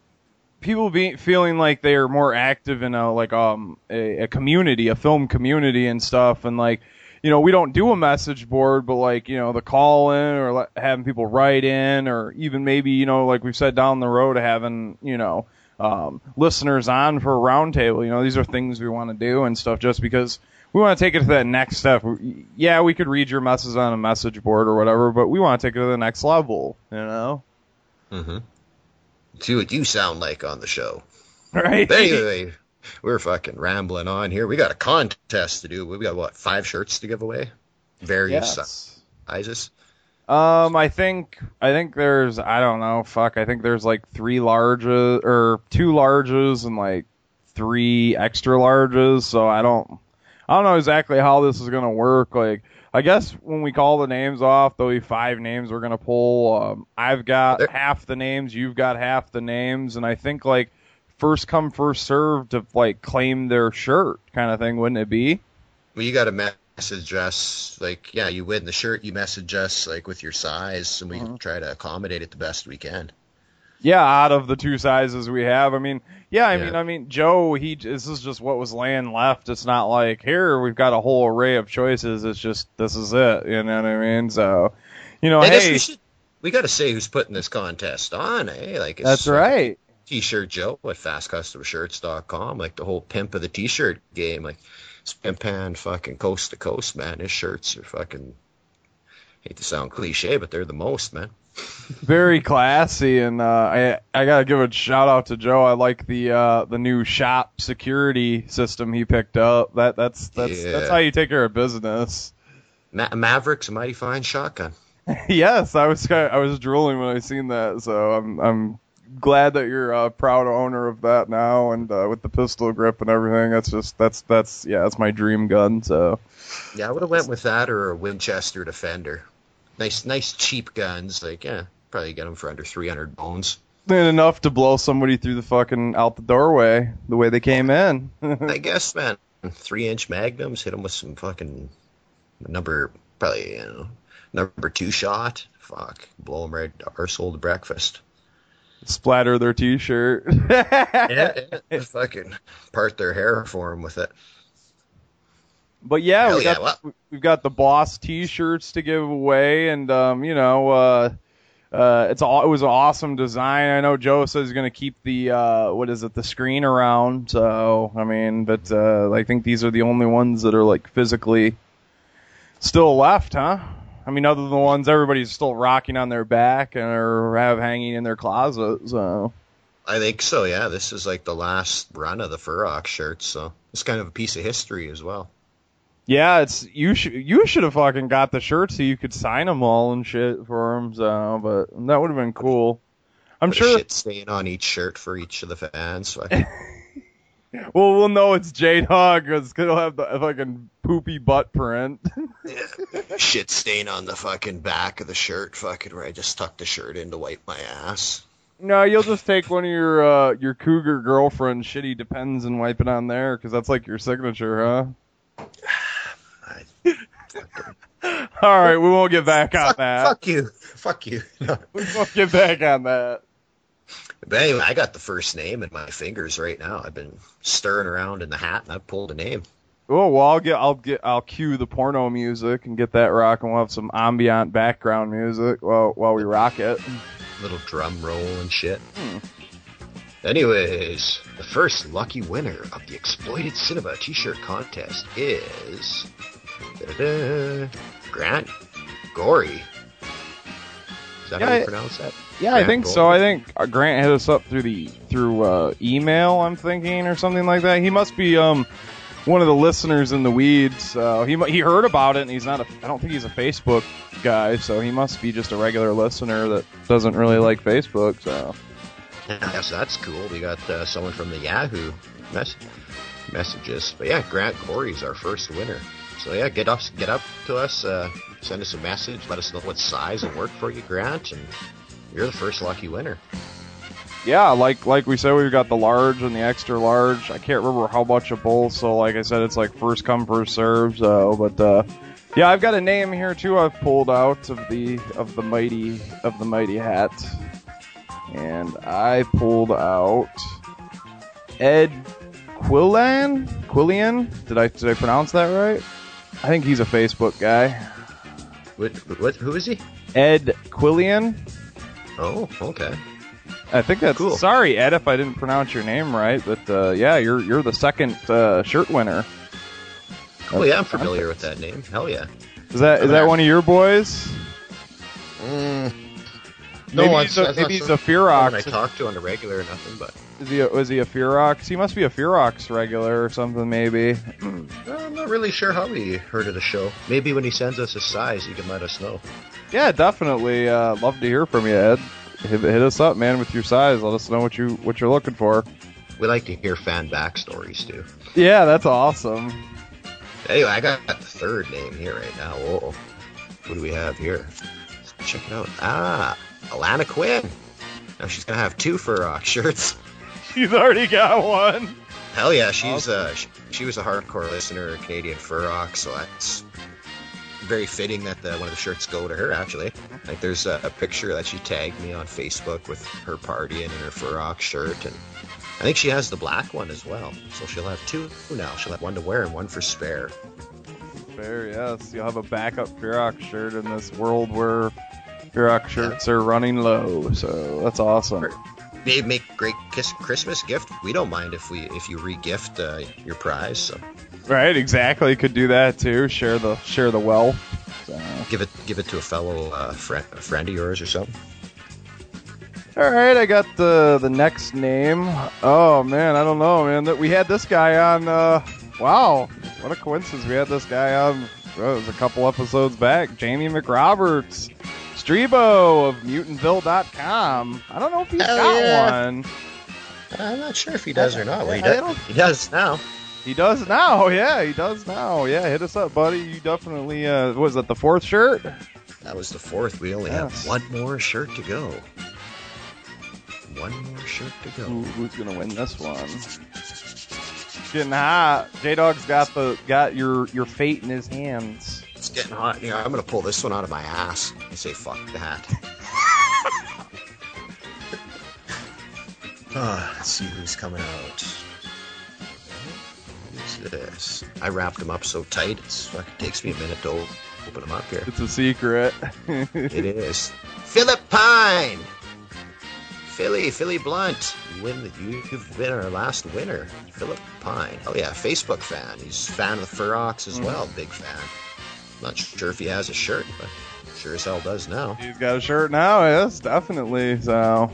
people be feeling like they are more active in a like um a, a community, a film community and stuff and like you know, we don't do a message board, but like, you know, the call in or let, having people write in or even maybe, you know, like we've said down the road having, you know, um, listeners on for a roundtable. You know, these are things we want to do and stuff just because we want to take it to that next step. Yeah, we could read your messages on a message board or whatever, but we want to take it to the next level, you know? Mm-hmm. See what you sound like on the show. Right. But anyway, we're fucking rambling on here. We got a contest to do. We got what five shirts to give away, various Yes. sizes. Um, I think I think there's I don't know, fuck. I think there's like three larges or two larges and like three extra larges. So I don't I don't know exactly how this is gonna work. Like I guess when we call the names off, there'll be five names we're gonna pull. Um, I've got half the names, you've got half the names, and I think like first come first serve to like claim their shirt kind of thing, wouldn't it be? Well, you got to message us like, yeah, you win the shirt. You message us like with your size, and we Mm-hmm. try to accommodate it the best we can. Yeah, out of the two sizes we have, I mean, yeah, I Yeah. mean, I mean, Joe, he this is just what was laying left. It's not like here we've got a whole array of choices. It's just this is it. You know what I mean? So, you know, I guess hey, we should. We got to say who's putting this contest on, eh? Like it's, that's uh, right. T-shirt Joe at fastcustomshirts.com, like the whole pimp of the T-shirt game, like it's pimpan fucking coast to coast, man. His shirts are fucking. Hate to sound cliche, but they're the most, man. Very classy, and uh, I I gotta give a shout out to Joe. I like the uh, the new shop security system he picked up. That that's that's Yeah. that's how you take care of business. Ma- Maverick's a mighty fine shotgun. yes, I was I was drooling when I seen that, so I'm I'm glad that you're a proud owner of that now, and uh, with the pistol grip and everything. That's just that's that's yeah, that's my dream gun. So Yeah, I would have went with that or a Winchester Defender. Nice, nice cheap guns. Like, yeah, probably get them for under three hundred bones. and enough to blow somebody through the fucking out the doorway the way they came in. I guess, man. Three inch magnums, hit them with some fucking number, probably you know, number two shot. Fuck, blow them right arsehole to breakfast. Splatter their t-shirt. yeah, yeah, fucking part their hair for them with it. But yeah, Hell we yeah, got we've got the boss T-shirts to give away, and um, you know, uh, uh, it's all it was an awesome design. I know Joe says he's gonna keep the uh, what is it, the screen around. So I mean, but uh, I think these are the only ones that are like physically still left, huh? I mean, other than the ones everybody's still rocking on their back and or have hanging in their closet. So I think so. Yeah, this is like the last run of the Ferox shirts, so it's kind of a piece of history as well. Yeah, it's you should you should have fucking got the shirt so you could sign them all and shit for them. So, but that would have been cool. I'm Put sure. shit stain on each shirt for each of the fans. So I- Well, we'll know it's J Dog because it'll have the fucking poopy butt print. shit stain on the fucking back of the shirt, fucking where I just tucked the shirt in to wipe my ass. no, you'll just take one of your uh, your cougar girlfriend shitty depends and wipe it on there because that's like your signature, huh? All right, we won't get back on that. Fuck you, fuck you. No. We won't get back on that. But anyway, I got the first name in my fingers right now. I've been stirring around in the hat and I've pulled a name. Oh well, I'll get I'll get I'll cue the porno music and get that rock, and we'll have some ambient background music while while we rock it. Little drum roll and shit. Hmm. Anyways, the first lucky winner of the Exploited Cinema T-shirt contest is da-da-da, Grant Gory. Is that Yeah, how you I- pronounce that? Yeah, I Grant think so. I think Grant hit us up through the through uh, email. I'm thinking or something like that. He must be um one of the listeners in the weeds. Uh, he he heard about it, and he's not. A, I don't think he's a Facebook guy, so he must be just a regular listener that doesn't really like Facebook. So Yeah, so that's cool. We got uh, someone from the Yahoo mess- messages. But yeah, Grant Corey's our first winner. So yeah, get up, get up to us. Uh, send us a message. Let us know what size will work for you, Grant, and you're the first lucky winner. yeah, like like we said, we've got the large and the extra large. I can't remember how much of both. So like I said, it's like first come first serve. So but uh, yeah, I've got a name here too. I've pulled out of the of the mighty of the mighty hat, and I pulled out Ed Quillan. Quillian? Did I did I pronounce that right? I think he's a Facebook guy. What, what, who is he? Ed Quillian. Oh, okay. I think that's Cool. sorry, Ed, if I didn't pronounce your name right, but uh, yeah, you're you're the second uh, shirt winner. Oh yeah, I'm familiar with that name. Hell yeah. Is that is that one of your boys? Mm, Maybe no, he's a- that's maybe he's a Ferox. someone I talk to on a regular or nothing, but Is he a, is he a Ferox? He must be a Ferox regular or something, maybe. I'm not really sure how he heard of the show. Maybe when he sends us his size, he can let us know. Yeah, definitely. Uh, love to hear from you, Ed. Hit, hit us up, man, with your size. Let us know what you what you're looking for. We like to hear fan backstories too. Yeah, that's awesome. Anyway, I got the third name here right now. Whoa. What do we have here? Let's check it out. Ah, Alana Quinn. Now she's gonna have two Ferox shirts. She's already got one. Hell yeah, she's uh, she, she was a hardcore listener of Canadian Ferox, so that's very fitting that the, one of the shirts go to her. Actually, like there's a, a picture that she tagged me on Facebook with her partying in her Ferox shirt, and I think she has the black one as well. So she'll have two now. She'll have one to wear and one for spare. Fair, yes. You'll have a backup Ferox shirt in this world where Ferox shirts are running low. So that's awesome. They make great kiss Christmas gift. We don't mind if we if you re-gift uh, your prize. So Right, exactly. Could do that too. Share the share the wealth. So. give it give it to a fellow uh, friend a friend of yours or something. All right, I got the the next name. Oh man, I don't know, man. That we had this guy on. Uh, wow, what a coincidence! We had this guy on. Well, it was a couple episodes back. Jamie McRoberts, Streebo of Mutantville.com. I don't know if he's Hell got yeah. one. I'm not sure if he does or not. Well, he, does, don't- he does now. He does now. Yeah, he does now. Yeah, hit us up, buddy. You definitely. Uh, was that the fourth shirt? That was the fourth. We only Yes. have one more shirt to go. One more shirt to go. Ooh, who's gonna win this one? Getting hot. J Dog's got the got your your fate in his hands. It's getting hot here. I'm gonna pull this one out of my ass and say fuck that. Ah, let's see who's coming out. Who's this? I wrapped him up so tight. It's fucking takes me a minute to open him up here. It's a secret. It is Philip Pine. Philly, Philly Blunt. You win. You, you've been our last winner, Philip Pine. Oh yeah, Facebook fan. He's a fan of the Ferox as well. Big fan. Not sure if he has a shirt, but sure as hell does now. He's got a shirt now. Yes, definitely. So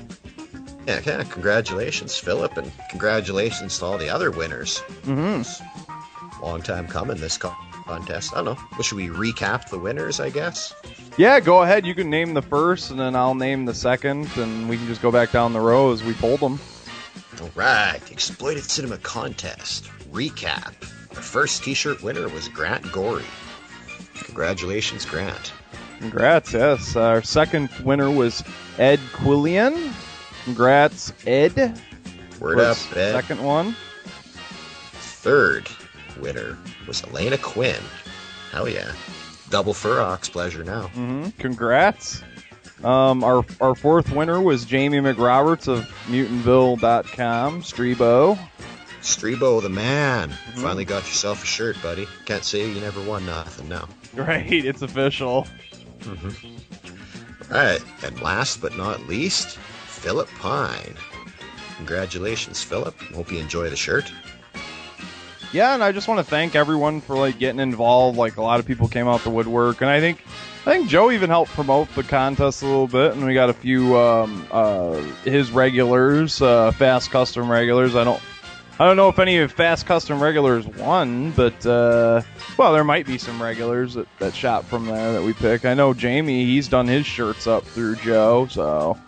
Yeah, okay. Congratulations, Philip, and congratulations to all the other winners. Mm-hmm. Long time coming this contest. I don't know. Well, should we recap the winners? I guess. yeah, go ahead. You can name the first, and then I'll name the second, and we can just go back down the row as we pulled them. All right, Exploited Cinema Contest recap. Our first T-shirt winner was Grant Gory. Congratulations, Grant. Congrats. Yes, our second winner was Ed Quillian. Congrats, Ed. Word up, Ed. Second one. Third winner was Elena Quinn. Hell yeah, double Ferox pleasure now. hmm Congrats. Um, our our fourth winner was Jamie McRoberts of Mutantville.com. Streebo. Streebo, the man. Mm-hmm. Finally got yourself a shirt, buddy. Can't say you never won nothing now. Right, it's official. All right, and last but not least, Philip Pine. Congratulations, Philip. Hope you enjoy the shirt. Yeah, and I just want to thank everyone for like getting involved. Like a lot of people came out the woodwork, and I think I think Joe even helped promote the contest a little bit, and we got a few um, uh, his regulars, uh, fast custom regulars. I don't I don't know if any of fast custom regulars won, but uh, well, there might be some regulars that, that shot from there that we pick. I know Jamie, he's done his shirts up through Joe, so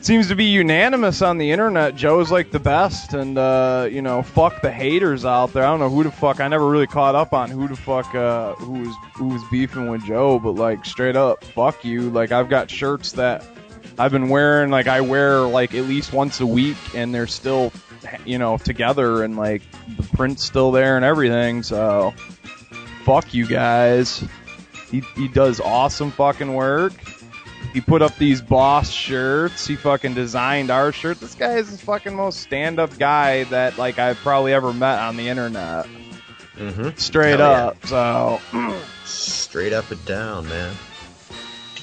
seems to be unanimous on the internet. Joe's like the best, and uh, you know, fuck the haters out there. I don't know who the fuck. I never really caught up on who the fuck uh, who was who was beefing with Joe, but like straight up, fuck you. Like I've got shirts that I've been wearing. Like I wear like at least once a week, and they're still, you know, together, and like the print's still there and everything. So fuck you guys. He he does awesome fucking work. He put up these boss shirts. He fucking designed our shirt. This guy is the fucking most stand up guy that like I've probably ever met on the internet. Mm-hmm. Straight Hell yeah. up. So Straight up and down, man.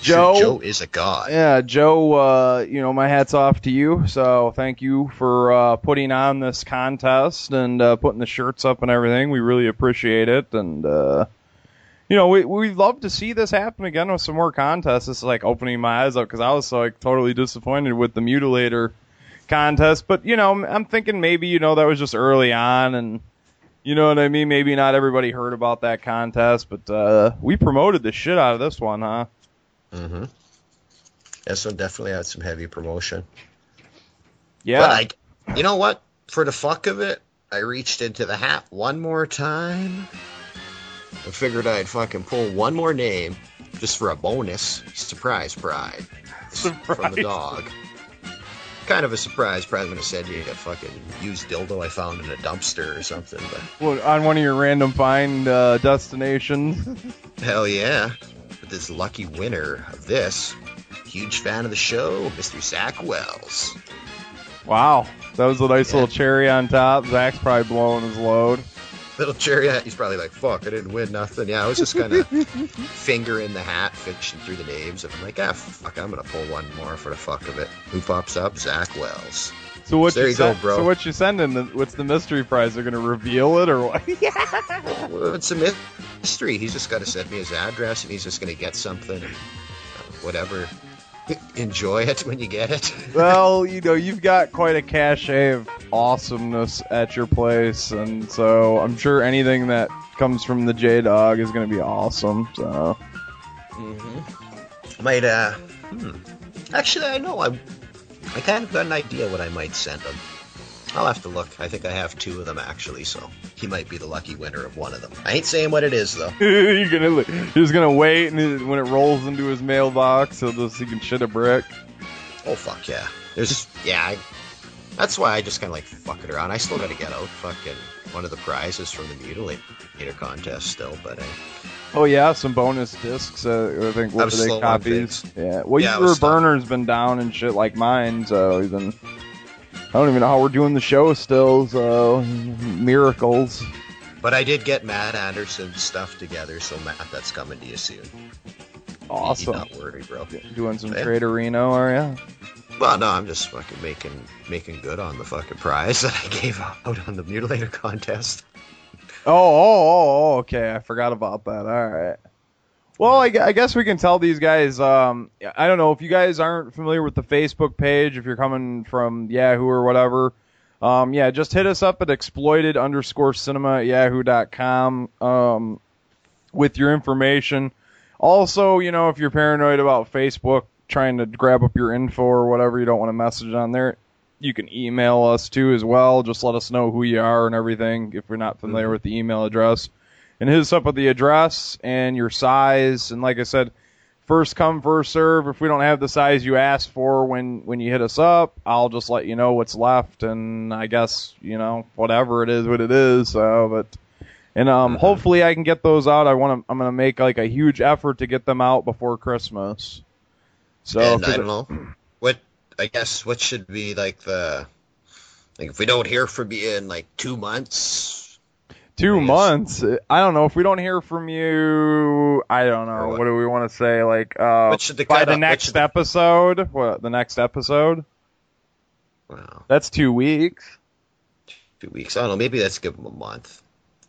Joe Joe is a god. Yeah, Joe, uh, you know, my hat's off to you. So thank you for uh, putting on this contest and uh, putting the shirts up and everything. We really appreciate it. And, uh, you know, we, we'd love to see this happen again with some more contests. It's like opening my eyes up because I was so, like totally disappointed with the Mutilator contest. But, you know, I'm thinking maybe, you know, that was just early on and, you know what I mean? Maybe not everybody heard about that contest, but uh, we promoted the shit out of this one, huh? Mm-hmm. This one definitely had some heavy promotion. Yeah. But I, you know what? For the fuck of it, I reached into the hat one more time. I figured I'd fucking pull one more name just for a bonus surprise prize from the dog. Kind of a surprise prize. I'm gonna send you a fucking used dildo I found in a dumpster or something. But What, on one of your random find uh, destinations. hell yeah! This lucky winner of this, huge fan of the show, Mr. Zach Wells. Wow, that was a nice little cherry on top. Zach's probably blowing his load. Little cherry he's probably like, fuck, I didn't win nothing. Yeah, I was just kind of finger in the hat, fishing through the names, and I'm like, ah, fuck, I'm gonna pull one more for the fuck of it. Who pops up? Zach Wells. So what there you, you go, send- bro. So what you sending? The, what's the mystery prize? They're gonna reveal it or what? Well, it's a mystery. He's just got to send me his address, and he's just gonna get something, and uh, whatever. Enjoy it when you get it. well, you know, you've got quite a cachet of awesomeness at your place, and so I'm sure anything that comes from the J Dog is gonna be awesome. So Mm-hmm. Might uh, hmm. actually, I know. I I kind of got an idea what I might send him. I'll have to look. I think I have two of them actually, so he might be the lucky winner of one of them. I ain't saying what it is though. you're gonna you're just gonna wait, and when it rolls into his mailbox, he'll just he can shit a brick. Oh fuck yeah! There's yeah. I, that's why I just kind of like fuck it around. I still got to get out fucking one of the prizes from the mutilator contest still, but uh, Oh yeah, some bonus discs. Uh, I think what were they copies? Yeah. Well, Yeah, your was slow. burner's been down and shit like mine, so even I don't even know how we're doing the show still. So miracles. but I did get Matt Anderson's stuff together, so Matt, that's coming to you soon. Awesome. You not worry, bro. Doing some Yeah. Trader Reno, are ya? Well, no, I'm just fucking making making good on the fucking prize that I gave out on the mutilator contest. Oh, oh, oh, oh, okay. I forgot about that. All right. Well, I, I guess we can tell these guys. Um, I don't know if you guys aren't familiar with the Facebook page. If you're coming from Yahoo or whatever, um, yeah, just hit us up at exploited underscore cinema at yahoo.com um, with your information. Also, you know, if you're paranoid about Facebook trying to grab up your info or whatever, you don't want to message on there, you can email us too as well. Just let us know who you are and everything if you're not familiar with the email address. And hit us up with the address and your size. And like I said, first come, first serve. If we don't have the size you asked for when, when you hit us up, I'll just let you know what's left. And I guess, you know, whatever it is, what it is. So, but, and, um, hopefully I can get those out. I want to, I'm going to make like a huge effort to get them out before Christmas. So, and I don't know what I guess what should be like the Like if we don't hear from you in like two months, Two months. I don't know if we don't hear from you. I don't know. What do we want to say? Like uh, What the by the up- what next the- episode. What the next episode? Wow. That's two weeks. two weeks. I don't know. Maybe let's give them a month.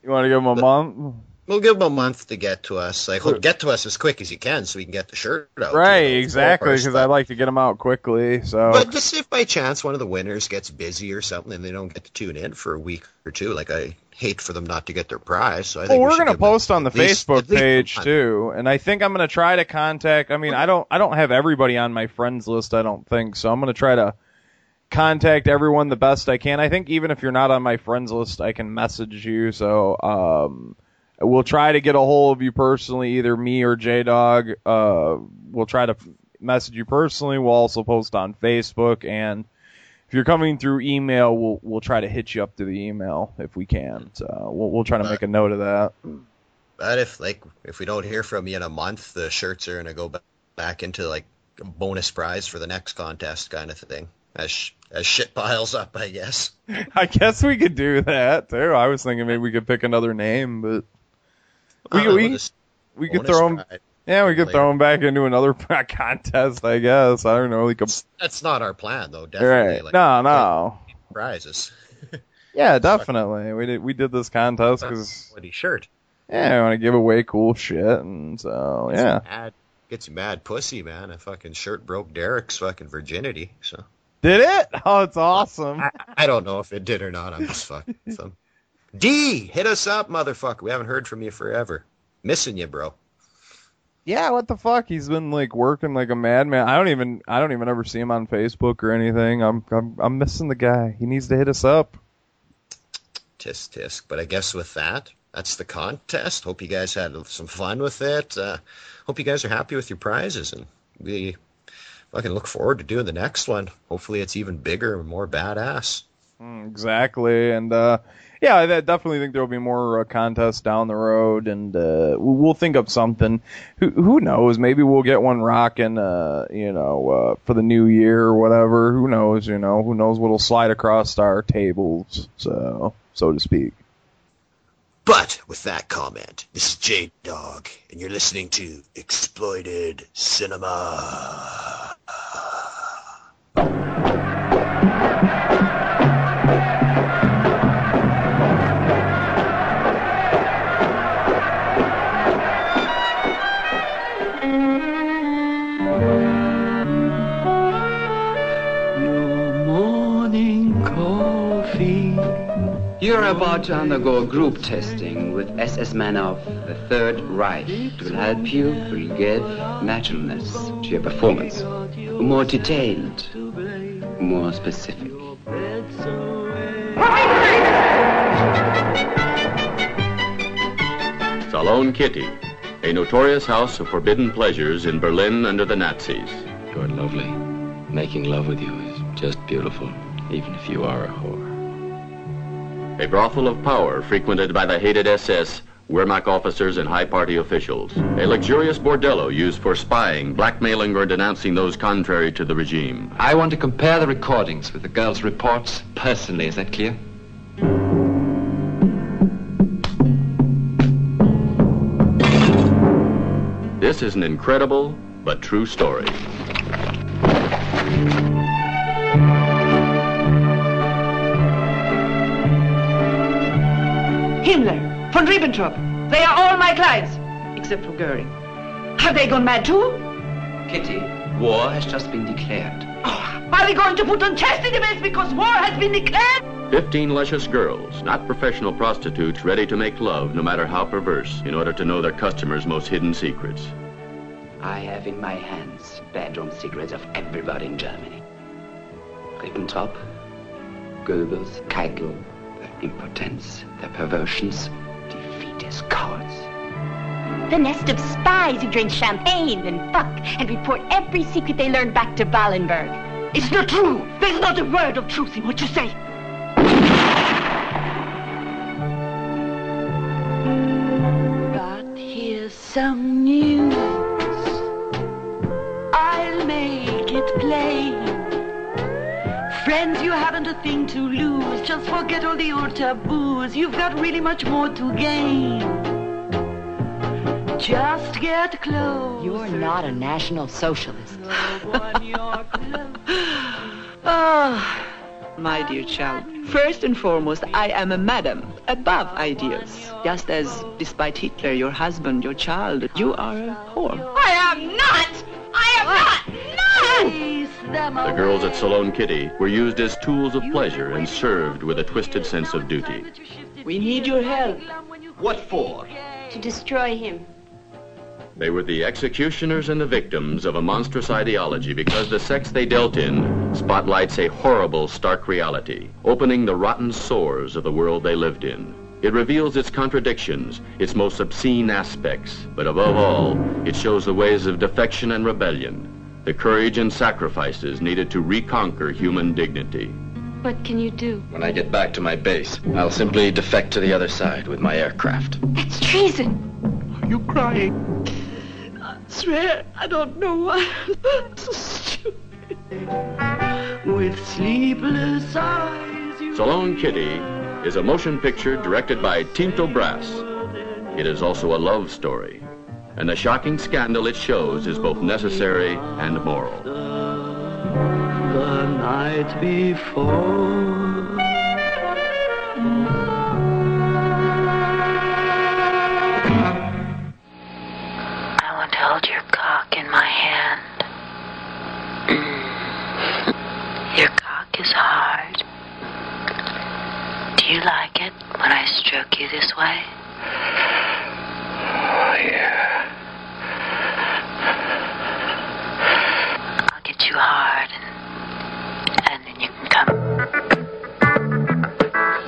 You want to give them a month? We'll give them a month to get to us. Like, hope get to us as quick as you can so we can get the shirt out. Right, you know, exactly. Because I'd like to get them out quickly. So But just if by chance one of the winners gets busy or something and they don't get to tune in for a week or two, like I hate for them not to get their prize. So I think well, we we're gonna post on the least- Facebook at least a page too, and I think I'm gonna try to contact. I mean, I don't, I don't have everybody on my friends list. I don't think so. I'm gonna try to contact everyone the best I can. I think even if you're not on my friends list, I can message you. So, um, we'll try to get a hold of you personally, either me or J Dog. Uh, we'll try to message you personally. We'll also post on Facebook and. If you're coming through email, we'll we'll try to hit you up through the email if we can. So we'll we'll try to make a note of that. But if like if we don't hear from you in a month, the shirts are gonna go ba- back into like a bonus prize for the next contest kind of thing. As sh- as shit piles up, I guess. I guess we could do that too. I was thinking maybe we could pick another name, but we know, we, just we could throw them. Yeah, we could later. throw them back into another contest. I guess I don't know. Like a That's not our plan though. Definitely. right? Like, no, no. prizes. Yeah, definitely. We did we did this contest because Bloody shirt. yeah, I want to give away cool shit, and so Gets you yeah. Mad, gets you mad pussy, man. A fucking shirt broke Derek's fucking virginity. So Did it? Oh, it's awesome. I, I don't know if it did or not. I'm just fucking. D, hit us up, motherfucker. We haven't heard from you forever. Missing you, bro. Yeah, what the fuck? He's been like working like a madman. I don't even I don't even ever see him on Facebook or anything. I'm I'm I'm missing the guy. He needs to hit us up. Tisk tisk. But I guess with that, that's the contest. Hope you guys had some fun with it. Uh, hope you guys are happy with your prizes, and we fucking look forward to doing the next one. Hopefully, it's even bigger and more badass. Mm, Exactly, and uh, yeah, I definitely think there will be more uh, contests down the road, and uh, we- we'll think of something. Who who knows? Maybe we'll get one rocking, uh, you know, uh, for the new year or whatever. Who knows? You know, who knows what'll slide across our tables, so so to speak. But with that comment, this is J Dog, and you're listening to Exploited Cinema. You're about to undergo group testing with SS men of the Third Reich. It will help you, it will give naturalness to your performance. More detailed, more specific. Salon Kitty, a notorious house of forbidden pleasures in Berlin under the Nazis. You're lovely. Making love with you is just beautiful, even if you are a whore. A brothel of power frequented by the hated SS, Wehrmacht officers, and high party officials. A luxurious bordello used for spying, blackmailing, or denouncing those contrary to the regime. I want to compare the recordings with the girl's reports personally. Is that clear? This is an incredible but true story. Himmler, von Ribbentrop. They are all my clients, except for Goering. Have they gone mad too? Kitty, war has just been declared. Oh, Are we going to put on chastity belts because war has been declared? Fifteen luscious girls, not professional prostitutes, ready to make love, no matter how perverse, in order to know their customers' most hidden secrets. I have in my hands bedroom secrets of everybody in Germany. Ribbentrop, Goebbels, Keitel, their impotence, their perversions, defeat defeatist cowards. The nest of spies who drink champagne and fuck and report every secret they learn back to Wallenberg. It's not true. There's not a word of truth in what you say. But here's some news. I'll make it plain. Friends, you haven't a thing to lose. Just forget all the old taboos. You've got really much more to gain. Just get close. You're not a National Socialist. Ah, my dear child. First and foremost, I am a madam, above ideals. Just as, despite Hitler, your husband, your child, you are a whore. I am not! I am not! The girls at Salon Kitty were used as tools of pleasure and served with a twisted sense of duty. We need your help. What for? To destroy him. They were the executioners and the victims of a monstrous ideology because the sex they dealt in spotlights a horrible, stark reality, opening the rotten sores of the world they lived in. It reveals its contradictions, its most obscene aspects, but above all, it shows the ways of defection and rebellion, the courage and sacrifices needed to reconquer human dignity. What can you do? When I get back to my base, I'll simply defect to the other side with my aircraft. It's treason. Are you crying? I swear, I don't know why. so stupid. With sleepless eyes. You Salon Kitty is a motion picture directed by Tinto Brass. It is also a love story, and the shocking scandal it shows is both necessary and moral. the night before. When I stroke you this way? Oh, yeah. I'll get you hard, and, and then you can come.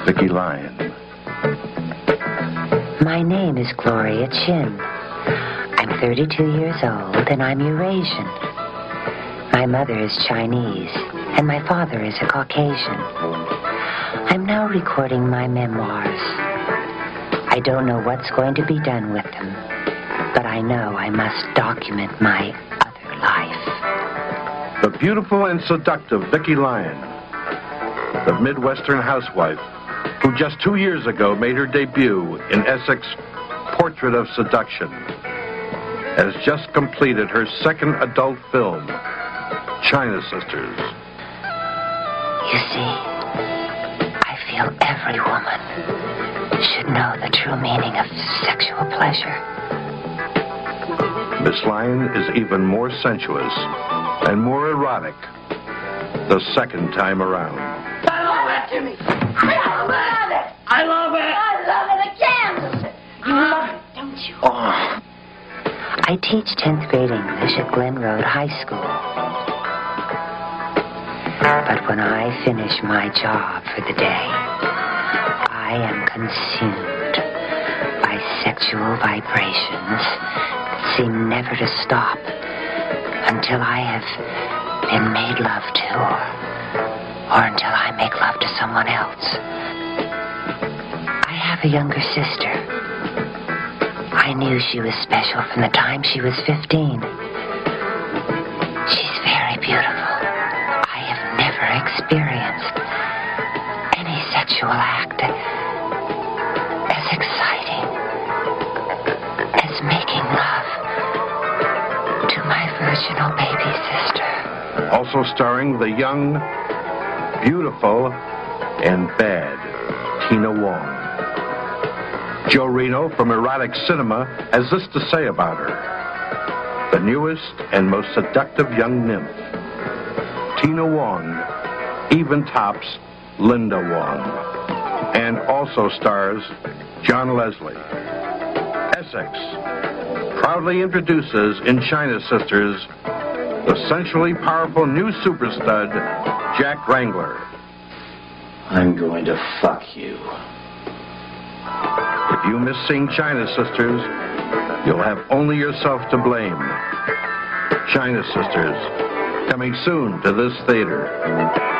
Vicky Lyon. My name is Gloria Chin. I'm 32 years old, and I'm Eurasian. My mother is Chinese, and my father is a Caucasian. Now recording my memoirs. I don't know what's going to be done with them, but I know I must document my other life. The beautiful and seductive Vicky Lyon. The Midwestern housewife who just two years ago made her debut in Essex Portrait of Seduction, has just completed her second adult film, China Sisters. You see, feel every woman should know the true meaning of sexual pleasure. Miss Lyon is even more sensuous and more erotic the second time around. I love it, Jimmy. I love it. I love it. I love it again. You love it, don't you? I teach 10th grade English at Glen Road High School. But when I finish my job for the day, I am consumed by sexual vibrations that seem never to stop until I have been made love to or, until I make love to someone else. I have a younger sister. I knew she was special from the time she was 15. She's very beautiful. Never experienced any sexual act as exciting as making love to my virginal baby sister. Also starring the young, beautiful, and bad Tina Wong. Joe Reno from Erotic Cinema has this to say about her. The newest and most seductive young nymph. Tina Wong even tops Linda Wong. And also stars John Leslie. Essex proudly introduces in China Sisters the sensually powerful new super stud, Jack Wrangler. I'm going to fuck you. If you miss seeing China Sisters, you'll have only yourself to blame. China Sisters, coming soon to this theater.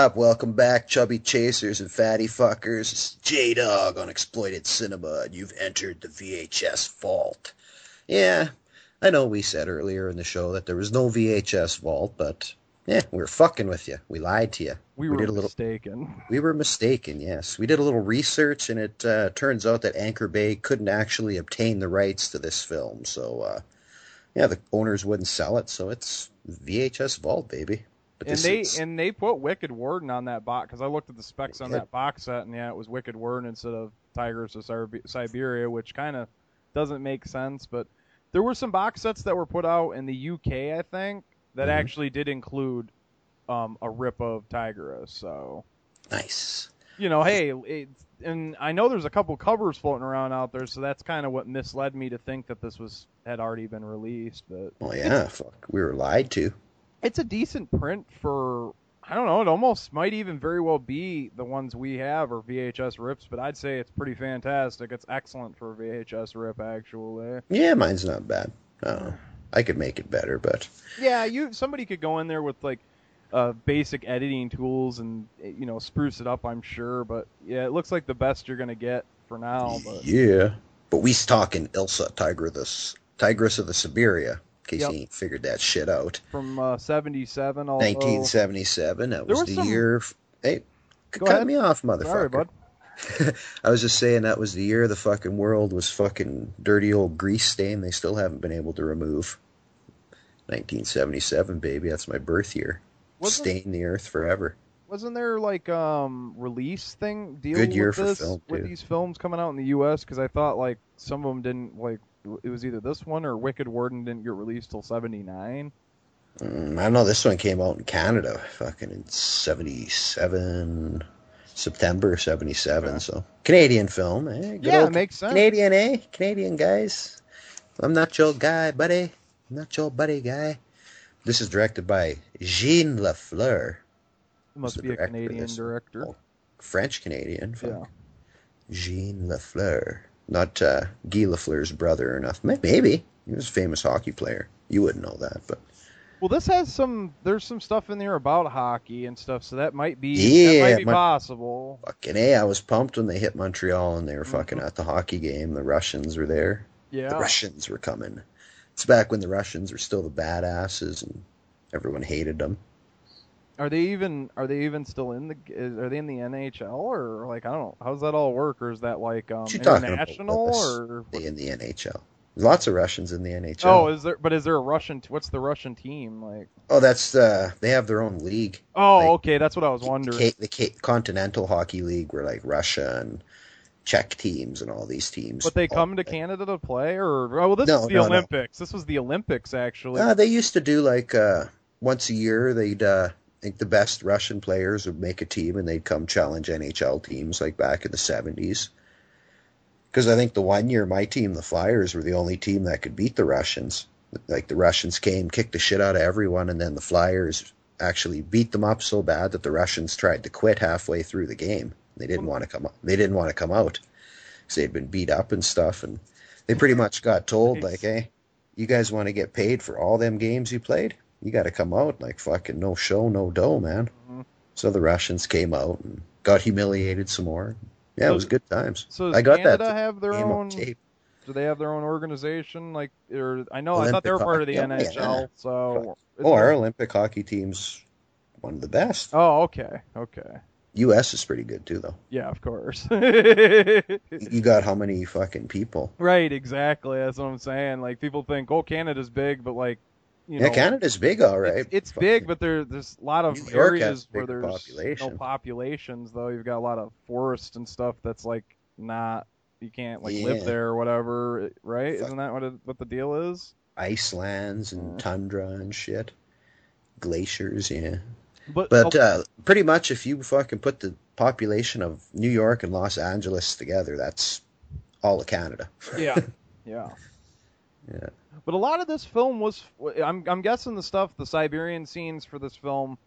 Up? Welcome back, chubby chasers and fatty fuckers. It's J Dog on Exploited Cinema, and you've entered the VHS vault. Yeah, I know we said earlier in the show that there was no VHS vault, but yeah, we were fucking with you. We lied to you. We were did a little. mistaken. We were mistaken. Yes, we did a little research, and it uh, turns out that Anchor Bay couldn't actually obtain the rights to this film. So, uh, yeah, the owners wouldn't sell it. So it's VHS vault, baby. And they is- and they put Wicked Warden on that box because I looked at the specs on that box set and yeah, it was Wicked Warden instead of Tigers of Sib- Siberia, which kind of doesn't make sense. But there were some box sets that were put out in the UK, I think, that Mhm. actually did include um, a rip of Tigress. So nice. you know, hey, and I know there's a couple covers floating around out there, so that's kind of what misled me to think that this was had already been released. But Well, yeah, fuck, we were lied to. It's a decent print for I don't know, it almost might even very well be the ones we have or VHS rips, but I'd say it's pretty fantastic. It's excellent for a VHS rip actually. Yeah, mine's not bad. I. I could make it better, but Yeah, you somebody could go in there with like uh, basic editing tools and you know spruce it up, I'm sure, but yeah, it looks like the best you're gonna get for now. But yeah. But we's talking Ilsa, Tiger of Tigress of the Siberia. Case Yep. you ain't figured that shit out. from uh, '77, although 1977. That There was, was the some- year. Hey, Go cut ahead. me off, motherfucker. Sorry, bud. I was just saying that was the year the fucking world was fucking dirty old grease stain they still haven't been able to remove. 1977, baby. That's my birth year. Wasn't- Stain the earth forever. Wasn't there like um release thing deal Good year with for this film, with these films coming out in the U.S. Because I thought like some of them didn't like it was either this one or Wicked Warden didn't get released till '79. Mm, I don't know. This one came out in Canada, fucking in '77, September '77. So Canadian film. Eh? Good Yeah, old makes sense. Canadian, eh? Canadian guys. I'm not your guy, buddy. I'm not your buddy guy. This is directed by Jean LaFleur, must be a director Canadian director. French Canadian. Yeah. Jean LaFleur, not uh, Guy Lafleur's brother or nothing. Maybe he was a famous hockey player. You wouldn't know that, but Well, this has some. There's some stuff in there about hockey and stuff, so that might be that Yeah, might be my- possible. fucking hey, I was pumped when they hit Montreal and they were fucking at the hockey game. The Russians were there. Yeah. The Russians were coming. It's back when the Russians were still the badasses and everyone hated them. Are they even are they even still in the is- are they in the NHL or like I don't know how's that all work or is that like um What you talking about, international or They in the NHL. There's lots of Russians in the NHL. oh is there but is there a Russian what's the Russian team like Oh, that's the they have their own league. oh Like, okay that's what I was wondering K, the K, Continental Hockey League, where like Russia and Czech teams and all these teams. but they come to Canada to play or oh, well this No, is the no, no. Olympics this was the Olympics actually Uh, they used to do like uh, once a year. They'd uh, think the best Russian players would make a team and they'd come challenge NHL teams like back in the seventies. Because I think the one year my team, the Flyers, were the only team that could beat the Russians. Like the Russians came, kicked the shit out of everyone, and then the Flyers actually beat them up so bad that the Russians tried to quit halfway through the game. They didn't want to come. They didn't want to come out because they'd been beat up and stuff, and they pretty much got told like, "Hey, you guys want to get paid for all them games you played? You got to come out like fucking no show, no dough, man." Mhm. So the Russians came out and got humiliated some more. Yeah, So- it was good times. so I got that Canada that have their own tape. do they have their own organization like or I know I thought they were Olympic part of the hockey, NHL yeah. so Oh, our Olympic hockey team's one of the best. oh okay okay U.S. is pretty good too, though. yeah of course You got how many fucking people? Right, exactly. That's what I'm saying. Like people think, oh, Canada's big, but like, you yeah, Canada's big, all right. It's big, but there there's a lot of New York has areas where there's population. no populations. Though you've got a lot of forests and stuff that's like not you can't like live there or whatever, right? Isn't that what it, what the deal is? Icelands and tundra and shit. Glaciers, yeah. But, But uh, pretty much, if you fucking put the population of New York and Los Angeles together, that's all of Canada. yeah, yeah. Yeah. But a lot of this film was, I'm, I'm guessing the stuff, the Siberian scenes for this film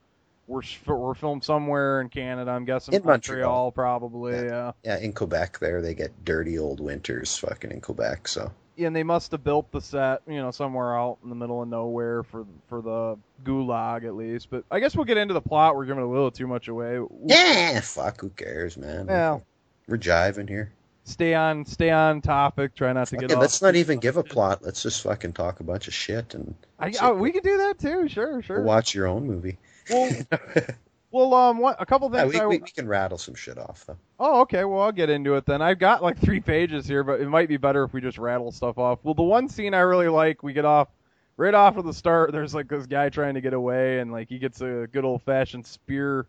were were filmed somewhere in Canada. I'm guessing In Montreal. probably. Yeah. Yeah, in Quebec, there they get dirty old winters, fucking in Quebec. So yeah, and they must have built the set, you know, somewhere out in the middle of nowhere for for the gulag at least. But I guess we'll get into the plot. We're giving a little too much away. Yeah, fuck. Who cares, man? Yeah. We're jiving here. Stay on, stay on topic. Try not to get Okay, off. let's not even give a plot. Let's just fucking talk a bunch of shit and I, oh, we could do that too. Sure, sure. watch your own movie. Well, well, um, what a couple Yeah, things. we, I, we can rattle some shit off though. Oh, okay. Well, I'll get into it then. I've got like three pages here, but it might be better if we just rattle stuff off. Well, the one scene I really like, we get off right off of the start. There's like this guy trying to get away, and like he gets a good old fashioned spear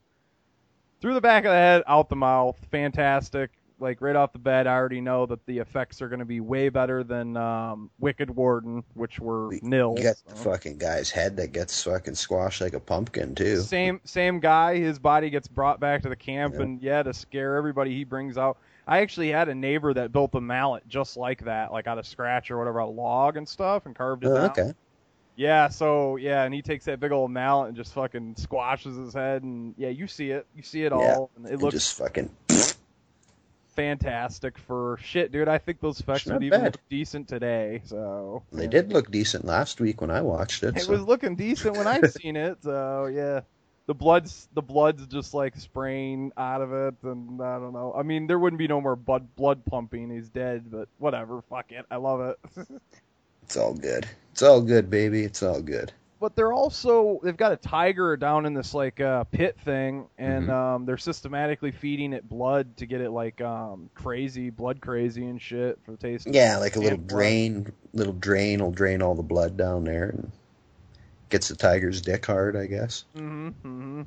through the back of the head, out the mouth. Fantastic. Like right off the bat, I already know that the effects are going to be way better than um, Wicked Warden, which were nil. You got the fucking guy's head that gets fucking squashed like a pumpkin too. Same same guy. His body gets brought back to the camp, and yeah, to scare everybody, he brings out. I actually had a neighbor that built a mallet just like that, like out of scratch or whatever, a log and stuff, and carved it Oh, okay. Yeah, so yeah, and he takes that big old mallet and just fucking squashes his head, and yeah, you see it, you see it Yeah, all, and it and looks just fucking fantastic for shit, dude. I think those effects would even bad. look decent today. So They did look decent last week when I watched it. it so- was looking decent when I've seen it. So yeah, the blood's the blood's just like spraying out of it, and I don't know. I mean, there wouldn't be no more blood blood pumping. He's dead, but whatever. Fuck it. I love it. It's all good. It's all good, baby. It's all good. But they're also they've got a tiger down in this like uh, pit thing, and Mhm. um, they're systematically feeding it blood to get it like um, crazy, blood crazy and shit for the taste. Yeah, like a little blood. drain, little drain will drain all the blood down there and gets the tiger's dick hard, I guess. Mm-hmm. hmm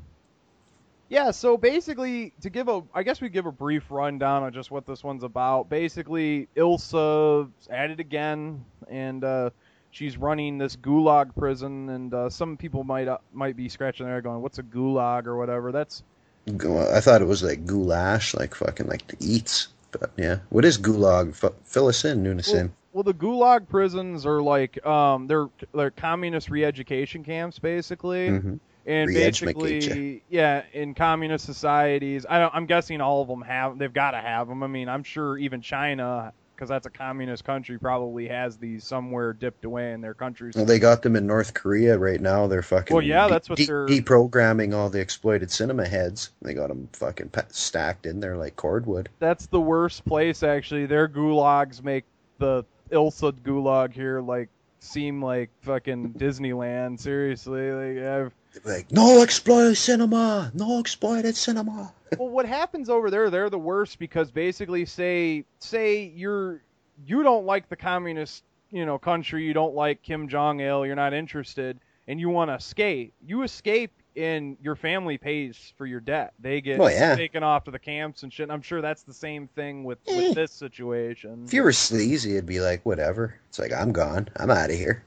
Yeah, so basically, to give a, I guess we give a brief rundown on just what this one's about. Basically, Ilsa's at it again, and uh, she's running this gulag prison, and uh, some people might uh, might be scratching their head going, "What's a gulag or whatever?" That's I thought it was like goulash, like fucking like the eats. But yeah, what is gulag? F- fill us in, Nunesin. Well, the gulag prisons are like um, they're they're communist re-education camps, basically. Mhm. And basically, yeah, in communist societies, I don't, I'm guessing all of them have. They've got to have them. I mean, I'm sure even China, because that's a communist country, probably has these somewhere dipped away in their countries. Well, they got them in North Korea right now. They're fucking. Well, yeah, de- that's what de- they're- deprogramming all the exploited cinema heads. They got them fucking stacked in there like cordwood. That's the worst place, actually. Their gulags make the Ilsa gulag here like seem like fucking Disneyland. Seriously, like I've. Like no exploited cinema, no exploited cinema. well, what happens over there? They're the worst because basically, say say you're you don't like the communist you know country, you don't like Kim Jong Il, you're not interested, and you want to escape. You escape, and your family pays for your debt. They get Well, yeah. taken off to the camps and shit. And I'm sure that's the same thing with with eh. this situation. If you were sleazy, it'd be like whatever. It's like I'm gone. I'm out of here.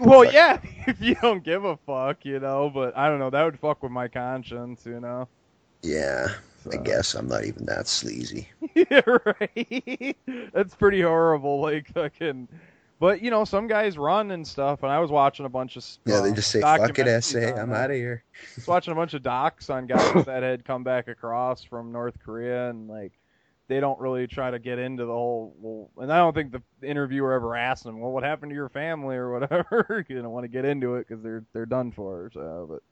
Well, fuck- yeah, if you don't give a fuck, you know, but I don't know, that would fuck with my conscience, you know. Yeah, I guess I'm not even that sleazy. yeah, right. That's pretty horrible. Like fucking, but you know, some guys run and stuff. And I was watching a bunch of Yeah, they uh, just say fuck it, SA. I'm out of here. Just watching a bunch of docs on guys that had come back across from North Korea and like they don't really try to get into the whole. Well, and I don't think the interviewer ever asked them, "Well, what happened to your family or whatever?" you don't want to get into it because they're they're done for. So, but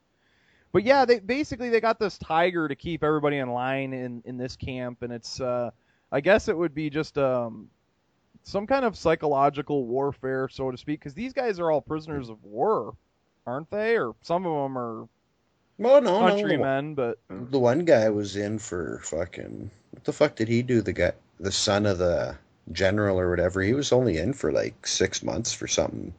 but yeah, they basically they got this tiger to keep everybody in line in in this camp, and it's uh, I guess it would be just um some kind of psychological warfare, so to speak, because these guys are all prisoners of war, aren't they? Or some of them are Well, no, no. countrymen, but The one guy was in for fucking. What the fuck did he do? The guy, the son of the general or whatever. He was only in for like six months for something.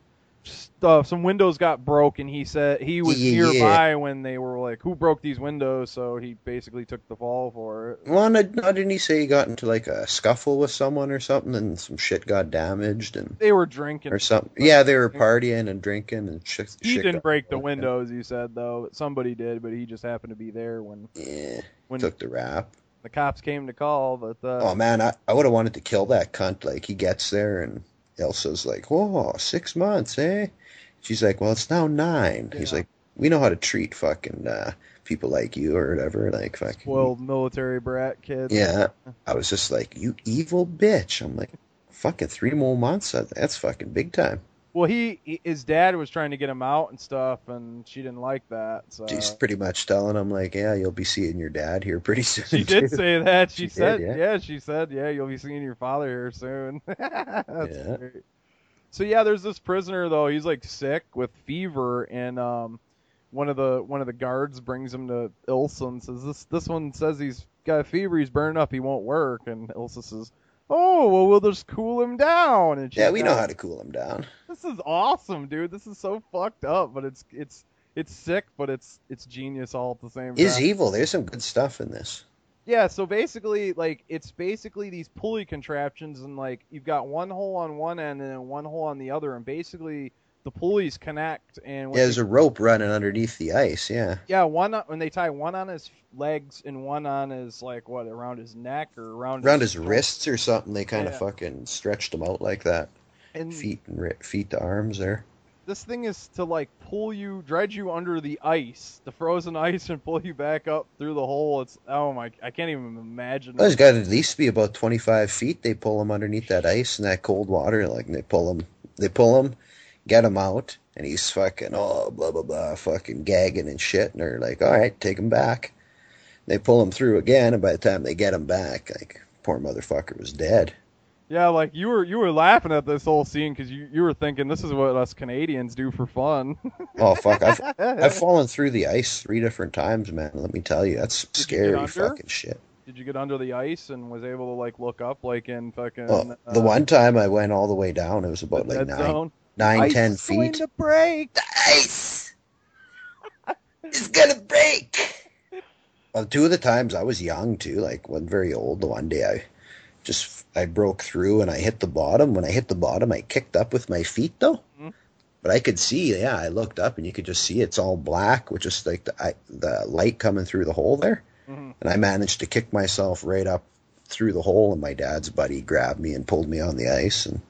uh, some windows got broke, and he said he was Yeah. nearby when they were like, "Who broke these windows?" So he basically took the fall for it. Well, no, didn't he say he got into like a scuffle with someone or something, and some shit got damaged and They were drinking. or something? Yeah, they were partying and drinking and shit. He shit didn't break the windows, he said though. Somebody did, but he just happened to be there when Yeah, when took the rap. The cops came to call. But uh, Oh man, I, I would have wanted to kill that cunt. Like he gets there and Ilsa's like, "Whoa, six months, eh?" She's like, "Well, it's now nine. He's like, "We know how to treat fucking uh, people like you or whatever." Like fucking spoiled military brat kid. yeah. I was just like, "You evil bitch." I'm like, Fucking three more months. That's fucking big time. Well, he, he his dad was trying to get him out and stuff, and she didn't like that. So She's pretty much telling him like, yeah, you'll be seeing your dad here pretty soon. she did too. say that. She, She did, said, yeah. yeah. she said, yeah, you'll be seeing your father here soon. Yeah. great. So yeah, there's this prisoner though. He's like sick with fever, and um, one of the one of the guards brings him to Ilsa and says, "This this one says he's got a fever. He's burning up. He won't work." And Ilsa says, "Oh well, we'll just cool him down." And Yeah, we know how to cool him down. This is awesome, dude. This is so fucked up, but it's it's it's sick, but it's it's genius all at the same time. Is evil. There's some good stuff in this. Yeah, so basically, like, it's basically these pulley contraptions, and like, you've got one hole on one end and then one hole on the other, and basically the pulleys connect, and Yeah, there's they- a rope running underneath the ice. Yeah. yeah, one on- when they tie one on his legs and one on his like what around his neck or around Around his wrists or something, they kind of fucking stretched him out like that. And- feet and ri- feet to arms there. This thing is to like pull you, dredge you under the ice, the frozen ice, and pull you back up through the hole. It's oh my, I can't even imagine. Well, he's got to at least be about 25 feet. They pull him underneath that ice and that cold water. Like they pull him, they pull him, get him out, and he's fucking oh blah blah blah, fucking gagging and shit. And they're like, all right, take him back. They pull him through again, and by the time they get him back, like poor motherfucker was dead. Yeah, like you were you were laughing at this whole scene because you you were thinking this is what us Canadians do for fun. Oh fuck, I've I've fallen through the ice three different times, man. Let me tell you, that's you get scary under? fucking shit. Did you get under the ice and was able to like look up like in fucking Well, the uh, one time I went all the way down, it was about like nine, zone? Nine, Ice ten is going feet. to break. The ice. It's gonna break. Well, two of the times I was young too, like one very old. The one day I just I broke through and I hit the bottom. When I hit the bottom, I kicked up with my feet though. Mhm. But I could see, yeah, I looked up and you could just see it's all black with just like the I, the light coming through the hole there. Mhm. And I managed to kick myself right up through the hole, and my dad's buddy grabbed me and pulled me on the ice, and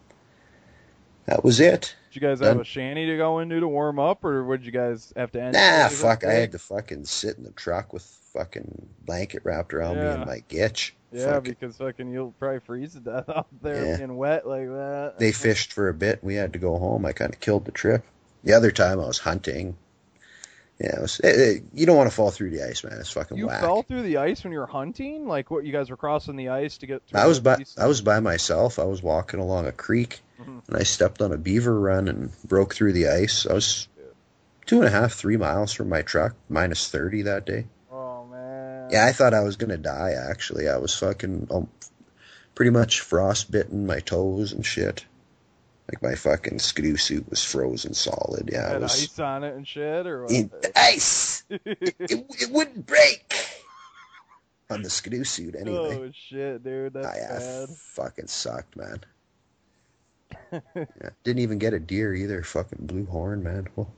that was it. Did you guys have a shanty to go into to warm up, or would you guys have to end? Nah, fuck. I had to fucking sit in the truck with fucking blanket wrapped around me Yeah. and my gitch. Yeah, Fuck. because fucking you'll probably freeze to death out there Yeah. being wet like that. They fished for a bit. We had to go home. I kind of killed the trip. The other time I was hunting. Yeah, it was, it, it- you don't want to fall through the ice, man. It's fucking You whack. fell through the ice when you were hunting? Like what? You guys were crossing the ice to get. To I was by? I was by myself. I was walking along a creek, And I stepped on a beaver run and broke through the ice. I was two and a half, three miles from my truck, minus thirty that day. Oh man. Yeah, I thought I was gonna die. Actually, I was fucking um, pretty much frostbitten my toes and shit. Like my fucking skidoo suit was frozen solid. Yeah, it was. ice on it and shit, or what? Ice. it, it wouldn't break on the skidoo suit anyway. Oh shit, dude, that's I, I bad. fucking sucked, man. yeah, didn't even get a deer either. Fucking blue horn, man. Well,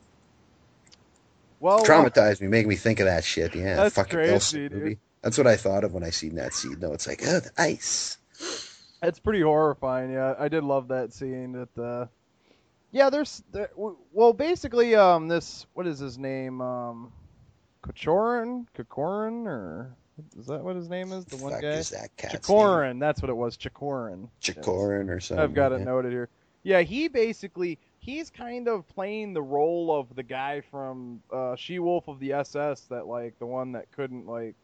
Well, traumatized me, making me think of that shit. Yeah, That's fucking crazy, movie. That's what I thought of when I seen that scene. No, it's like, oh, the ice. It's pretty horrifying. Yeah, I did love that scene. That uh, yeah, there's there, well, basically, um, this what is his name? Um, Kochorin, Kokorin, or is that what his name is? The one Fuck guy. is that cat's Chikorin. That's what it was. Chikorin. Chikorin or something. I've got it yeah. noted here. Yeah, he basically he's kind of playing the role of the guy from uh, She Wolf of the SS, that like the one that couldn't like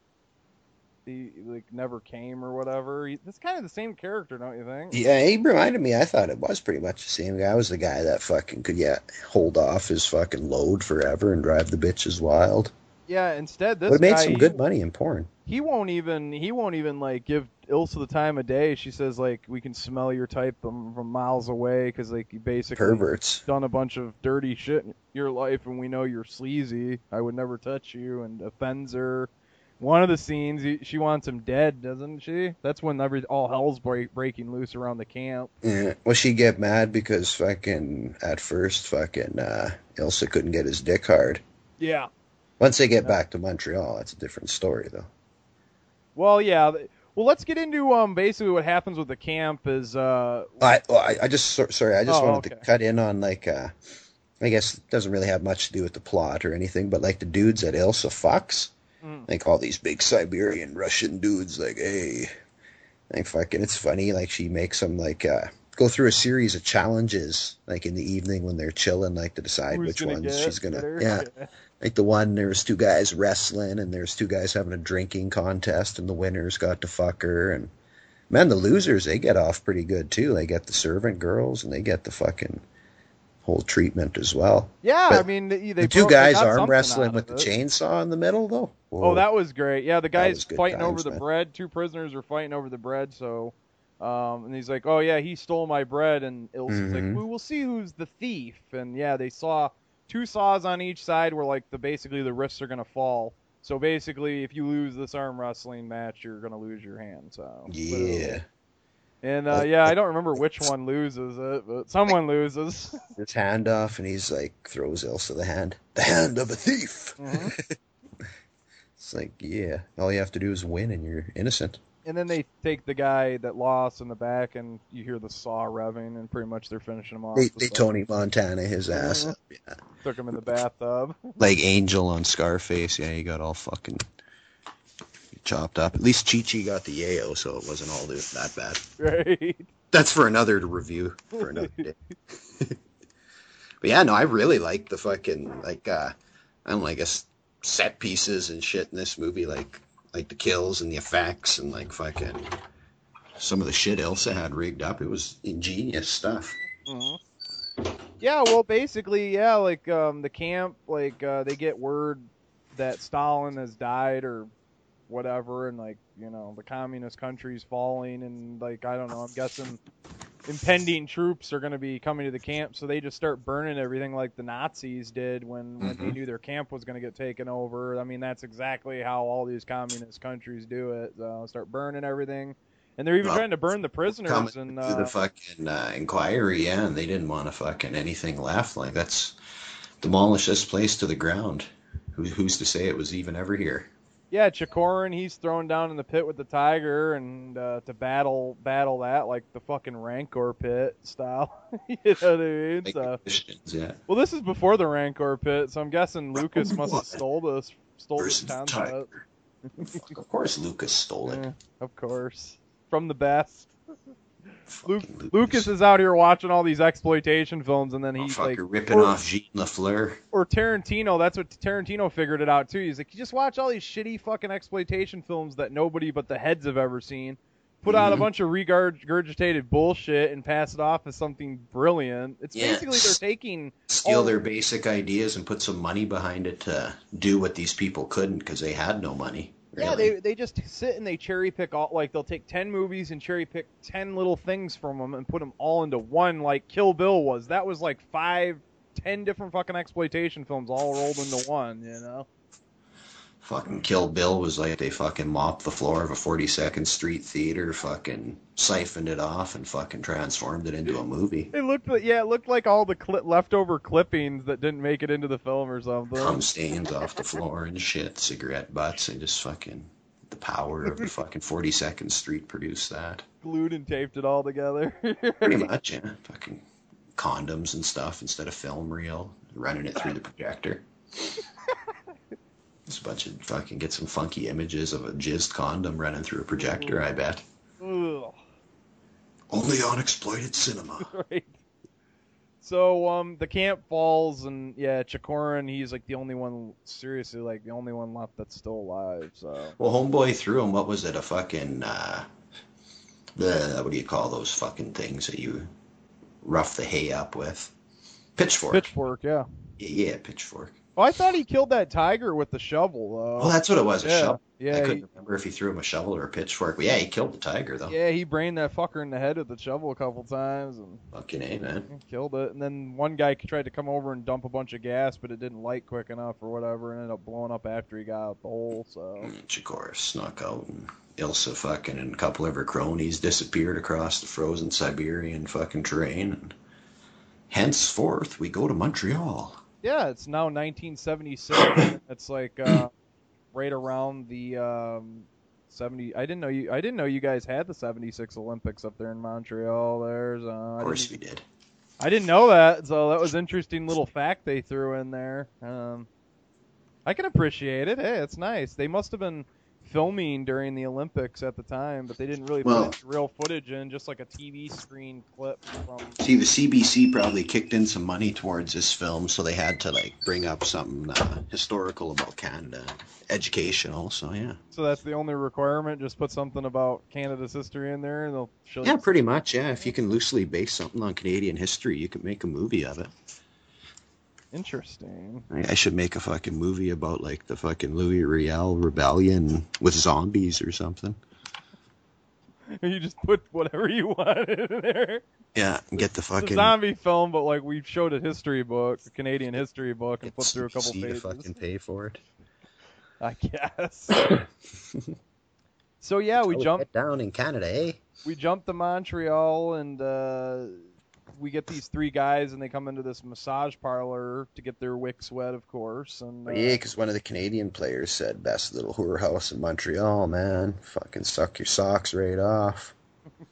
he like never came or whatever. He, it's kind of the same character, don't you think? Yeah, he reminded me. I thought it was pretty much the same guy. I was the guy that fucking could, yeah, hold off his fucking load forever and drive the bitches wild. Yeah. Instead, this have made guy, some good money in porn. He won't even he won't even like give Ilsa the time of day. She says like we can smell your type from, from miles away because like you basically Perverts. done a bunch of dirty shit in your life and we know you're sleazy. I would never touch you and offends her. One of the scenes he- she wants him dead, doesn't she? That's when every all hell's break, breaking loose around the camp. Yeah. Well, she get mad because fucking at first fucking uh, Ilsa couldn't get his dick hard. Yeah. Once they get back to Montreal, that's a different story though. Well, yeah. Well, let's get into um basically what happens with the camp is uh I, well, I, I just sorry, I just Oh, wanted to cut in on like uh, I guess it doesn't really have much to do with the plot or anything, but like the dudes that Ilsa fucks, Mm. like all these big Siberian Russian dudes, like hey, like fucking, it's funny. Like she makes them like uh, go through a series of challenges, like in the evening when they're chilling, like to decide Who's which ones she's gonna. her? Yeah. Like the one, there was two guys wrestling, and there's two guys having a drinking contest, and the winners got to fuck her, and man, the losers they get off pretty good too. They get the servant girls, and they get the fucking whole treatment as well. Yeah, But I mean, they, the two guys arm wrestling with of the chainsaw in the middle, though. Oh, that was great. Yeah, the guys fighting times, over the man. bread. Two prisoners are fighting over the bread. So, um, and he's like, "Oh yeah, he stole my bread." And Ilsa's like, Mhm. "We will see who's the thief." And yeah, they saw two saws on each side where like the basically the wrists are gonna fall. So basically, if you lose this arm wrestling match, you're gonna lose your hand. So Yeah. And uh, yeah, I don't remember which one loses it, but someone loses. His hand off, and he's like throws Ilsa the hand, the hand of a thief. Mhm. It's like, yeah, all you have to do is win, and you're innocent. And then they take the guy that lost in the back, and you hear the saw revving, and pretty much they're finishing him off. They, they Tony Montana his ass, up, yeah. Took him in the bathtub. like Angel on Scarface. Yeah, he got all fucking chopped up. At least Chi Chi got the yayo, so it wasn't all that bad. Right. That's for another review for another day. but yeah, no, I really like the fucking like uh I don't know, I guess set pieces and shit in this movie, like like the kills and the effects and like fucking some of the shit Ilsa had rigged up. It was ingenious stuff. Mhm. Yeah, well, basically, yeah, like um, the camp, like uh, they get word that Stalin has died or whatever, and like you know the communist country's falling, and like I don't know, I'm guessing impending troops are going to be coming to the camp, so they just start burning everything like the Nazis did when when they Mhm. knew their camp was going to get taken over. I mean, that's exactly how all these communist countries do it. So start burning everything. And they're even Well, trying to burn the prisoners and uh, the fucking uh, inquiry, yeah, and they didn't want to fucking anything left. Like that's demolish this place to the ground. Who, who's to say it was even ever here? Yeah, Chikorin, he's thrown down in the pit with the tiger, and uh, to battle battle that like the fucking Rancor pit style. you know what I mean? So, yeah. well, this is before the Rancor pit, so I'm guessing Lucas must have stole this stole this concept. Of course, Lucas stole it. Yeah, of course, from the best. Luke, Lucas is out here watching all these exploitation films, and then he's like ripping or- off Jean LaFleur. or Tarantino. That's what Tarantino figured it out too. He's like, you just watch all these shitty fucking exploitation films that nobody but the heads have ever seen. Put out a Mhm. bunch of regurgitated bullshit and pass it off as something brilliant. It's Yeah. basically they're taking Steal all- their basic ideas and put some money behind it to do what these people couldn't because they had no money. Yeah, they they just sit and they cherry pick all like they'll take ten movies and cherry pick ten little things from them and put them all into one. Like Kill Bill was that was like five, ten different fucking exploitation films all rolled into one. You know. Fucking Kill Bill was like they fucking mopped the floor of a 42nd Street theater, fucking siphoned it off, and fucking transformed it into a movie. It looked like yeah, it looked like all the cli leftover clippings that didn't make it into the film or something. Cum stains off the floor and shit, cigarette butts, and just fucking the power of the fucking 42nd Street produced that. Glued and taped it all together. Pretty much, yeah. Fucking condoms and stuff instead of film reel, running it through the projector. A bunch of fucking get some funky images of a jizzed condom running through a projector, I bet. Only on exploited cinema. right. So um, the camp falls, and yeah, Chikorin, he's like the only one, seriously, like the only one left that's still alive. So Well, homeboy threw him. What was it? A fucking uh, the what do you call those fucking things that you rough the hay up with? Pitchfork. pitchfork, yeah. Yeah, yeah, pitchfork. Oh, I thought he killed that tiger with the shovel, though. Well, that's what it was. A yeah. shovel. Yeah, I couldn't he, remember if he threw him a shovel or a pitchfork. But yeah, he killed the tiger though. yeah, he brained that fucker in the head with the shovel a couple times and Fucking a man. killed it. And then one guy tried to come over and dump a bunch of gas, but it didn't light quick enough or whatever, and ended up blowing up after he got out the hole. So of course, snuck out, and Ilsa fucking and a couple of her cronies disappeared across the frozen Siberian fucking terrain. And henceforth, we go to Montreal. Yeah, it's now 1976. it's like uh, right around the um, 70. I didn't know you. I didn't know you guys had the 76 Olympics up there in Montreal. There's. Uh, Of course, we did. I didn't know that, so that was interesting little fact they threw in there. Um, I can appreciate it. Hey, it's nice. They must have been filming during the Olympics at the time, but they didn't really Well- put real footage in, just like a TV screen clip from. See, the CBC probably kicked in some money towards this film, so they had to like bring up something uh, historical about Canada, educational. So yeah, So that's the only requirement. Just put something about Canada's history in there, and they'll show yeah, you. pretty much. Yeah, if you can loosely base something on Canadian history, you can make a movie of it. Interesting. I I should make a fucking movie about like the fucking Louis Riel rebellion with zombies or something. You just put whatever you want in there. Yeah, get the It's a fucking zombie film, but like we showed a history book, a Canadian history book, and flipped through a couple CBC to pages. fucking pay for it. I guess. so yeah, we jumped down in Canada, eh? we jumped to Montreal and uh, we get these three guys and they come into this massage parlor to get their wicks wet, of course. And uh, Yeah, because one of the Canadian players said, "Best little whore house in Montreal, man. Fucking suck your socks right off."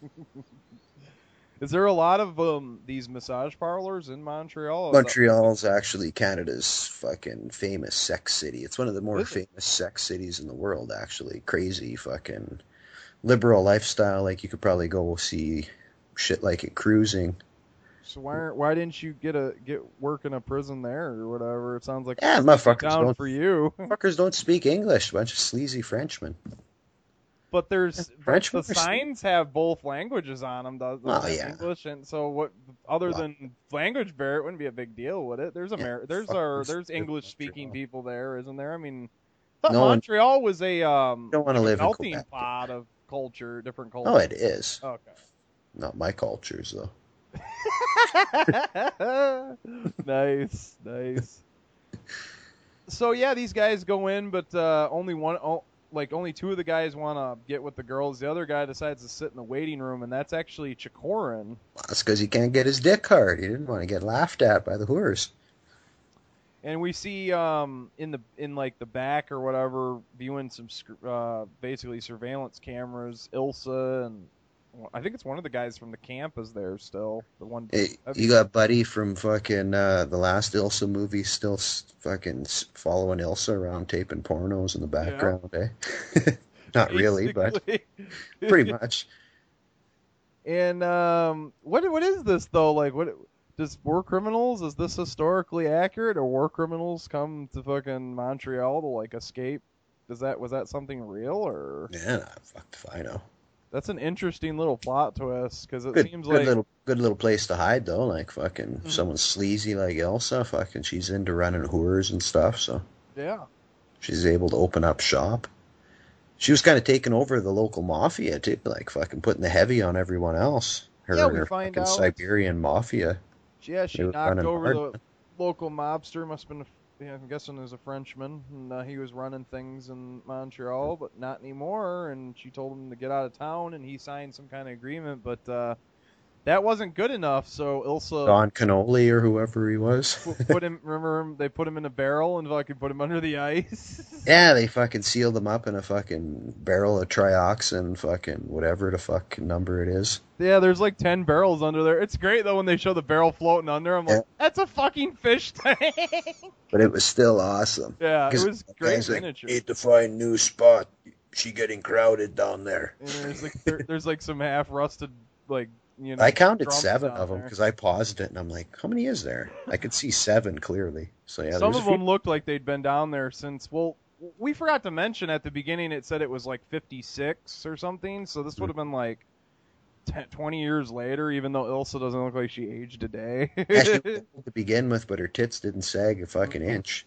is there a lot of um, these massage parlors in Montreal? Montreal's actually Canada's fucking famous sex city. It's one of the more famous sex cities in the world, actually. Crazy fucking liberal lifestyle. Like you could probably go see shit like it cruising. So why aren't- why didn't you get a get work in a prison there or whatever? It sounds like Yeah, motherfuckers down don't- for you. Fuckers don't speak English. Bunch of sleazy Frenchmen. But there's French the signs have both languages on them, does Oh, yeah. English and so what? Other than language barrier, it wouldn't be a big deal, would it? There's Amer- there's our there's English speaking people there, isn't there? I mean, No one- Montreal was a um Don't like a live in melting pot of culture, different cultures. Oh, it is. Okay. Not my cultures though. nice, nice. So yeah, these guys go in, but uh, only one, oh, like only two of the guys want to get with the girls. The other guy decides to sit in the waiting room, and that's actually Chikorin. That's because he can't get his dick hard. He didn't want to get laughed at by the whores. And we see um, in the in like the back or whatever, viewing some uh, basically surveillance cameras. Ilsa and I think it's one of the guys from the camp is there still. The one Hey, you got Buddy from fucking uh, the last Ilsa movie still fucking following Ilsa around taping pornos in the background, eh? Not really, but pretty much. And um, what what is this though? Like, what does war criminals? Is this historically accurate, or war criminals come to fucking Montreal to like escape? Does that was that something real, or Yeah, fuck if I know. That's an interesting little plot twist because it Good, seems good like little, good little place to hide though. Like fucking Mhm. someone sleazy like Ilsa, fucking she's into running whores and stuff, so yeah, she's able to open up shop. She was kind of taking over the local mafia too, like fucking putting the heavy on everyone else. Her Yeah, we her find fucking out- Siberian mafia. yeah, she knocked over hard. the local mobster. Must have been, I'm guessing, is a Frenchman, and uh, he was running things in Montreal, but not anymore. And she told him to get out of town, and he signed some kind of agreement, but uh, that wasn't good enough. So Ilsa Don Canoli or whoever he was. put him. Remember him? They put him in a barrel and fucking put him under the ice. yeah, they fucking sealed him up in a fucking barrel of trioxin, fucking whatever the fuck number it is. yeah, there's like ten barrels under there. It's great though when they show the barrel floating under. I'm like, that's a fucking fish tank. But it was still awesome. Yeah, it was great guy's like. Need to find new spot. She getting crowded down there. And there's like there, there's like some half rusted like you know. I counted seven of them because I paused it and I'm like, how many is there? I could see seven clearly. So yeah, Some of few- them looked like they'd been down there since. Well, we forgot to mention at the beginning it said it was like 56 or something. So this would have been like 10, 20 years later, even though Ilsa doesn't look like she aged a day. Yeah, she to begin with, but her tits didn't sag a fucking mm-hmm. inch.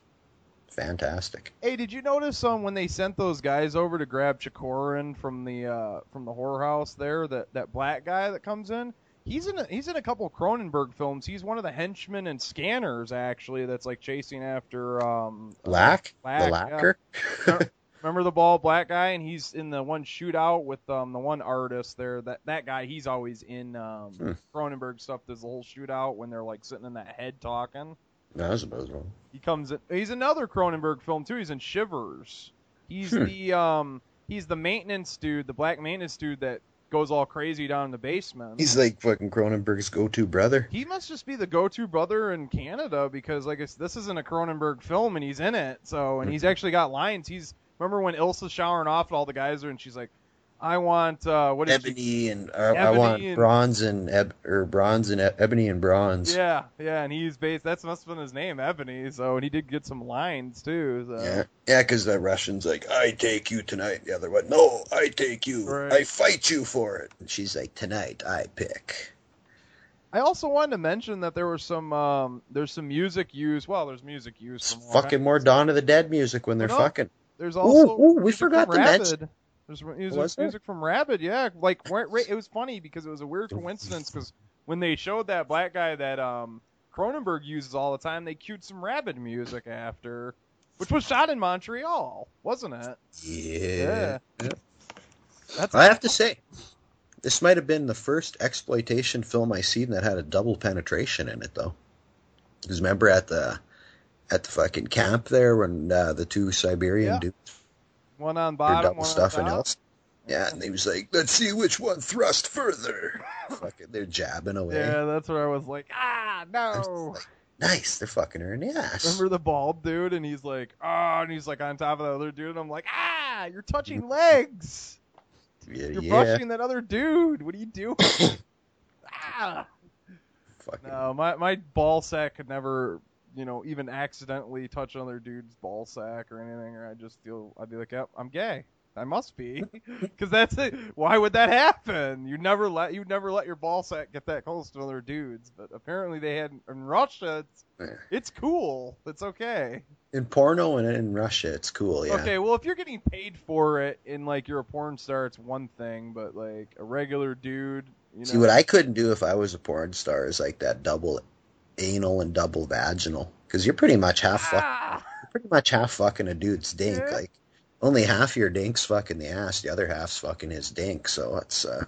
Fantastic. Hey, did you notice um when they sent those guys over to grab Chikorin from the uh from the whorehouse there, that that black guy that comes in? He's in a, he's in a couple Cronenberg films. He's one of the henchmen and scanners actually that's like chasing after um Lack? Lack, the yeah. Remember- the bald black guy, and he's in the one shootout with um the one artist there. That that guy, he's always in um Hmm. Cronenberg stuff. There's the whole shootout when they're like sitting in that head talking. No, was about wrong. He comes in. He's another Cronenberg film too. He's in Shivers. He's Hmm. the um he's the maintenance dude, the black maintenance dude that goes all crazy down in the basement. He's like fucking Cronenberg's go-to brother. he must just be the go-to brother in Canada because like it's, this isn't a Cronenberg film and he's in it. So and he's actually got lines. He's remember when Ilsa's showering off and all the guys are, and she's like, "I want uh, what is Ebony and uh, I want and- bronze and eb- or bronze and e- ebony and bronze. Yeah, yeah, and he's based. That's must have been his name, Ebony. So and he did get some lines too. So. Yeah, yeah, because the Russian's like, I take you tonight. The other one, no, I take you. Right. I fight you for it. And she's like, tonight I pick. I also wanted to mention that there was some um, there's some music used. Well, there's music used Fucking more Dawn of the Dead music when they're No, fucking. There's also ooh, we forgot to mention- There's music, Was there? music from Rabid, yeah. Like it was funny because it was a weird coincidence because when they showed that black guy that um Cronenberg uses all the time, they cued some Rabid music after, which was shot in Montreal, wasn't it? Yeah. Yeah. That's I have to say, this might have been the first exploitation film I seen that had a double penetration in it, though. Because remember at the at the fucking camp there when uh, the two Siberian Yeah. dudes one on bottom, double one on top. else. Yeah, and he was like, "Let's see which one thrust further." fucking, they're jabbing away. Yeah, that's where I was like, ah, no. Nice, they're fucking her in the ass. Remember the bald dude, and he's like, ah, and he's like on top of the other dude, and I'm like, ah, you're touching legs. Yeah, You're yeah. brushing that other dude. What are you doing? ah. Fucking. No, my my ball sack could never, you know, even accidentally touch another dude's ball sack or anything, or I just feel I'd be like, yep, I'm gay. I must be, because that's it. Why would that happen? You never let you never let your ball sack get that close to other dudes, but apparently they had in Russia. It's, it's cool. It's okay. In porno and in Russia, it's cool. Yeah. Okay, well, if you're getting paid for it and like you're a porn star, it's one thing, but like a regular dude, you know. See, what I couldn't do if I was a porn star is like that double anal and double vaginal, because you're pretty much half fuck, Ah. you're pretty much half fucking a dude's dink. Like only half your dink's fucking the ass, the other half's fucking his dink. So it's uh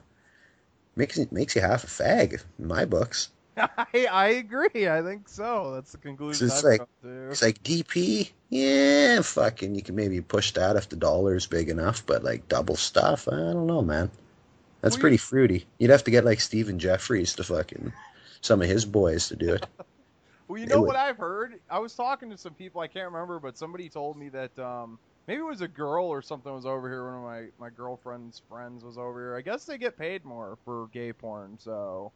makes makes you half a fag in my books. I I agree. I think so. That's the So conclusion it's like it's like DP, yeah, fucking. You can maybe push that if the dollar's big enough, but like double stuff, I don't know, man. That's pretty fruity. You'd have to get like Stephen Jeffries to fucking some of his boys to do it. Well, you know would- what I've heard? I was talking to some people. I can't remember, but somebody told me that um, maybe it was a girl or something was over here. One of my my girlfriend's friends was over here. I guess they get paid more for gay porn, so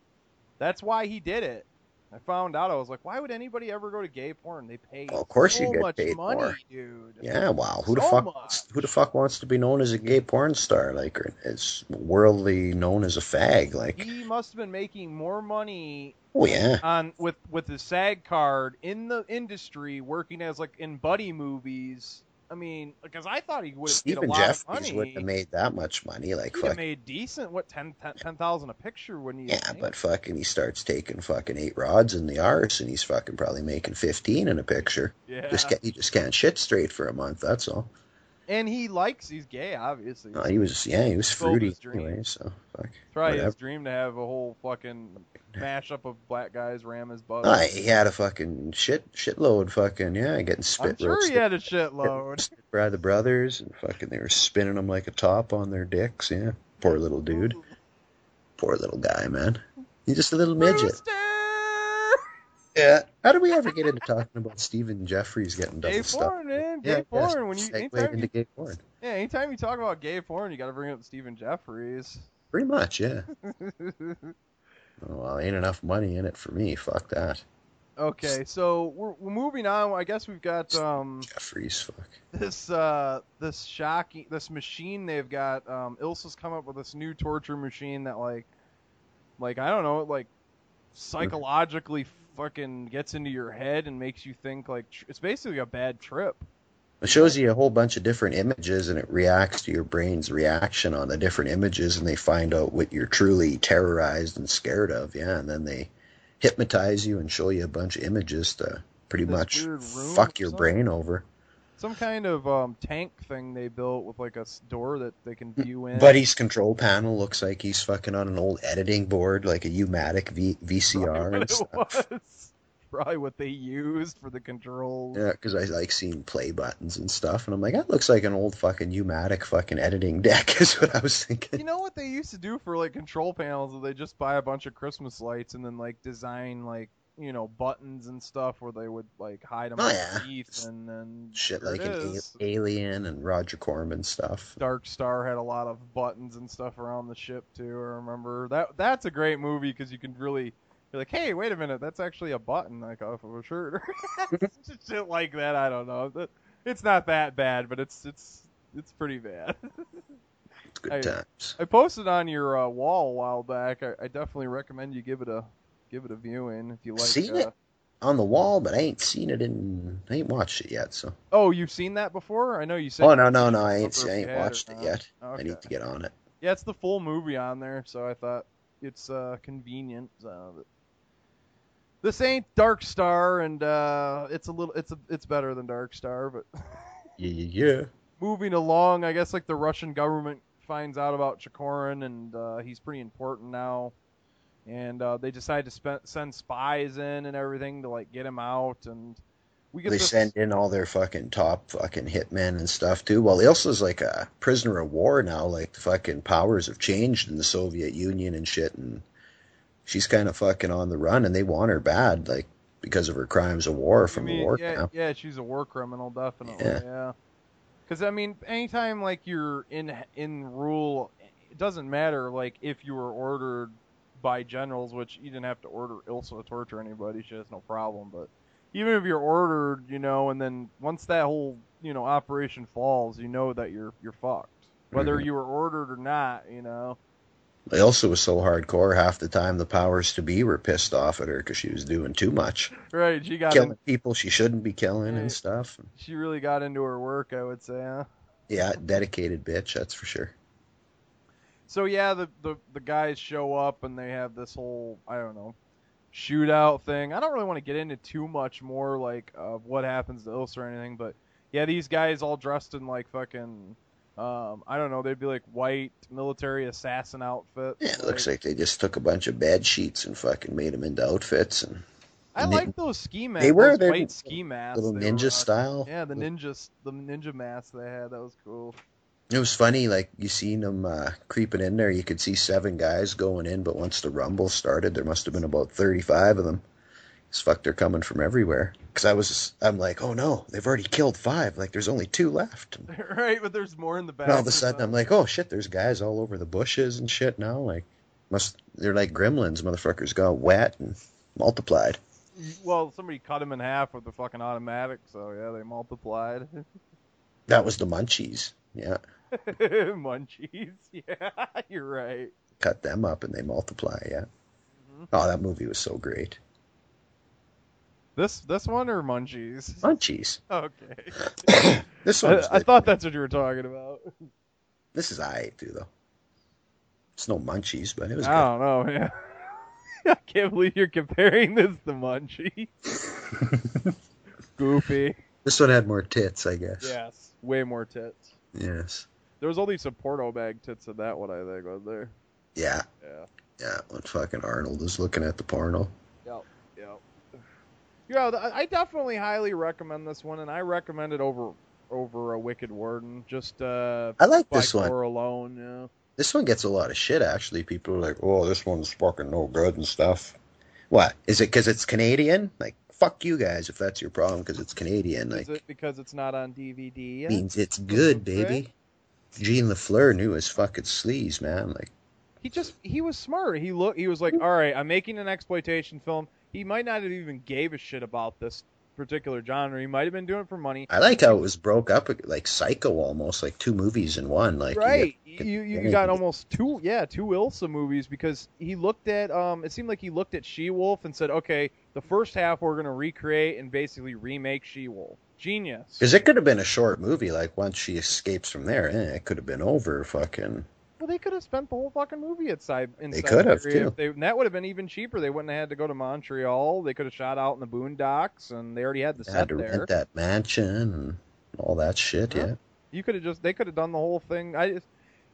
that's why he did it. I found out. I was like, why would anybody ever go to gay porn? They pay Well, of course so you get much paid money, more. dude. Yeah, wow. Who the fuck much. wants, who the fuck wants to be known as a gay porn star? Like, or is worldly known as a fag? Like, He must have been making more money. Oh, yeah. On with with his SAG card in the industry, working as like in buddy movies. I mean, because I thought he would get a Stephen lot Jeffries of money. wouldn't have made that much money. Like, have fuck. made decent. What 10 10,000 a picture? Wouldn't he? Yeah, but fucking, he starts taking fucking eight rods in the arse, and he's fucking probably making fifteen in a picture. Yeah. Just he just can't shit straight for a month. That's all. And he likes. He's gay, obviously. No, he was yeah, he was fruity anyway. So fuck. Probably whatever. his dream to have a whole fucking mashup of black guys ram his butt. Ah, he had a fucking shit shitload fucking yeah, getting spit I'm sure he had a shitload. by the brothers and fucking they were spinning them like a top on their dicks. Yeah, poor little dude. Poor little guy, man. He's just a little midget. Yeah. How did we ever get into talking about Stephen Jeffries getting double Gay stuff? porn, man. Gay Yeah, yes, porn. When you segue anytime into you, gay porn. yeah, anytime you talk about gay porn, you got to bring up Stephen Jeffries. Pretty much, yeah. Oh, well, ain't enough money in it for me. Fuck that. Okay, so we're, we're moving on. I guess we've got um Jeffries, fuck. this uh this shocking this machine they've got. Um, Ilsa's come up with this new torture machine that like like I don't know, it like psychologically fucking gets into your head and makes you think like tr- it's basically a bad trip. It shows you a whole bunch of different images and it reacts to your brain's reaction on the different images and they find out what you're truly terrorized and scared of. Yeah, and then they hypnotize you and show you a bunch of images to pretty This much fuck your something? brain over. Some kind of um tank thing they built with like a door that they can view in. Buddy's control panel looks like he's fucking on an old editing board, like a U-matic v- VCR and it stuff. was probably what they used for the controls. Yeah, because I like seeing play buttons and stuff, and I'm like, that looks like an old fucking U-matic fucking editing deck. Is what I was thinking. You know what they used to do for like control panels? Is they just buy a bunch of Christmas lights and then like design like you know buttons and stuff where they would like hide them Oh, yeah. teeth and then Shit like an a- Alien and Roger Corman stuff. Dark Star had a lot of buttons and stuff around the ship too. I remember that. That's a great movie because you can really. You're like, hey, wait a minute, that's actually a button, like off of a shirt, Just shit like that. I don't know. It's not that bad, but it's it's it's pretty bad. It's good I, times. I posted on your uh, wall a while back. I, I definitely recommend you give it a give it a viewing if you like. Seen uh, it on the wall, but I ain't seen it in. I ain't watched it yet. So. Oh, you've seen that before? I know you said. Oh no no no! I ain't. I ain't you had or watched it not. yet. I need to get on it. Yeah, it's the full movie on there, so I thought it's uh, convenient. So this ain't Dark Star, and uh, it's a little, it's a, it's better than Dark Star, but Yeah yeah yeah. moving along, I guess like the Russian government finds out about Chikorin, and uh, he's pretty important now, and uh, they decide to send spies in and everything to like get him out, and we get They this. send in all their fucking top fucking hitmen and stuff too. Well, Ilsa's like a prisoner of war now. Like the fucking powers have changed in the Soviet Union and shit, and she's kind of fucking on the run, and they want her bad, like because of her crimes of war I from mean, the war yeah, camp. yeah, she's a war criminal, definitely. Yeah. Yeah. Because I mean, anytime like you're in in rule, it doesn't matter like if you were ordered by generals, which you didn't have to order Ilsa to torture anybody. She has no problem. But even if you're ordered, you know, and then once that whole you know operation falls, you know that you're you're fucked. Whether Mhm. you were ordered or not, you know. Ilsa was so hardcore. Half the time, the powers to be were pissed off at her because she was doing too much, Right? She got killing in, people she shouldn't be killing Right. and stuff. she really got into her work, I would say. Huh? Yeah, dedicated bitch, that's for sure. So yeah, the, the the guys show up and they have this whole I don't know shootout thing. I don't really want to get into too much more like of what happens to Ilsa or anything, but yeah, these guys all dressed in like fucking um I don't know, they'd be like white military assassin outfits. Yeah, it looks like they just took a bunch of bed sheets and fucking made them into outfits and I and like those ski masks. They were those white ski masks. little were ninja style. Yeah, the ninjas, the ninja masks they had. That was cool. It was funny, like you seen them uh, creeping in there. You could see seven guys going in, but once the rumble started, there must have been about thirty-five of them. It's fuck, they're coming from everywhere. Because I was, I'm like, oh no, they've already killed five. Like there's only two left. Right, but there's more in the back. And all of a sudden, I'm like, oh shit, there's guys all over the bushes and shit now. Like, must they're like gremlins. Motherfuckers got wet and multiplied. Well, somebody cut them in half with the fucking automatic, so yeah, they multiplied. That was the munchies. Yeah, Munchies. Yeah, you're right. cut them up and they multiply. Yeah. Mm-hmm. Oh, that movie was so great. This this one or Munchies? Munchies. Okay. This I, I thought that's what you were talking about. This is I too, though. It's no munchies, but it was I don't know. Yeah. I can't believe you're comparing this to Munchies. Goofy. This one had more tits, I guess. Yes. Way more tits. Yes. There was only some porno bag tits in that one, I think, wasn't there? Yeah. Yeah. Yeah. When fucking Arnold is looking at the porno. Yep. Yep. Yeah, I definitely highly recommend this one, and I recommend it over over a Wicked Warden. Just uh, I like this one. alone. Yeah. This one gets a lot of shit. Actually, people are like, "Oh, this one's fucking no good and stuff." What is it? Because it's Canadian? Like, fuck you guys if that's your problem. Because it's Canadian. Like, Is it because it's not on DVD? Yet? means it's good, baby. Jean LaFleur knew his fucking sleaze, man. Like, He just he was smart. He look he was like, all right, I'm making an exploitation film. He might not have even gave a shit about this particular genre. He might have been doing it for money. I like how it was broke up like Psycho, almost like two movies in one. Like, you right. get- You you, anything got almost two yeah two Ilsa movies because he looked at um it seemed like he looked at She Wolf and said okay the first half we're gonna recreate and basically remake She Wolf. Genius. Because it could have been a short movie, like once she escapes from there, eh, it could have been over. Fucking, Well, they could have spent the whole fucking movie at Sib- in They could have, too. They, that would have been even cheaper. They wouldn't have had to go to Montreal. They could have shot out in the boondocks, and they already had the they set had to there. rent that mansion and all that shit. Yeah. Yeah, You could have just they could have done the whole thing. I just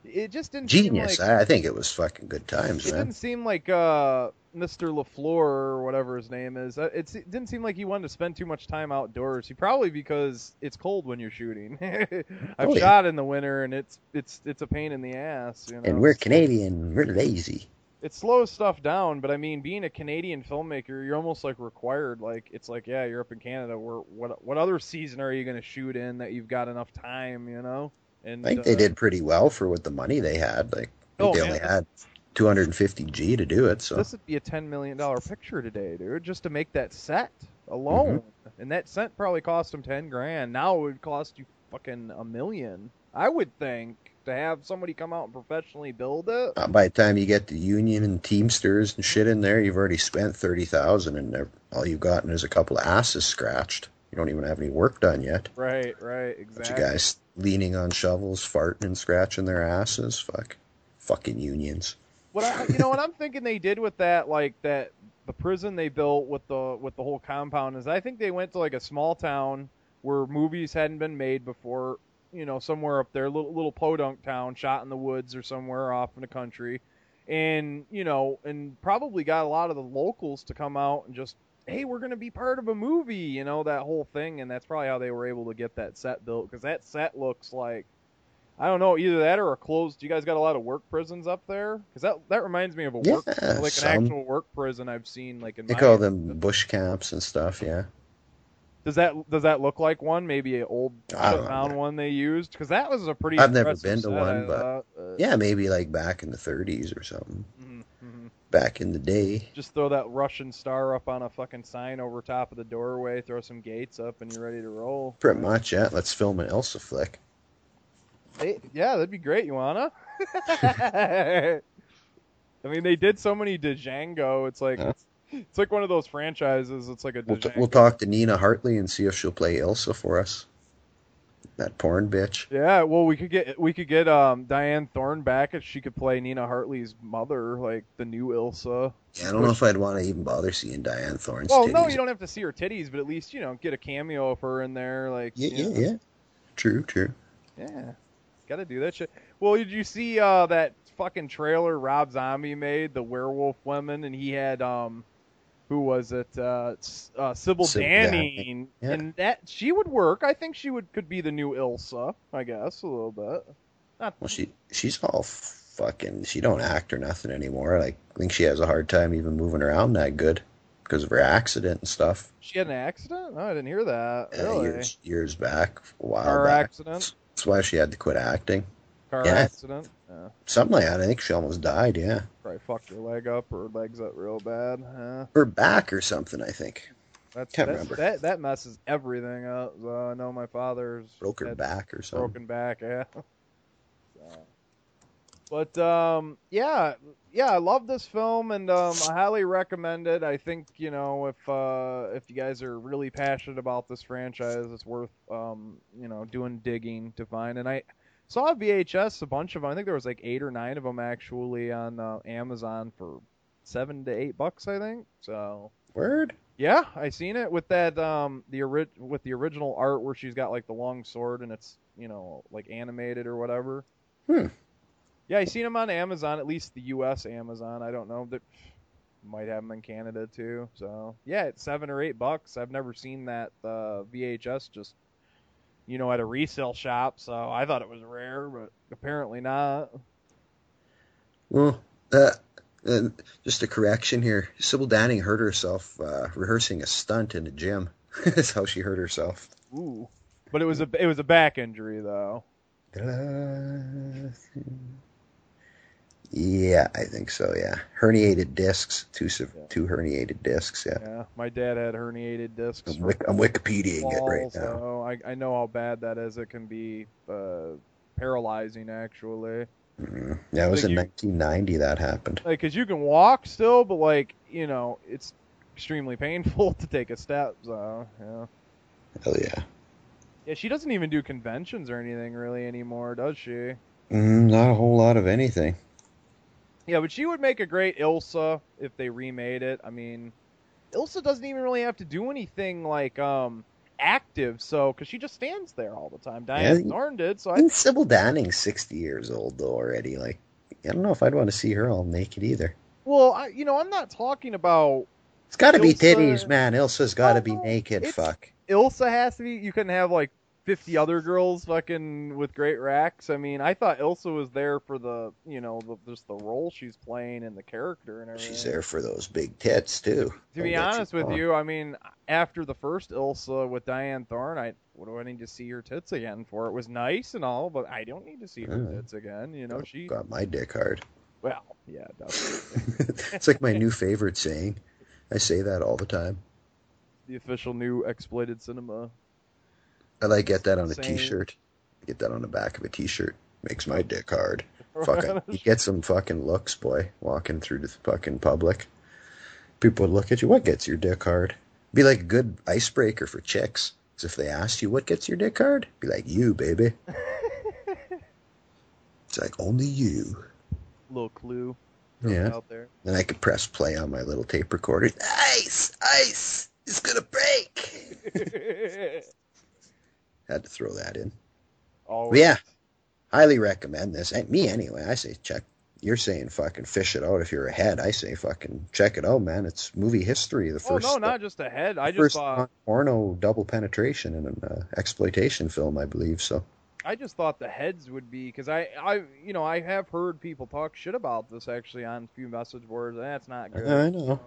it just didn't genius. Seem like, I, I think it was fucking good times, man. it didn't seem like uh, Mr. LaFleur or whatever his name is. uh, It's, it didn't seem like he wanted to spend too much time outdoors. He probably because it's cold when you're shooting. I've Oh, yeah. shot in the winter, and it's it's it's a pain in the ass. You know? And we're Canadian, we're lazy. it slows stuff down, but I mean, being a Canadian filmmaker, you're almost like required. Like it's like, yeah, you're up in Canada. Where what what other season are you going to shoot in that you've got enough time? You know. And I think uh, they did pretty well for what the money they had. Like Oh, they only had 250 G to do it. So This would be a ten million dollar picture today, dude, just to make that set alone. Mm-hmm. And that set probably cost them ten grand. Now it would cost you fucking a million. I would think to have somebody come out and professionally build it. uh, by the time you get the union and Teamsters and shit in there, you've already spent thirty thousand, and all you've gotten is a couple of asses scratched. You don't even have any work done yet. Right, right, Bunch exactly. of guys leaning on shovels, farting and scratching their asses. Fuck, fucking unions. What I, you know what I'm thinking they did with that, like that the prison they built with the with the whole compound is I think they went to like a small town where movies hadn't been made before, you know, somewhere up there, little little podunk town, shot in the woods or somewhere off in the country, and you know, and probably got a lot of the locals to come out and just, hey, we're gonna be part of a movie, you know, that whole thing, and that's probably how they were able to get that set built because that set looks like I don't know, either that or a closed. You guys got a lot of work prisons up there? Because that that reminds me of a work, Yeah, like some. an actual work prison I've seen, like in They call them bush camps and stuff. Yeah. Does that does that look like one? Maybe an old I don't shut down one they used? Because that was a pretty. I've never been to one, but. Uh, yeah, maybe like back in the 30s or something. mhm. Back in the day. Just throw that Russian star up on a fucking sign over top of the doorway. Throw some gates up, and you're ready to roll. Pretty much, yeah. Let's film an Ilsa flick. Hey, yeah, that'd be great. You wanna? I mean, they did so many Django. It's like it's, it's like one of those franchises. It's like a We'll, t- we'll talk to Nina Hartley and see if she'll play Ilsa for us. That porn bitch. Yeah, well, we could get we could get um Dyanne Thorne back if she could play Nina Hartley's mother, like the new Ilsa. Yeah, I don't know if I'd want to even bother seeing Dyanne Thorne's Well, titties. no, you don't have to see her titties, but at least you know get a cameo of her in there, like Yeah, yeah, know. yeah. True, true. Yeah, gotta do that shit. Well, did you see uh, that fucking trailer Rob Zombie made, the Werewolf Women, and he had um, who was it? Uh, uh, Sybil Sybil Danning, yeah. and that she would work. I think she would could be the new Ilsa, I guess a little bit. Not Well, she she's all fucking. She don't act or nothing anymore. Like, I think she has a hard time even moving around that good because of her accident and stuff. she had an accident. No, I didn't hear that. Uh, really? years years back, a while Car back. accident. That's why she had to quit acting. Car Yeah. accident. Yeah. Something like that. I think she almost died. Yeah, Probably fucked her leg up or legs up real bad. Huh? her back or something. I think That's, Can't that's remember. that that messes everything up. I know my father's broke her back or something. broken back. Yeah. But um, yeah, yeah, I love this film and um, I highly recommend it. I think you know if uh, if you guys are really passionate about this franchise, it's worth um, you know doing digging to find. And I saw VHS, a bunch of them. I think there was like eight or nine of them actually on uh, Amazon for seven to eight bucks. I think so. Word. Yeah, I seen it with that um the ori- with the original art where she's got like the long sword and it's you know like animated or whatever. Hmm. Yeah, I seen them on Amazon, at least the U.S. Amazon. I don't know that might have them in Canada too. So yeah, it's seven or eight bucks. I've never seen that uh, VHS just you know at a resale shop. So I thought it was rare, but apparently not. Well, uh, uh, just a correction here. Sybil Danning hurt herself uh, rehearsing a stunt in a gym. That's how she hurt herself. Ooh, but it was a it was a back injury though. Yeah, I think so. Yeah, herniated discs, two sev- two herniated discs. Yeah, Yeah, my dad had herniated discs. I'm, Wik- I'm Wikipediaing it right now. So I, I know how bad that is. It can be uh, paralyzing, actually. Mhm. Yeah, it was in you- 1990 that happened. Like, cause you can walk still, but like, you know, it's extremely painful to take a step. So yeah, Hell yeah. yeah. She doesn't even do conventions or anything really anymore, does she? Mm, not a whole lot of anything. Yeah, but she would make a great Ilsa if they remade it. I mean, Ilsa doesn't even really have to do anything like um active, so because she just stands there all the time. Dyanne Yeah. Thorne did, so I And Sybil Danning's 60 years old though already. Like, I don't know if I'd want to see her all naked either. Well, I, you know, I'm not talking about It's got to be titties, man. Ilsa's got to be naked. Fuck. Ilsa has to be. You couldn't have like fifty other girls fucking with great racks. I mean, I thought Ilsa was there for the you know the, just the role she's playing and the character and everything. She's there for those big tits too. To be honest with you, I mean, after the first Ilsa with Dyanne Thorne, I what do I need to see her tits again for? It was nice and all, but I don't need to see her Mm. tits again. You know, she got my dick hard. well, yeah, definitely. it's like my new favorite saying. I say that all the time. the official new exploited cinema. I like get that on a Saying. t-shirt. Get that on the back of a t-shirt. Makes my dick hard. Fucking, you get some fucking looks, boy, walking through the fucking public. People look at you. What gets your dick hard? Be like a good icebreaker for chicks. 'Cause if they asked you what gets your dick hard, be like you, baby. it's like only you. Little clue. Yeah. Out there. Then I could press play on my little tape recorder. Ice, ice, it's gonna break. Had to throw that in. Oh But yeah, highly recommend this. And me anyway. I say check. You're saying fucking fish it out if you're ahead. I say fucking check it out, man. It's movie history. The Oh first, no, not just ahead. I the just first thought porno double penetration in an uh, exploitation film, I believe. So I just thought the heads would be because I, I, you know, I have heard people talk shit about this actually on a few message boards. and That's not good. I know.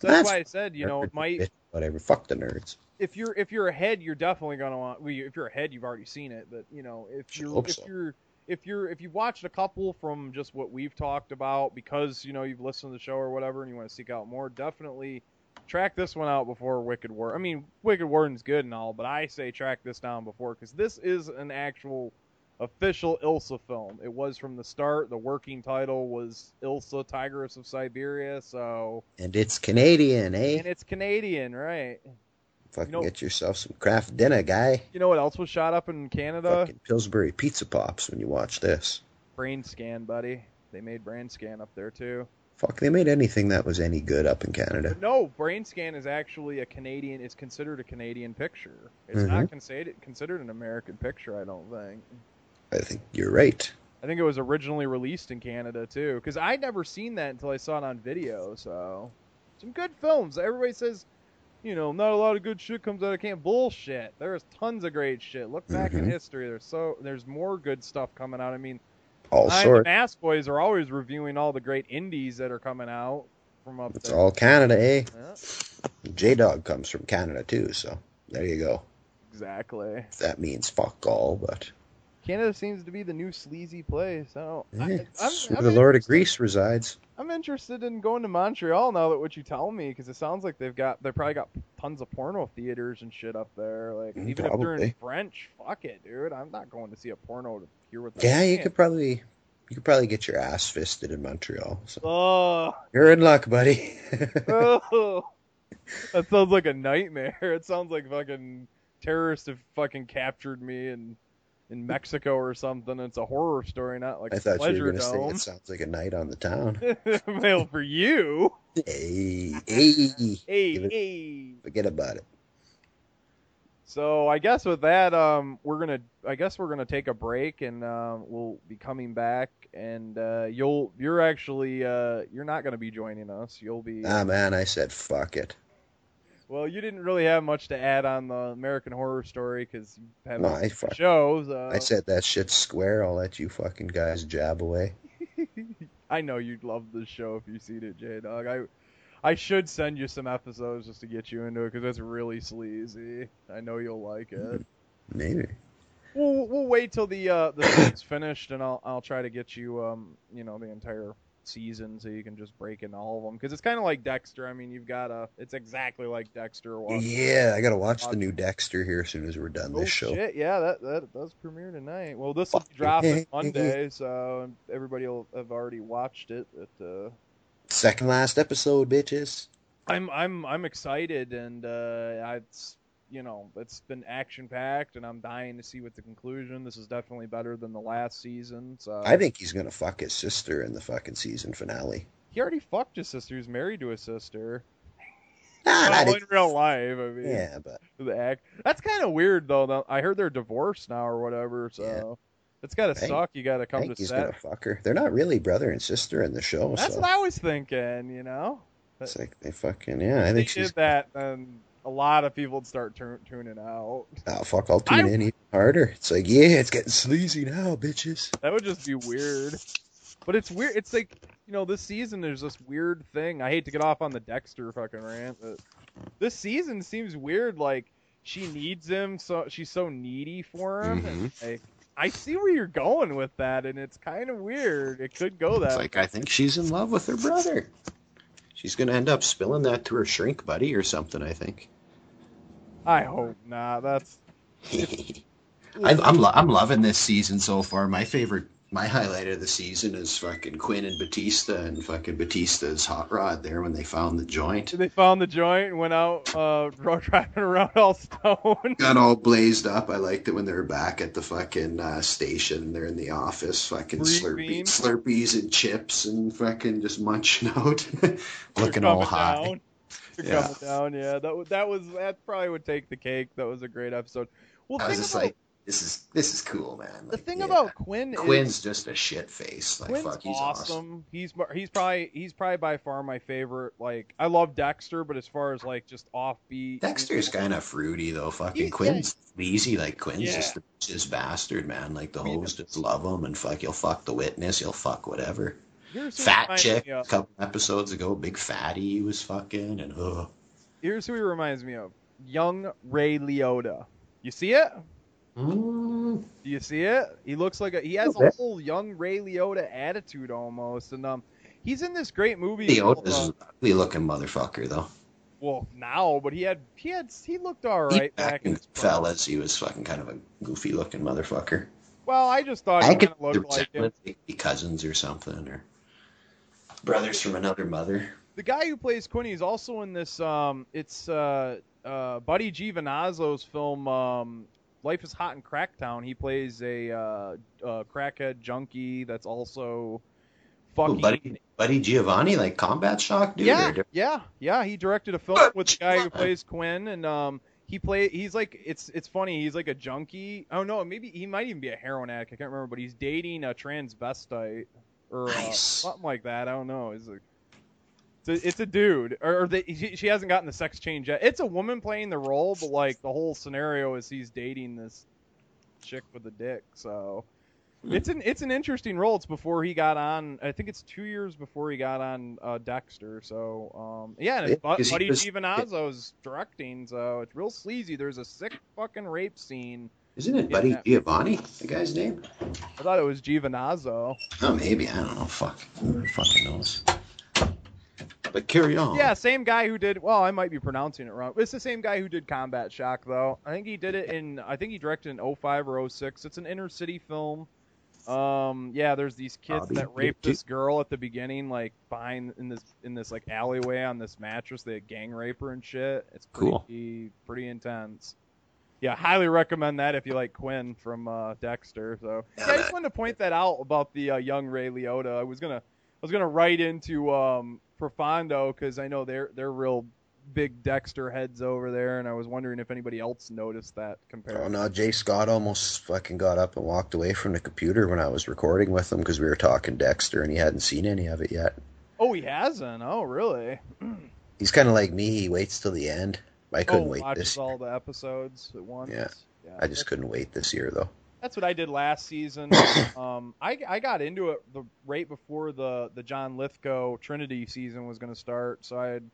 So that's why I said, you know, it might. Whatever. Fuck the nerds. If you're if you're ahead, you're definitely gonna want. Well, if you're ahead, you've already seen it. But you know, if you're if so. you're if you're if you've watched a couple from just what we've talked about because you know you've listened to the show or whatever, and you want to seek out more, definitely track this one out before Wicked War. I mean, Wicked Warden's good and all, but I say track this down before because this is an actual official Ilsa film. It was from the start. The working title was Ilsa, Tigress of Siberia. So And it's Canadian, eh? and it's Canadian, right? Fucking know- get yourself some Kraft Dinner, guy. You know what else was shot up in Canada? Fucking Pillsbury Pizza Pops when you watch this. Brainscan, buddy. They made Brainscan up there too. Fuck, they made anything that was any good up in Canada. No, Brainscan is actually a Canadian. Is considered a Canadian picture. It's Mhm. not considered considered an American picture. I don't think. I think you're right. I think it was originally released in Canada too, because I'd never seen that until I saw it on video. So, some good films. Everybody says, you know, not a lot of good shit comes out of Canada. Bullshit. There's tons of great shit. Look back in Mhm. history. There's so there's more good stuff coming out. I mean, All I sorts. the Mass Boys are always reviewing all the great indies that are coming out from up there. It's there. all Canada, eh? Yeah, J Dog comes from Canada too, so there you go. exactly. That means fuck all, but Canada seems to be the new sleazy place. I don't. eh, I, I'm, it's where I'm the Lord of Greece resides. I'm interested in going to Montreal now that what you tell me, because it sounds like they've got they probably got tons of porno theaters and shit up there. Like Mm, even if they're in. French, fuck it, dude. I'm not going to see a porno to hear what. Yeah, they're you could probably you could probably get your ass fisted in Montreal. So Oh, you're in luck, buddy. oh, that sounds like a nightmare. It sounds like fucking terrorists have fucking captured me in in Mexico or something. It's a horror story, not like I a thought you pleasure were gonna say it sounds like a night on the town. Mail for you. hey, hey, Hey, it- hey. forget about it. So I guess with that, um, we're gonna. I guess we're gonna take a break, and uh, we'll be coming back. And uh, you'll. You're actually. Uh, you're not gonna be joining us. You'll be. Ah man, I said fuck it. Well, you didn't really have much to add on the American Horror Story because you haven't No, I the fuck- show. So I said that shit's square. I'll let you fucking guys jab away. I know you'd love this show if you seen it, J Dog. I. I should send you some episodes just to get you into it because it's really sleazy. I know you'll like it. Maybe. We'll we'll wait till the uh the season's finished, and I'll I'll try to get you um you know the entire season so you can just break in all of them because it's kind of like Dexter. I mean, you've got a it's exactly like Dexter. Watch- Yeah, I gotta watch the new Dexter here as soon as we're done Oh this show. shit! Yeah, that that does premiere tonight. Well, this will be dropping Monday, so everybody will have already watched it. But, uh, Second last episode, bitches. I'm I'm I'm excited, and uh, I- it's you know it's been action packed, and I'm dying to see what the conclusion. This is definitely better than the last season. So I think he's gonna fuck his sister in the fucking season finale. he already fucked his sister. He's married to his sister. Ah, well, in real life, I mean, Yeah, but the act. That's kind of weird though. I heard they're divorced now or whatever. So it's gotta suck. You gotta I come think to he's set. gonna fuck her. They're not really brother and sister in the show, That's so what I was thinking. You know. it's like they fucking yeah. I think she's did that, then a lot of people would start tuning out. Oh fuck, I'll tune in even harder. It's like, yeah, it's getting sleazy now, bitches. That would just be weird. But it's weird. It's like you know, this season there's this weird thing. I hate to get off on the Dexter fucking rant, but this season seems weird. Like she needs him, so she's so needy for him. And, mm-hmm. like, I see where you're going with that, and it's kind of weird. It could go that. It's like I think she's in love with her brother. She's gonna end up spilling that to her shrink buddy or something. I think. I hope not. That's I'm I'm, lo- I'm loving this season so far. My favorite, my highlight of the season is fucking Quinn and Batista and fucking Batista's hot rod there when they found the joint. they found the joint and went out uh, road driving around all stone. Got all blazed up. I liked it when they were back at the fucking uh, station. They're in the office, fucking slurpee, slurpees and chips and fucking just munching out, looking all high. down. They're Yeah. coming down. Yeah, that that was that probably would take the cake. That was a great episode. Well, I think about like, this is this is cool, man. the thing yeah. about Quinn. Is Quinn's is, just a shit face. Like Quinn's fuck, he's awesome. awesome. He's he's probably he's probably by far my favorite. Like I love Dexter, but as far as like just offbeat, Dexter's kind of fruity though. Fucking He's- Quinn's easy. Like Quinn's Yeah. just just bastard, man. Like the hoes just love him and fuck. He'll fuck the witness. He'll fuck whatever. Fat chick. A couple episodes ago, big fatty he was fucking and ugh. Here's who he reminds me of: young Ray Liotta. You see it? Mm. Do you see it? He looks like a he has a whole young Ray Liotta attitude almost, and um, he's in this great movie. Called, uh, ugly looking motherfucker though. well, now, but he had he had he looked all right back in fellas, he was fucking kind of a goofy looking motherfucker. Well, I just thought he I could looked like him. cousins or something or brothers from another mother. The guy who plays Quinny is also in this. Um, it's uh, uh, Buddy Giovinazzo's film. Um, Life is Hot in Cracktown. He plays a uh, uh, crackhead junkie that's also Ooh, fucking. buddy, buddy Giovanni, like combat shock dude. yeah, or- yeah, yeah. He directed a film with the guy who plays Quinn, and um, he play. He's like, it's it's funny. He's like a junkie. Oh no, maybe he might even be a heroin addict. I can't remember, but he's dating a transvestite or uh, something like that. I don't know. It's like. It's a, it's a dude, or, or they, she, she hasn't gotten the sex change yet. It's a woman playing the role, but like the whole scenario is he's dating this chick with a dick. So Hmm. it's an it's an interesting role. It's before he got on. I think it's two years before he got on uh, Dexter. So um, yeah, and it's Yeah, Bu- Buddy was- Giovinazzo's directing, so it's real sleazy. There's a sick fucking rape scene. Isn't it Buddy that- Giovanni, the guy's name? I thought it was Giovanazzo. Oh, maybe. I don't know. Fuck. Who fucking knows? But carry on. Yeah, same guy who did. Well, I might be pronouncing it wrong. It's the same guy who did Combat Shock, though. I think he did it in. I think he directed in 05 or 06. It's an inner city film. Um, yeah, there's these kids Bobby that rape this girl at the beginning, like behind in this in this like alleyway on this mattress. They gang rape her and shit. It's pretty, Cool. pretty intense. Yeah, highly recommend that if you like Quinn from uh, Dexter. So yeah, I just wanted to point that out about the uh, young Ray Liotta. I was gonna I was gonna write into um, Profondo because I know they're they're real big Dexter heads over there, and I was wondering if anybody else noticed that comparison. Oh no, Jay Scott almost fucking got up and walked away from the computer when I was recording with him because we were talking Dexter and he hadn't seen any of it yet. Oh, he hasn't. Oh, really? He's kind of like me. He waits till the end. I couldn't oh, wait watches this. all the episodes at once. Yeah. Yeah, I just couldn't wait this year though. That's what I did last season. um, I, I got into it the right before the the John Lithgow Trinity season was going to start. So I had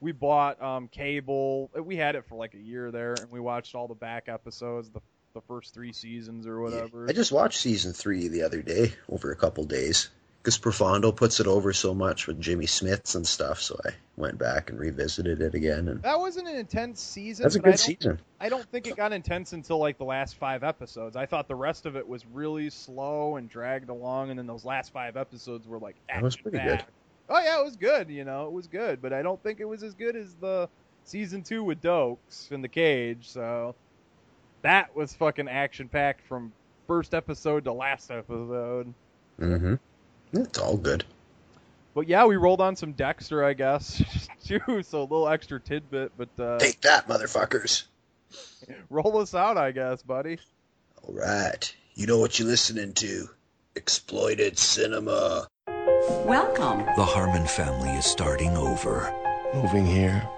we bought um, cable. We had it for like a year there, and we watched all the back episodes, the the first three seasons or whatever. I just watched season three the other day over a couple days because Profondo puts it over so much with Jimmy Smits and stuff. So I went back and revisited it again, and That wasn't an intense season. That's a but I good season. I don't think it got intense until like the last five episodes. I thought the rest of it was really slow and dragged along, and then those last five episodes were like That was pretty good. action-packed. Oh yeah, it was good. You know, it was good, but I don't think it was as good as the season two with Doakes in the cage. So that was fucking action packed from first episode to last episode. mm-hmm. It's all good. But yeah, we rolled on some Dexter, I guess, too. So a little extra tidbit, but uh, Take that, motherfuckers! roll us out, I guess, buddy. All right, you know what you're listening to? Exploited cinema. Welcome. The Harmon family is starting over. Moving here,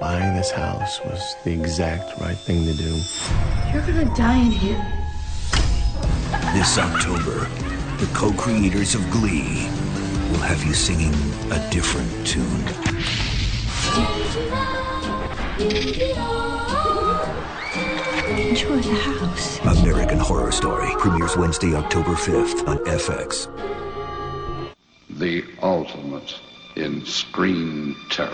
buying this house was the exact right thing to do. You're gonna die in here. This October, the co-creators of Glee will have you singing a different tune. Enjoy the house. American Horror Story premieres Wednesday, October 5th on FX. The ultimate in screen terror.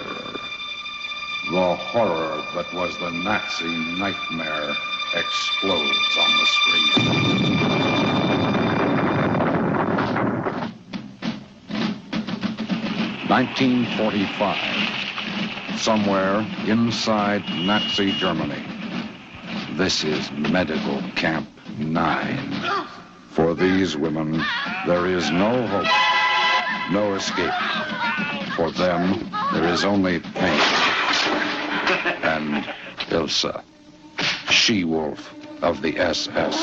The horror that was the Nazi nightmare explodes on the screen. 1945. Somewhere inside Nazi Germany. This is Medical Camp 9. For these women, there is no hope, no escape. For them, there is only pain. And Ilsa, she-wolf of the SS.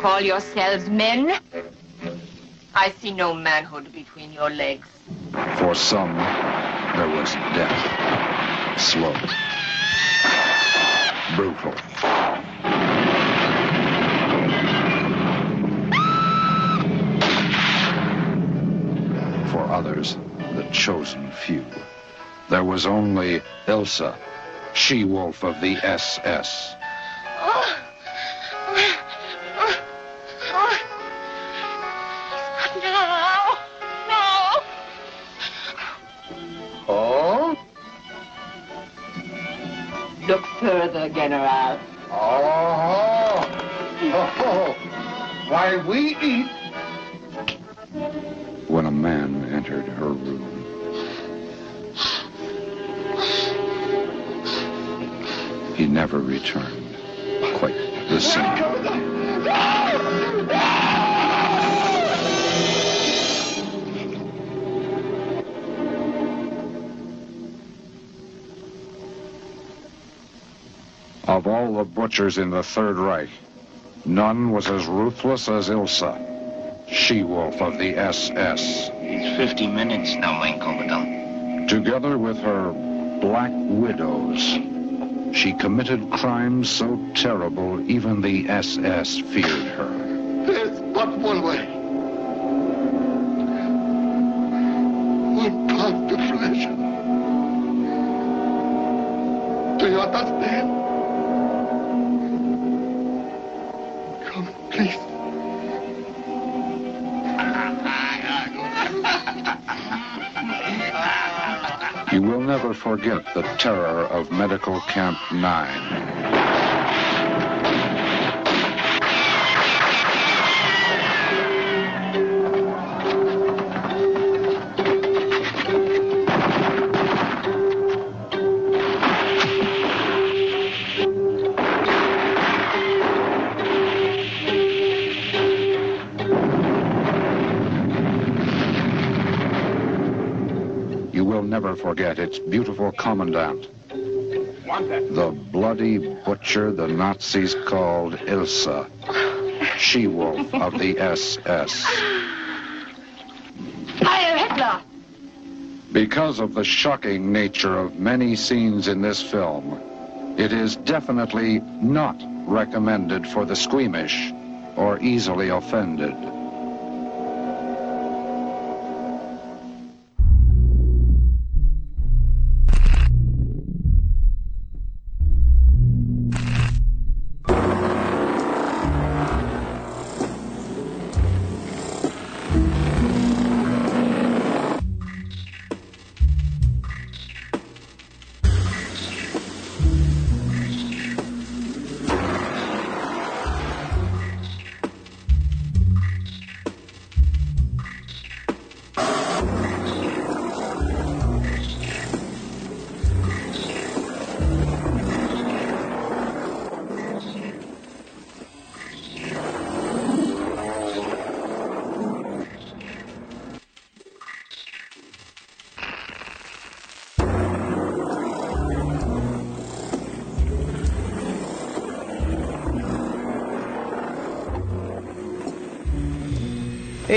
Call yourselves men? I see no manhood between your legs. For some, there was death. Slow. Brutal. For others, the chosen few. There was only Ilsa, she-wolf of the SS. No, no. Oh? Look further, General. Oh, oh, oh, why we eat. When a man entered her room, he never returned quite the same. Of all the butchers in the Third Reich, none was as ruthless as Ilsa, she-wolf of the SS. It's 50 minutes now, mein Commandant. Together with her Black Widows, she committed crimes so terrible even the SS feared her. There's but one way. One path to pleasure. Do you understand? Come, please. Never forget the terror of Medical Camp 9. Never forget its beautiful commandant, the bloody butcher the Nazis called Ilsa, she-wolf of the SS. Heil Hitler! Because of the shocking nature of many scenes in this film, it is definitely not recommended for the squeamish or easily offended.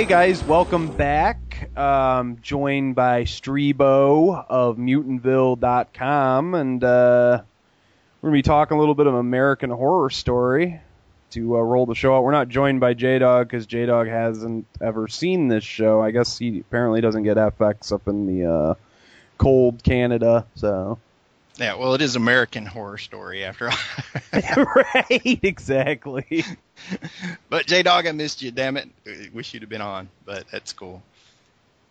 Guys, welcome back. Um, joined by Streebo of Mutantville.com, and uh, we're gonna be talking a little bit of American Horror Story to uh, roll the show out. We're not joined by J Dog because J Dog hasn't ever seen this show. I guess he apparently doesn't get FX up in the uh, cold Canada, so. Yeah, well, it is American Horror Story after all. right, exactly. but J Dog, I missed you. Damn it! Wish you'd have been on, but that's cool.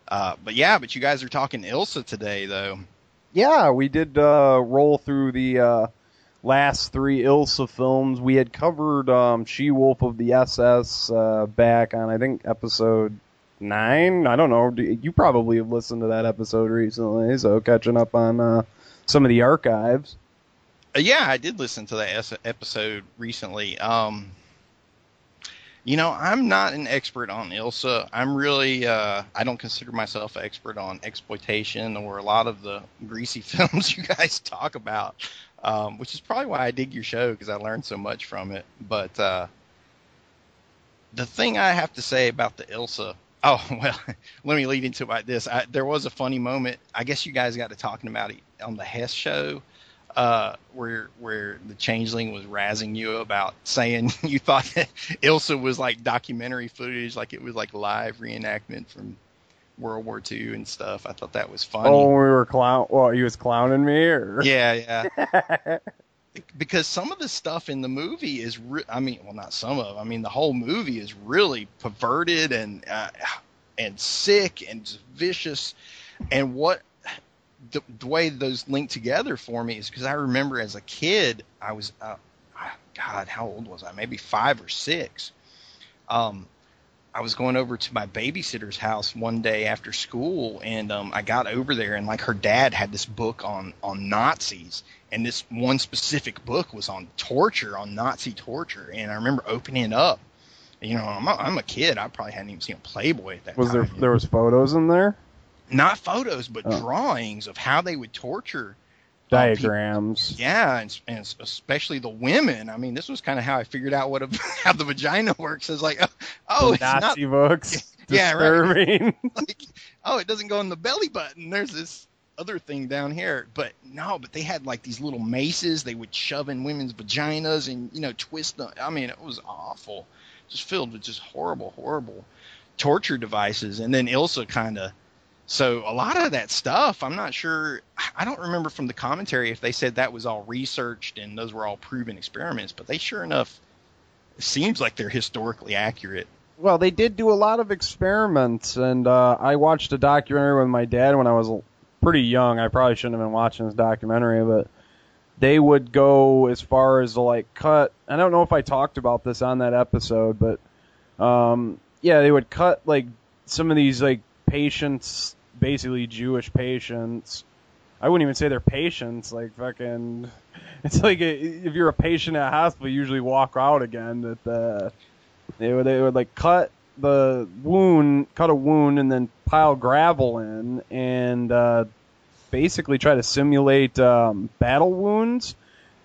Uh, but yeah, but you guys are talking Ilsa today, though. Yeah, we did uh, roll through the uh, last three Ilsa films. We had covered um, She Wolf of the SS uh, back on I think episode nine. I don't know. You probably have listened to that episode recently, so catching up on uh, some of the archives. Uh, yeah, I did listen to that episode recently. Um, you know, I'm not an expert on Ilsa. I'm really, uh, I don't consider myself an expert on exploitation or a lot of the greasy films you guys talk about, um, which is probably why I dig your show because I learned so much from it. But uh, the thing I have to say about the Ilsa, oh well, let me lead into about this. I, there was a funny moment. I guess you guys got to talking about it on the Hess show uh, where where the changeling was razzing you about saying you thought that Ilsa was like documentary footage, like it was like live reenactment from World War II and stuff. I thought that was funny. Oh, we were clown. Well, he was clowning me, or yeah, yeah. because some of the stuff in the movie is, re- I mean, well, not some of. I mean, the whole movie is really perverted and uh, and sick and vicious. And what the, the, way those link together for me is because I remember as a kid, I was, uh, God, how old was I? Maybe five or six. Um, I was going over to my babysitter's house one day after school, and um, I got over there, and like her dad had this book on on Nazis, and this one specific book was on torture, on Nazi torture, and I remember opening it up. You know, I'm a, I'm a kid. I probably hadn't even seen a Playboy at that was time. there there was photos in there? Not photos, but Oh. drawings of how they would torture. Uh, Diagrams. Yeah, and, and especially the women. I mean, this was kind of how I figured out what a, how the vagina works. Is like, oh, oh it's Nazi not. books. Yeah, right. Like, oh, it doesn't go in the belly button. There's this other thing down here. But no, but they had like these little maces they would shove in women's vaginas and you know twist them. I mean, it was awful. Just filled with just horrible, horrible torture devices. And then Ilsa kind of. So a lot of that stuff, I'm not sure. I don't remember from the commentary if they said that was all researched and those were all proven experiments. But they sure enough. Seems like they're historically accurate. Well, they did do a lot of experiments, and uh, I watched a documentary with my dad when I was pretty young. I probably shouldn't have been watching this documentary, but they would go as far as to like cut. I don't know if I talked about this on that episode, but um, yeah, they would cut like some of these like patients, basically Jewish patients. I wouldn't even say they're patients. Like fucking, it's like a, if you're a patient at a hospital, you usually walk out again. That the they would they would like cut the wound, cut a wound, and then pile gravel in, and uh, basically try to simulate um, battle wounds.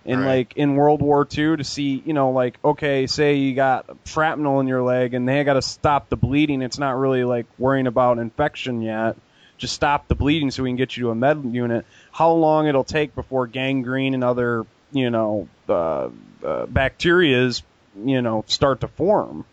In Right. like in World War II to see, you know, like okay, say you got shrapnel in your leg and they got to stop the bleeding. It's not really like worrying about infection yet. Just stop the bleeding so we can get you to a med unit. How long it'll take before gangrene and other, you know, uh, uh, bacterias, you know, start to form.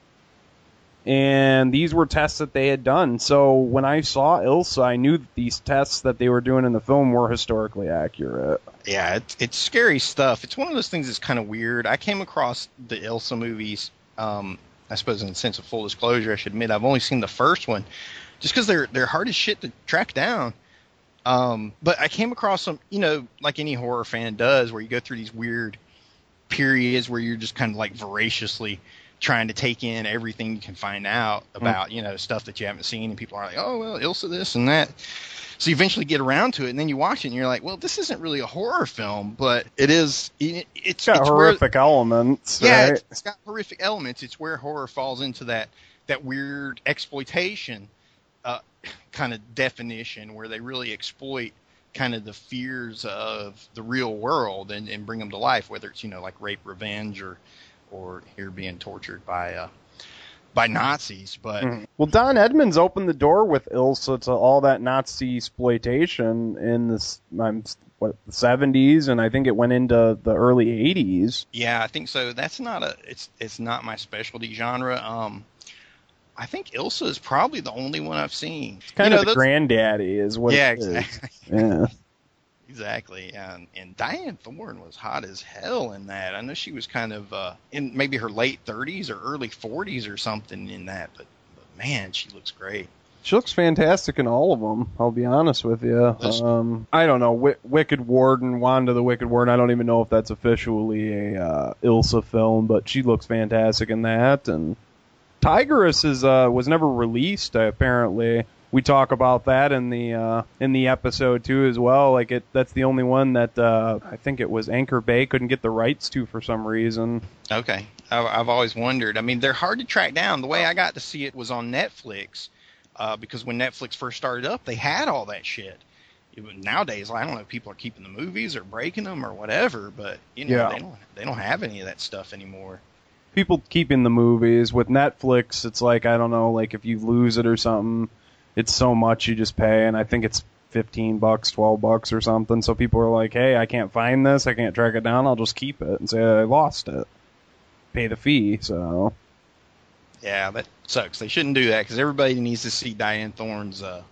And these were tests that they had done. So when I saw Ilsa, I knew that these tests that they were doing in the film were historically accurate. Yeah, it's, it's scary stuff. It's one of those things that's kind of weird. I came across the Ilsa movies. Um, I suppose in the sense of full disclosure, I should admit I've only seen the first one, just because they're they're hard as shit to track down. Um, but I came across some, you know, like any horror fan does, where you go through these weird periods where you're just kind of like voraciously trying to take in everything you can find out about, you know, stuff that you haven't seen, and people are like, oh well, Ilsa this and that. So you eventually get around to it, and then you watch it, and you're like, well, this isn't really a horror film, but it is. It, it's It's got it's where- horrific elements. yeah, right? it's, it's got horrific elements. It's where horror falls into that that weird exploitation uh, kind of definition, where they really exploit kind of the fears of the real world and, and bring them to life, whether it's you know like rape, revenge, or or here being tortured by uh, by Nazis, but Mhm. Well, Don Edmonds opened the door with Ilsa to all that Nazi exploitation in the um, what the seventies, and I think it went into the early eighties. yeah, I think so. That's not a it's it's not my specialty genre. Um, I think Ilsa is probably the only one I've seen. It's Kind You of know, the those- granddaddy is what. Yeah, it is. exactly. Yeah. Exactly, and and Dyanne Thorne was hot as hell in that. I know she was kind of uh, in maybe her late 30s or early 40s or something in that, but, but man, she looks great. She looks fantastic in all of them. I'll be honest with you. Um, I don't know. Wi- Wicked Warden, Wanda the Wicked Warden. I don't even know if that's officially a uh, Ilsa film, but she looks fantastic in that. And Tigress is uh, was never released. Apparently, we talk about that in the uh, in the episode too as well. Like it, that's the only one that uh, I think it was Anchor Bay couldn't get the rights to for some reason. Okay, I, I've always wondered. I mean, they're hard to track down. The way I got to see it was on Netflix, uh, because when Netflix first started up, they had all that shit. Nowadays, I don't know if people are keeping the movies or breaking them or whatever, but you know Yeah. they don't they don't have any of that stuff anymore. People keeping the movies with Netflix. It's like I don't know, like if you lose it or something, it's so much you just pay, and I think it's fifteen bucks, twelve bucks or something. So people are like, hey, I can't find this, I can't track it down. I'll just keep it and say I lost it, pay the fee. So Yeah, that sucks. They shouldn't do that because everybody needs to see Dyanne Thorne's uh,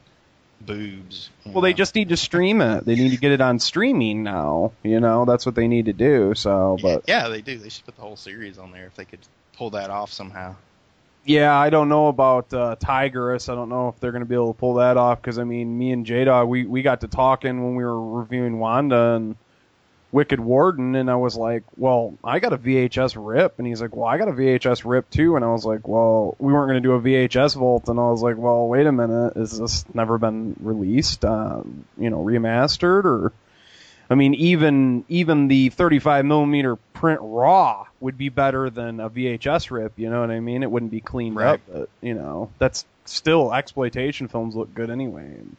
boobs. well, they just need to stream it. They need to get it on streaming now. You know, that's what they need to do. So, but Yeah, they do. They should put the whole series on there if they could pull that off somehow. Yeah, I don't know about uh, Tigress. I don't know if they're going to be able to pull that off because I mean, me and J Dog, we we got to talking when we were reviewing Wanda and Wicked Warden, and I was like, "Well, I got a VHS rip," and he's like, "Well, I got a VHS rip too," and I was like, "Well, we weren't going to do a VHS vault," and I was like, "Well, wait a minute, is this never been released, uh, you know, remastered or?" I mean, even even the 35 millimeter print raw would be better than a VHS rip. You know what I mean? It wouldn't be cleaned Right. up, but you know, that's still exploitation films look good anyway. And,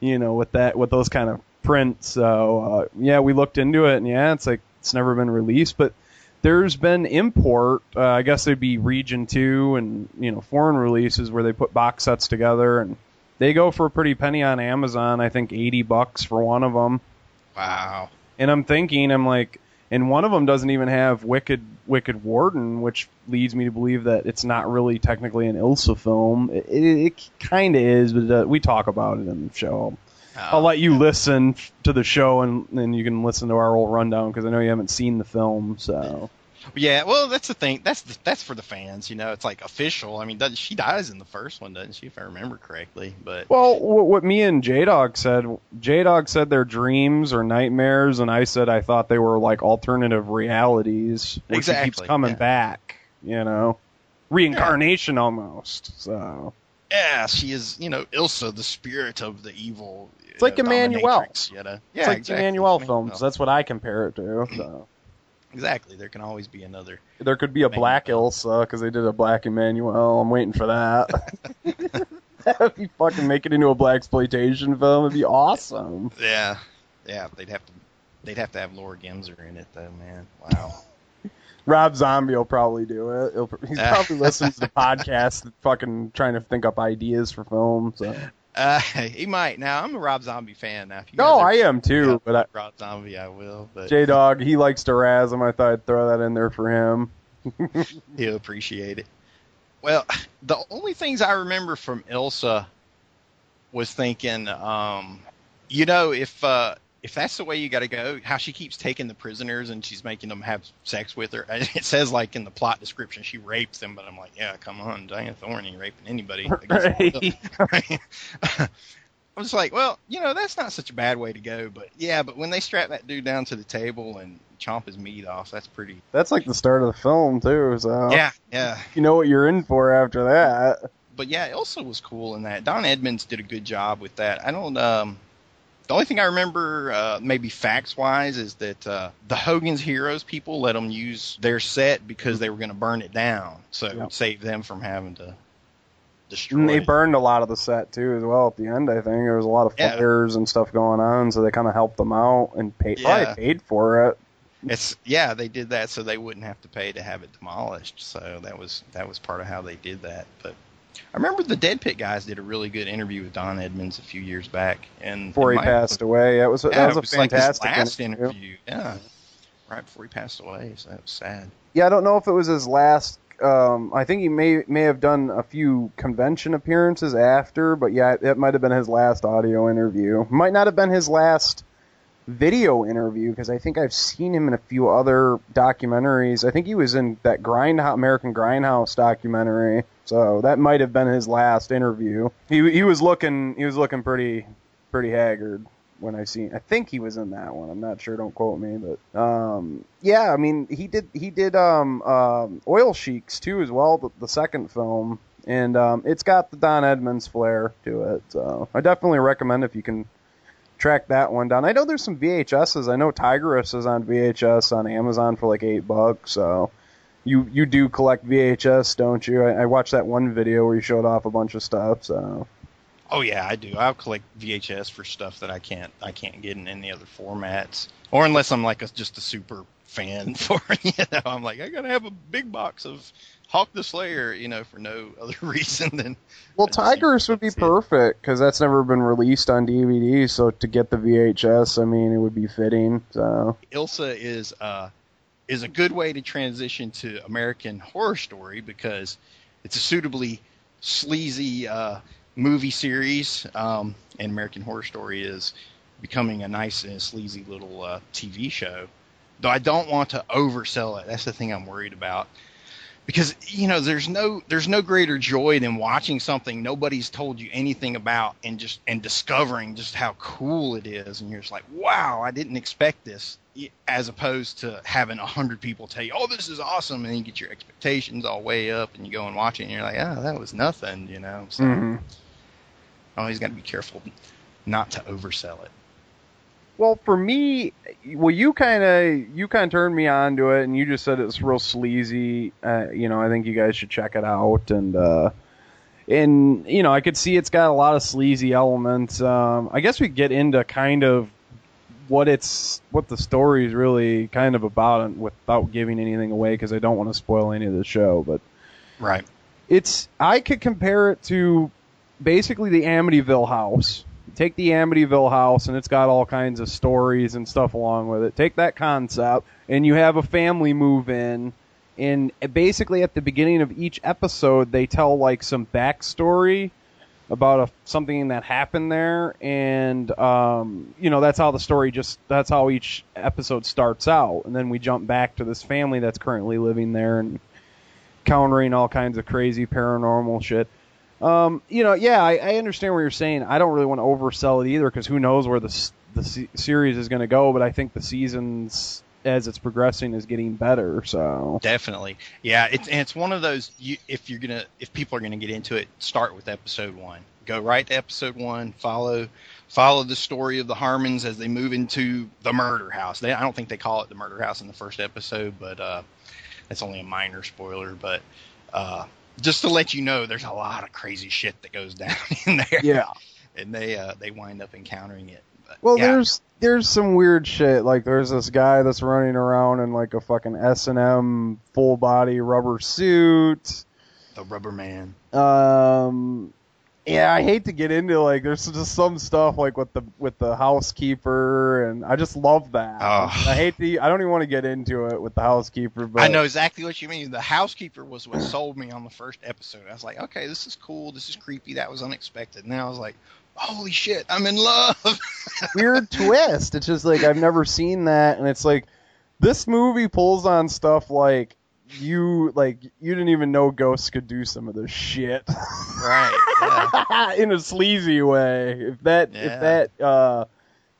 you know, with that with those kind of prints. So uh, yeah, we looked into it, and yeah, it's like it's never been released, but there's been import. Uh, I guess they'd be Region Two and you know foreign releases where they put box sets together and. They go for a pretty penny on Amazon. I think eighty bucks for one of them. Wow. And I'm thinking, I'm like, and one of them doesn't even have Wicked Wicked Warden, which leads me to believe that it's not really technically an Ilsa film. It, it, it kind of is, but uh, we talk about it in the show. I'll um, let you listen to the show and then you can listen to our old rundown because I know you haven't seen the film. So Yeah, well, that's the thing. That's the, that's for the fans. You know, it's like official. I mean, does, she dies in the first one, doesn't she? If I remember correctly. But Well, what, what me and J Dog said, J Dog said they're dreams or nightmares, and I said I thought they were like alternative realities where she keeps coming yeah. back. You know, reincarnation almost. So yeah, she is. You know, Ilsa, the spirit of the evil. it's like uh, Emmanuelle. You know? it's like exactly. Emmanuelle films. That's what I compare it to. So. Exactly. There can always be another. There could be a black Ilsa because they did a black Emmanuelle. I'm waiting for that. That'd be fucking make it into a black exploitation film. It'd be awesome. Yeah, yeah. They'd have to. They'd have to have Laura Gemser in it, though, man. Wow. Rob Zombie will probably do it. He'll, he's Ah. probably listening to podcasts, podcast, fucking trying to think up ideas for films. So. Uh, he might. Now, I'm a Rob Zombie fan. Now, if you No, are- I am too. But I, Rob Zombie, I will. But J Dog, he likes to razz him. I thought I'd throw that in there for him. he'll appreciate it. Well, the only things I remember from Ilsa was thinking, um, you know, if uh, if that's the way you got to go, how she keeps taking the prisoners and she's making them have sex with her. It says like in the plot description she rapes them, but I'm like, yeah, come on, Dyanne Thorne ain't raping anybody. Right. I'm just like, well, you know, that's not such a bad way to go, but yeah, but when they strap that dude down to the table and chomp his meat off, that's pretty. That's like the start of the film too. So Yeah, yeah. you know what you're in for after that. but yeah, Ilsa was cool in that. Don Edmonds did a good job with that. I don't. Um, the only thing I remember, uh, maybe facts wise, is that uh, the Hogan's Heroes people let them use their set because they were going to burn it down, so it would save them from having to destroy. And they it. burned a lot of the set too, as well. At the end, I think there was a lot of Yeah. fires and stuff going on, so they kind of helped them out and paid Yeah. probably paid for it. it's yeah, they did that so they wouldn't have to pay to have it demolished. So that was that was part of how they did that. But I remember the Dead Pit guys did a really good interview with Don Edmonds a few years back, and Before he passed away, that was Yeah, that was it a was like fantastic last interview. interview. Yeah, right before he passed away. So that was sad. Yeah, I don't know if it was his last. Um, I think he may may have done a few convention appearances after, but yeah, it might have been his last audio interview. Might not have been his last video interview because I think I've seen him in a few other documentaries. I think he was in that Grind American Grindhouse documentary, so that might have been his last interview. He he was looking he was looking pretty pretty haggard when I seen. I think he was in that one. I'm not sure. Don't quote me, but um, yeah. I mean, he did he did um, um, Oil Sheiks too as well. The, the second film, and um, it's got the Don Edmonds flair to it. So I definitely recommend if you can track that one down. I know there's some VHSs. I know Tigress is on VHS on Amazon for like eight bucks. So. You, you do collect VHS, don't you? I, I watched that one video where you showed off a bunch of stuff. So Oh yeah, I do. I'll collect VHS for stuff that I can't I can't get in any other formats, or unless I'm like a, just a super fan for it. You know, I'm like I gotta have a big box of Hawk the Slayer, you know, for no other reason than Well, Tigress would be perfect because that's never been released on DVD. So to get the VHS, I mean, it would be fitting. So Ilsa is uh is a good way to transition to American Horror Story because it's a suitably sleazy uh, movie series, um, and American Horror Story is becoming a nice and sleazy little uh, TV show. Though I don't want to oversell it. That's the thing I'm worried about. Because you know, there's no there's no greater joy than watching something nobody's told you anything about and just and discovering just how cool it is, and you're just like, wow, I didn't expect this. As opposed to having a hundred people tell you, "Oh, this is awesome," and you get your expectations all way up, and you go and watch it, and you're like, "Ah, that was nothing," you know. So Mhm. always got to be careful not to oversell it. Well, for me, well, you kind of you kind of turned me on to it, and you just said it's real sleazy. Uh, you know, I think you guys should check it out, and uh, and you know, I could see it's got a lot of sleazy elements. Um, I guess we get into kind of what it's what the story is really kind of about, and without giving anything away, because I don't want to spoil any of the show. But Right. it's I could compare it to basically the Amityville house. Take the Amityville house and it's got all kinds of stories and stuff along with it. Take that concept and you have a family move in and basically at the beginning of each episode they tell like some backstory about a, something that happened there and um, you know that's how the story just that's how each episode starts out and then we jump back to this family that's currently living there and countering all kinds of crazy paranormal shit. Um, you know, yeah, I, I understand what you're saying. I don't really want to oversell it either because who knows where the the se- series is going to go. But I think the seasons, as it's progressing, is getting better. So Definitely, yeah. It's and it's one of those. You, if you're gonna, if people are gonna get into it, start with episode one. Go right to episode one. Follow, follow the story of the Harmons as they move into the murder house. They, I don't think they call it the murder house in the first episode, but uh, that's only a minor spoiler. But uh, just to let you know, there's a lot of crazy shit that goes down in there. Yeah. and they uh, they wind up encountering it. But, well, yeah. there's there's some weird shit. Like there's this guy that's running around in like a fucking S and M full body rubber suit. the Rubber Man. Um, yeah, I hate to get into like there's just some stuff like with the with the housekeeper, and I just love that. Oh. I hate the. I don't even want to get into it with the housekeeper, but I know exactly what you mean. The housekeeper was what sold me on the first episode. I was like, okay, this is cool. This is creepy. That was unexpected. And then I was like, holy shit, I'm in love. weird twist. It's just like I've never seen that, and it's like this movie pulls on stuff like you like you didn't even know ghosts could do some of this shit right. in a sleazy way. If that Yeah. if that uh,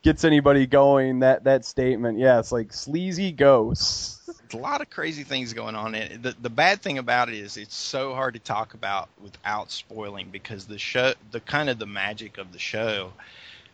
gets anybody going, that that statement, yeah, it's like sleazy ghosts. There's a lot of crazy things going on. And the the bad thing about it is it's so hard to talk about without spoiling because the show, the kind of the magic of the show,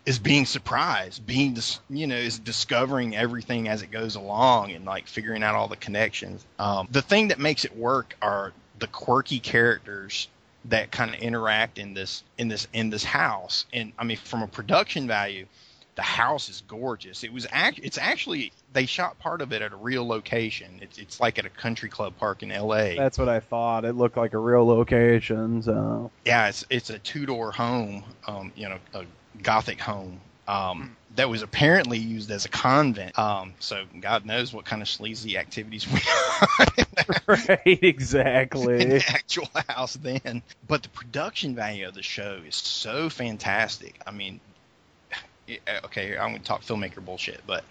is being surprised, being dis, you know, is discovering everything as it goes along and like figuring out all the connections. Um, the thing that makes it work are the quirky characters that kind of interact in this in this in this house. And I mean, from a production value, the house is gorgeous. It was act it's actually they shot part of it at a real location. It's it's like at a country club park in L.A. That's what I thought. It looked like a real location. So yeah, it's it's a two door home, um, you know, a gothic home. Um, that was apparently used as a convent. Um, so God knows what kind of sleazy activities we had. right, exactly. in the actual house then. But the production value of the show is so fantastic. I mean, okay, I'm going to talk filmmaker bullshit, but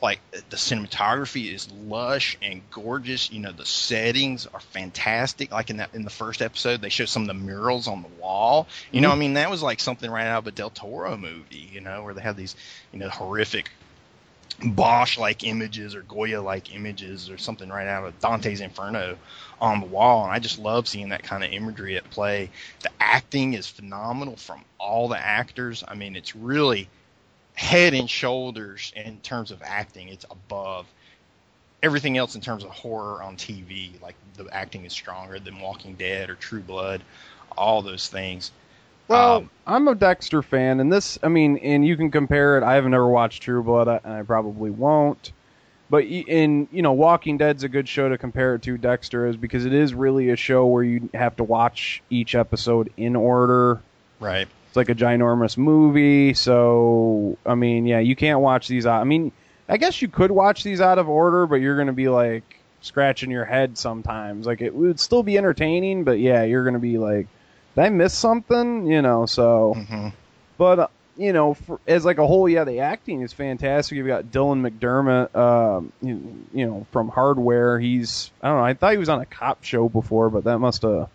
like the cinematography is lush and gorgeous. You know, the settings are fantastic. Like in that in the first episode, they show some of the murals on the wall. You know, mm-hmm. I mean, that was like something right out of a Del Toro movie. You know, where they have these you know horrific Bosch like images or Goya like images or something right out of Dante's Inferno on the wall. And I just love seeing that kind of imagery at play. The acting is phenomenal from all the actors. I mean, it's really head and shoulders in terms of acting. It's above everything else in terms of horror on TV. Like the acting is stronger than Walking Dead or True Blood, all those things. Well, Um, I'm a Dexter fan, and this, I mean, and you can compare it. I have never watched True Blood, and I probably won't. But in you know, Walking Dead's a good show to compare it to. Dexter is because it is really a show where you have to watch each episode in order. Right. It's like a ginormous movie, so I mean, yeah, you can't watch these out. I mean, I guess you could watch these out of order, but you're gonna be like scratching your head sometimes. Like it would still be entertaining, but yeah, you're gonna be like, did I miss something? You know, so. Mm-hmm. But uh, you know, for, as like a whole, yeah, the acting is fantastic. You've got Dylan McDermott, um, you, you know, from Hardware. He's I don't know. I thought he was on a cop show before, but that must have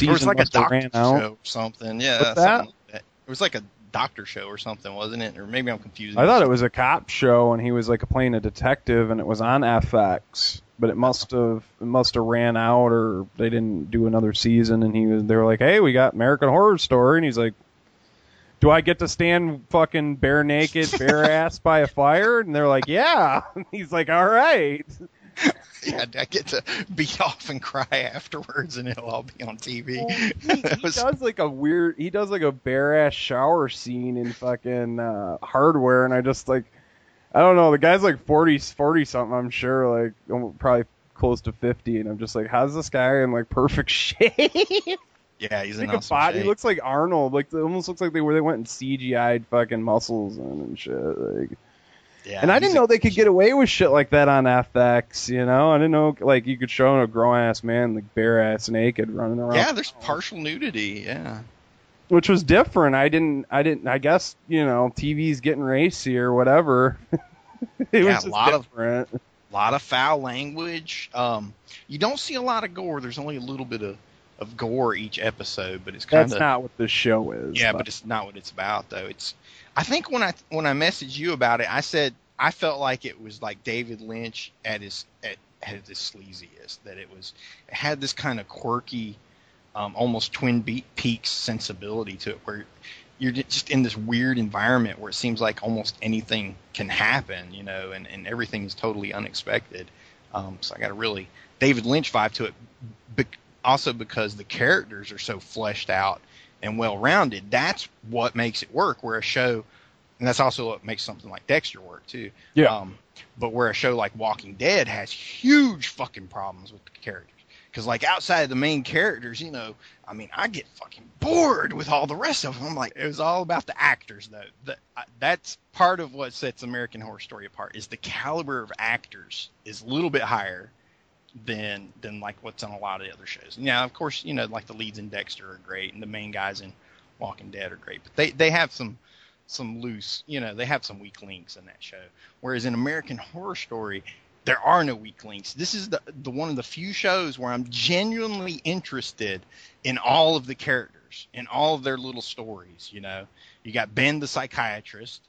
it was like a doctor ran out. show or something. Yeah, something that? like that. It was like a doctor show or something, wasn't it? Or maybe I'm confusing. I thought it was a cop show, and he was like playing a detective, and it was on FX. But it must have it must have ran out, or they didn't do another season. And he was they were like, "Hey, we got American Horror Story," and he's like, "Do I get to stand fucking bare naked, bare ass by a fire?" And they're like, "Yeah." he's like, "All right." yeah, I get to beat off and cry afterwards, and it'll all be on TV. he, he does like a weird he does like a bare ass shower scene in fucking uh, hardware and i just like i don't know the guy's like 40 40 something i'm sure like probably close to 50 and i'm just like how's this guy in like perfect shape Yeah, he's in like a awesome body shape. he looks like arnold like almost looks like they were they went and cgi'd fucking muscles and, and shit like Yeah, and I didn't know they could get away with shit like that on FX, you know? I didn't know like you could show a grown ass man like bare ass naked running around. Yeah, there's partial nudity. Yeah. which was different. I didn't, I didn't, I guess you know, TV's getting racy or whatever. it Yeah, was a lot of- A lot of foul language. Um, you don't see a lot of gore. There's only a little bit of, of gore each episode, but it's kind of That's not what this show is. Yeah, but it's not what it's about though. It's I think when I when I messaged you about it, I said I felt like it was like David Lynch at his at, at his sleaziest. That it was it had this kind of quirky, um, almost Twin Peaks sensibility to it, where you're just in this weird environment where it seems like almost anything can happen, you know, and, and everything is totally unexpected. Um, so I got a really David Lynch vibe to it, bec- also because the characters are so fleshed out and well rounded. That's what makes it work. Where a show, and that's also what makes something like Dexter work too. Yeah. Um, but where a show like Walking Dead has huge fucking problems with the characters. Because like outside of the main characters, you know, I mean, I get fucking bored with all the rest of them. I'm like, it was all about the actors though. The, that's part of what sets American Horror Story apart. Is the caliber of actors is a little bit higher than than like what's on a lot of the other shows. Now, of course, you know, like the leads in Dexter are great, and the main guys in Walking Dead are great, but they they have some some loose, you know, they have some weak links in that show. Whereas in American Horror Story, there are no weak links. This is the the one of the few shows where I'm genuinely interested in all of the characters, in all of their little stories. You know, you got Ben the psychiatrist.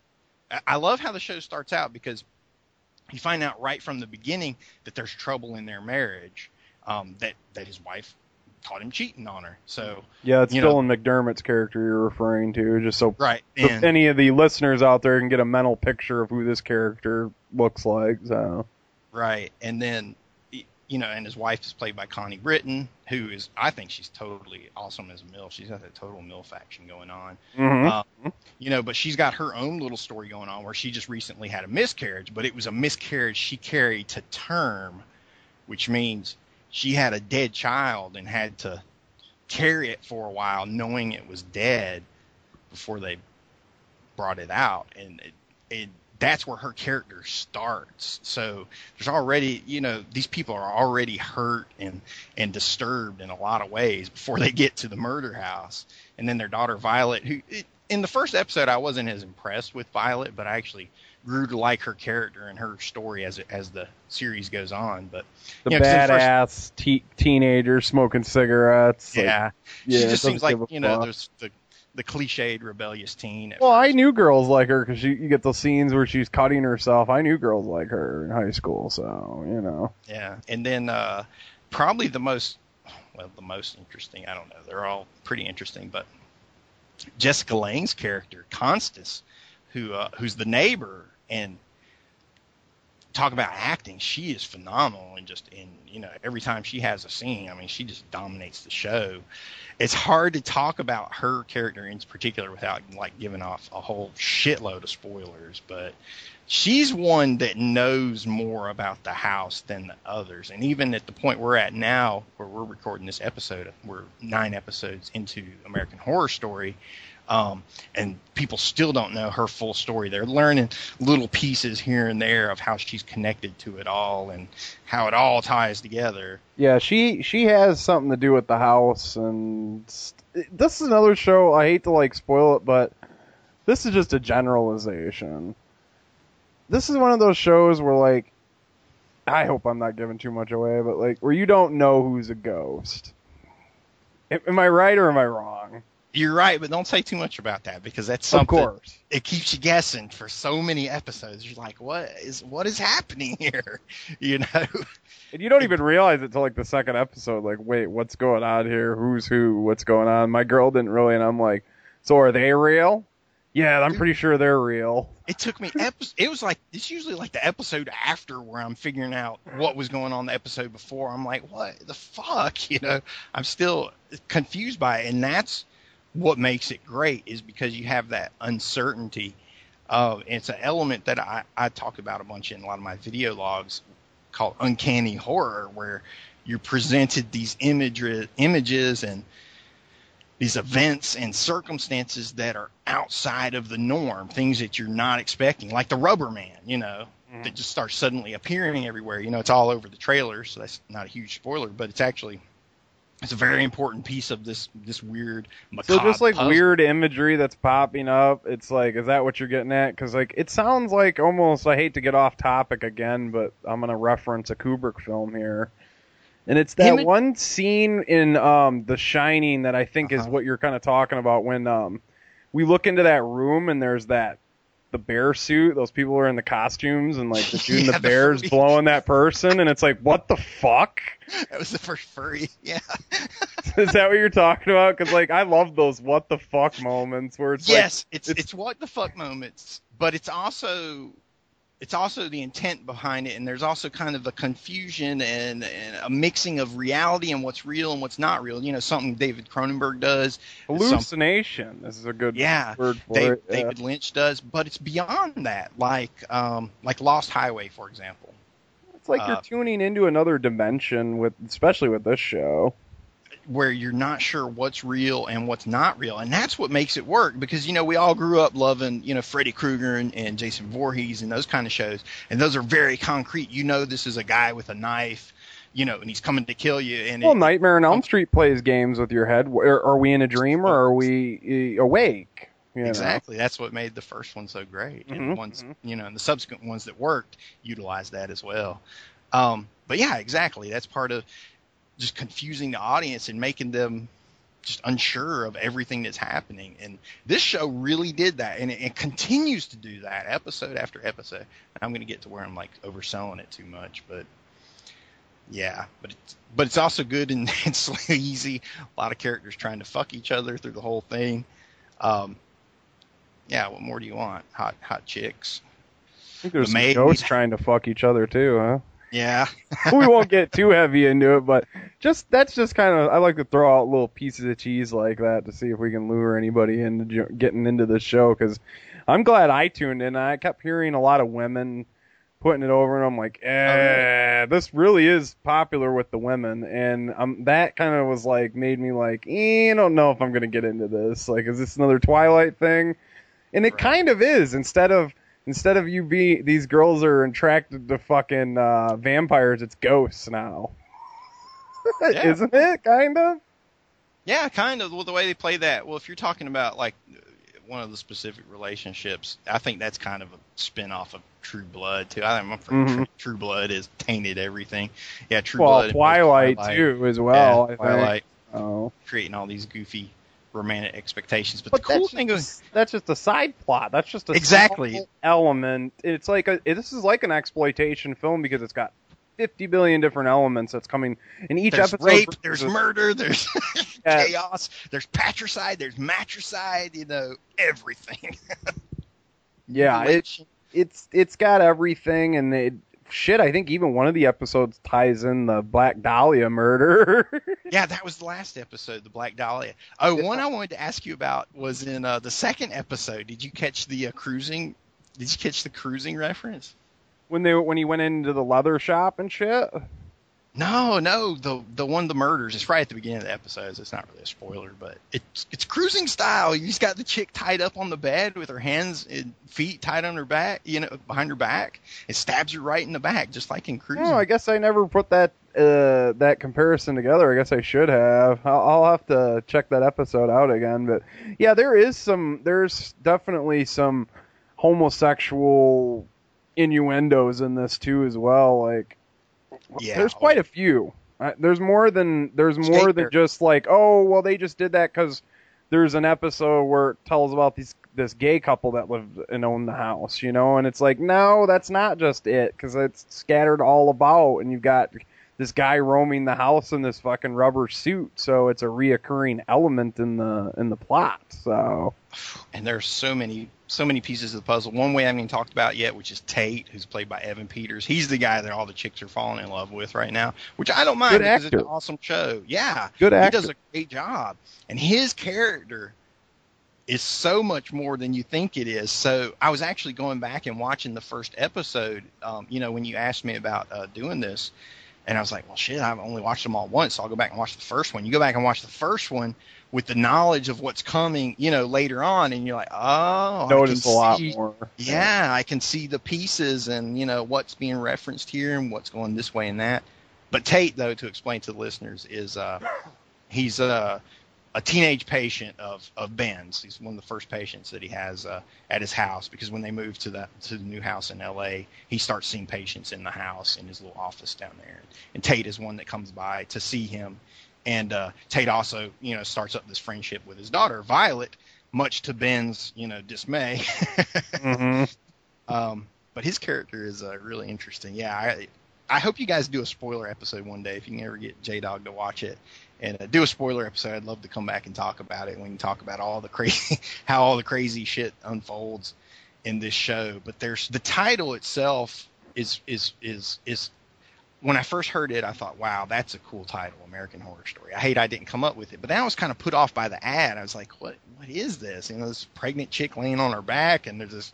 I- I love how the show starts out because you find out right from the beginning that there's trouble in their marriage. Um, that that his wife caught him cheating on her. So Yeah, it's you know, McDermott's character you're referring to, just so, Right, so and- any of the listeners out there can get a mental picture of who this character looks like. So Right, and then you know, and his wife is played by Connie Britton, who is, I think she's totally awesome as a MILF. She's got that total Mill faction going on. Mhm. Um, you know, but she's got her own little story going on where she just recently had a miscarriage, but it was a miscarriage she carried to term, which means she had a dead child and had to carry it for a while knowing it was dead before they brought it out and it, it that's where her character starts so there's already you know these people are already hurt and and disturbed in a lot of ways before they get to the murder house and then their daughter violet who it, in the first episode i wasn't as impressed with violet but i actually grew to like her character and her story as it, as the series goes on but The you know, in the first- badass te- teenager smoking cigarettes. like, yeah, yeah. she it just seems like you know there's the the cliched rebellious teen Well, I knew girls like her because you get those scenes where she's cutting herself. I knew girls like her in high school, so you know. Yeah, and then uh, probably the most, well, the most interesting. I don't know. They're all pretty interesting, but Jessica Lange's character, Constance, who uh, who's the neighbor, and talk about acting. She is phenomenal, and just in you know every time she has a scene, I mean, she just dominates the show. It's hard to talk about her character in particular without like giving off a whole shitload of spoilers, but she's one that knows more about the house than the others. And even at the point we're at now, where we're recording this episode, we're nine episodes into American Horror Story, um, and people still don't know her full story. They're learning little pieces here and there of how she's connected to it all and how it all ties together. Yeah, she she has something to do with the house, and st- this is another show. I hate to like spoil it, but this is just a generalization. This is one of those shows where like, I hope I'm not giving too much away, but like where you don't know who's a ghost. Am am I right or am I wrong? You're right, but don't say too much about that because that's something. Of course. It keeps you guessing for so many episodes. You're like, what is what is happening here? You know. And you don't even realize it till like the second episode. Like, wait, what's going on here? Who's who? What's going on? My girl didn't really, and I'm like, so are they real? Yeah, I'm pretty sure they're real. It took me epi- It was like it's usually like the episode after where I'm figuring out what was going on the episode before. I'm like, what the fuck? You know, I'm still confused by it, and that's what makes it great is because you have that uncertainty. Of it's an element that I, I talk about a bunch in a lot of my video logs called uncanny horror, where you're presented these imagery, images and these events and circumstances that are outside of the norm, things that you're not expecting, like the Rubber Man, you know, mm-hmm. that just starts suddenly appearing everywhere. You know, it's all over the trailer, so that's not a huge spoiler, but it's actually it's a very important piece of this this weird So just like puzzle. weird imagery that's popping up, it's like, is that what you're getting at? Because like it sounds like almost. I hate to get off topic again, but I'm gonna reference a Kubrick film here, and it's that Him and- one scene in um The Shining that I think Uh-huh. is what you're kind of talking about when um we look into that room and there's that the bear suit. Those people are in the costumes and like the dude in Yeah, the the bears furry- blowing that person, and it's like, what the fuck? That was the first furry. Yeah. Is that what you're talking about? Because like I love those what the fuck moments where it's like yes, like, it's, it's what the fuck moments, but it's also it's also the intent behind it, and there's also kind of a confusion and, and a mixing of reality and what's real and what's not real. You know, something David Cronenberg does. Hallucination. This is a good yeah, word for Dave, it. yeah. David Lynch does, but it's beyond that. Like um, like Lost Highway, for example. It's like uh, you're tuning into another dimension with, especially with this show. Where you're not sure what's real and what's not real, and that's what makes it work. Because you know we all grew up loving you know Freddy Krueger and, and Jason Voorhees and those kind of shows, and those are very concrete. You know this is a guy with a knife, you know, and he's coming to kill you. And Well, it, Nightmare on Elm Street plays games with your head. Are, are we in a dream or are we uh, awake? You know? exactly that's what made the first one so great, and Mhm, the ones you know, and the subsequent ones that worked utilized that as well. Um, but yeah, exactly. That's part of just confusing the audience and making them just unsure of everything that's happening. And this show really did that, and it, it continues to do that episode after episode. I'm going to get to where I'm like overselling it too much, but yeah, but it's but it's also good and it's sleazy. A lot of characters trying to fuck each other through the whole thing. Um, yeah, what more do you want? Hot hot chicks. I think there's The some maid- ghosts trying to fuck each other too, huh? Yeah. we won't get too heavy into it, but just that's just kind of I like to throw out little pieces of cheese like that to see if we can lure anybody into getting into the show because I'm glad I tuned in. I kept hearing a lot of women putting it over, and I'm like, eh, this really is popular with the women, and um, that kind of was like made me like, eh, I don't know if I'm gonna get into this. Like, is this another Twilight thing? And it kind of is. Instead of instead of you be these girls are attracted to fucking uh, vampires, it's ghosts now. Yeah. Isn't it? Kind of. Yeah, kind of. Well, the way they play that. Well, if you're talking about like one of the specific relationships, I think that's kind of a spin off of True Blood too. I think Mhm. True, True Blood has tainted everything. Yeah, True well, Blood. Twilight, Twilight. too, as well. I Yeah. Twilight. Oh. Creating all these goofy romantic expectations, but, But the cool thing is that's just a side plot. That's just a Exactly. element. It's like a this is like an exploitation film because it's got fifty billion different elements that's coming in each there's episode. rape, there's murder, there's Yeah. chaos, there's patricide, there's matricide. You know everything. Yeah, it, it's it's got everything, and it shit. I think even one of the episodes ties in the Black Dahlia murder. Yeah, that was the last episode, the Black Dahlia. Oh, one I wanted to ask you about was in uh, the second episode. Did you catch the uh, cruising? Did you catch the cruising reference? when they when he went into the leather shop and shit. No, no, the the one the murders. It's right at the beginning of the episodes. It's not really a spoiler, but it's it's cruising style. He's got the chick tied up on the bed with her hands and feet tied on her back, you know, behind her back. It stabs her right in the back, just like in cruising. Oh, I guess I never put that uh, that comparison together. I guess I should have. I'll, I'll have to check that episode out again. But yeah, there is some. There's definitely some homosexual innuendos in this too, as well. Like, Yeah. there's quite a few. Uh, there's more than there's more than just like, oh, well, they just did that because there's an episode where it tells about these this gay couple that lived and owned the house, you know, and it's like, no, that's not just it because it's scattered all about, and you've got this guy roaming the house in this fucking rubber suit, so it's a reoccurring element in the in the plot. So and there's so many so many pieces of the puzzle. One way I haven't even talked about yet, which is Tate, who's played by Evan Peters. He's the guy that all the chicks are falling in love with right now, which I don't mind Good because it's an awesome show. Yeah, Good actor. He does a great job, and his character is so much more than you think it is. So I was actually going back and watching the first episode. Um, you know, when you asked me about uh, doing this, and I was like, well, shit, I've only watched them all once, so I'll go back and watch the first one. You go back and watch the first one with the knowledge of what's coming, you know, later on, and you're like, oh, notice a lot see- more. Yeah, I can see the pieces and you know what's being referenced here and what's going this way and that. But Tate, though, to explain to the listeners, is uh, he's uh, a teenage patient of of Ben's. He's one of the first patients that he has uh, at his house because when they move to that to the new house in L.A., he starts seeing patients in the house in his little office down there. And Tate is one that comes by to see him, and uh, Tate also you know starts up this friendship with his daughter Violet, much to Ben's you know dismay. Mhm. Um, but his character is uh, really interesting. Yeah, I I hope you guys do a spoiler episode one day if you can ever get J Dog to watch it and uh, do a spoiler episode. I'd love to come back and talk about it. We can talk about all the crazy how all the crazy shit unfolds in this show. But there's the title itself is is is is when I first heard it, I thought, wow, that's a cool title, American Horror Story. I hate I didn't come up with it, but then I was kind of put off by the ad. I was like, what what is this? You know, this pregnant chick laying on her back, and there's this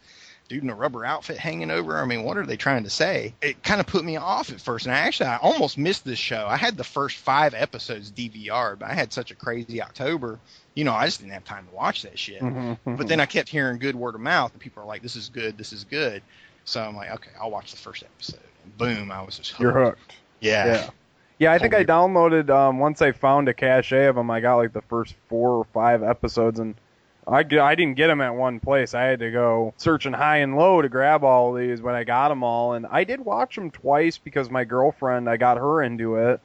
dude in a rubber outfit hanging over. I mean, what are they trying to say? It kind of put me off at first, and I actually I almost missed this show. I had the first five episodes DVR, but I had such a crazy October. You know, I just didn't have time to watch that shit. Mhm, But then I kept hearing good word of mouth, and people are like, "This is good, this is good." So I'm like, "Okay, I'll watch the first episode." And boom, I was just hooked. You're hooked. Yeah. Yeah. Yeah, I think I downloaded um once I found a cache of them. I got like the first four or five episodes, and I I didn't get them at one place. I had to go searching high and low to grab all of these, but I got them all, and I did watch them twice because my girlfriend I got her into it,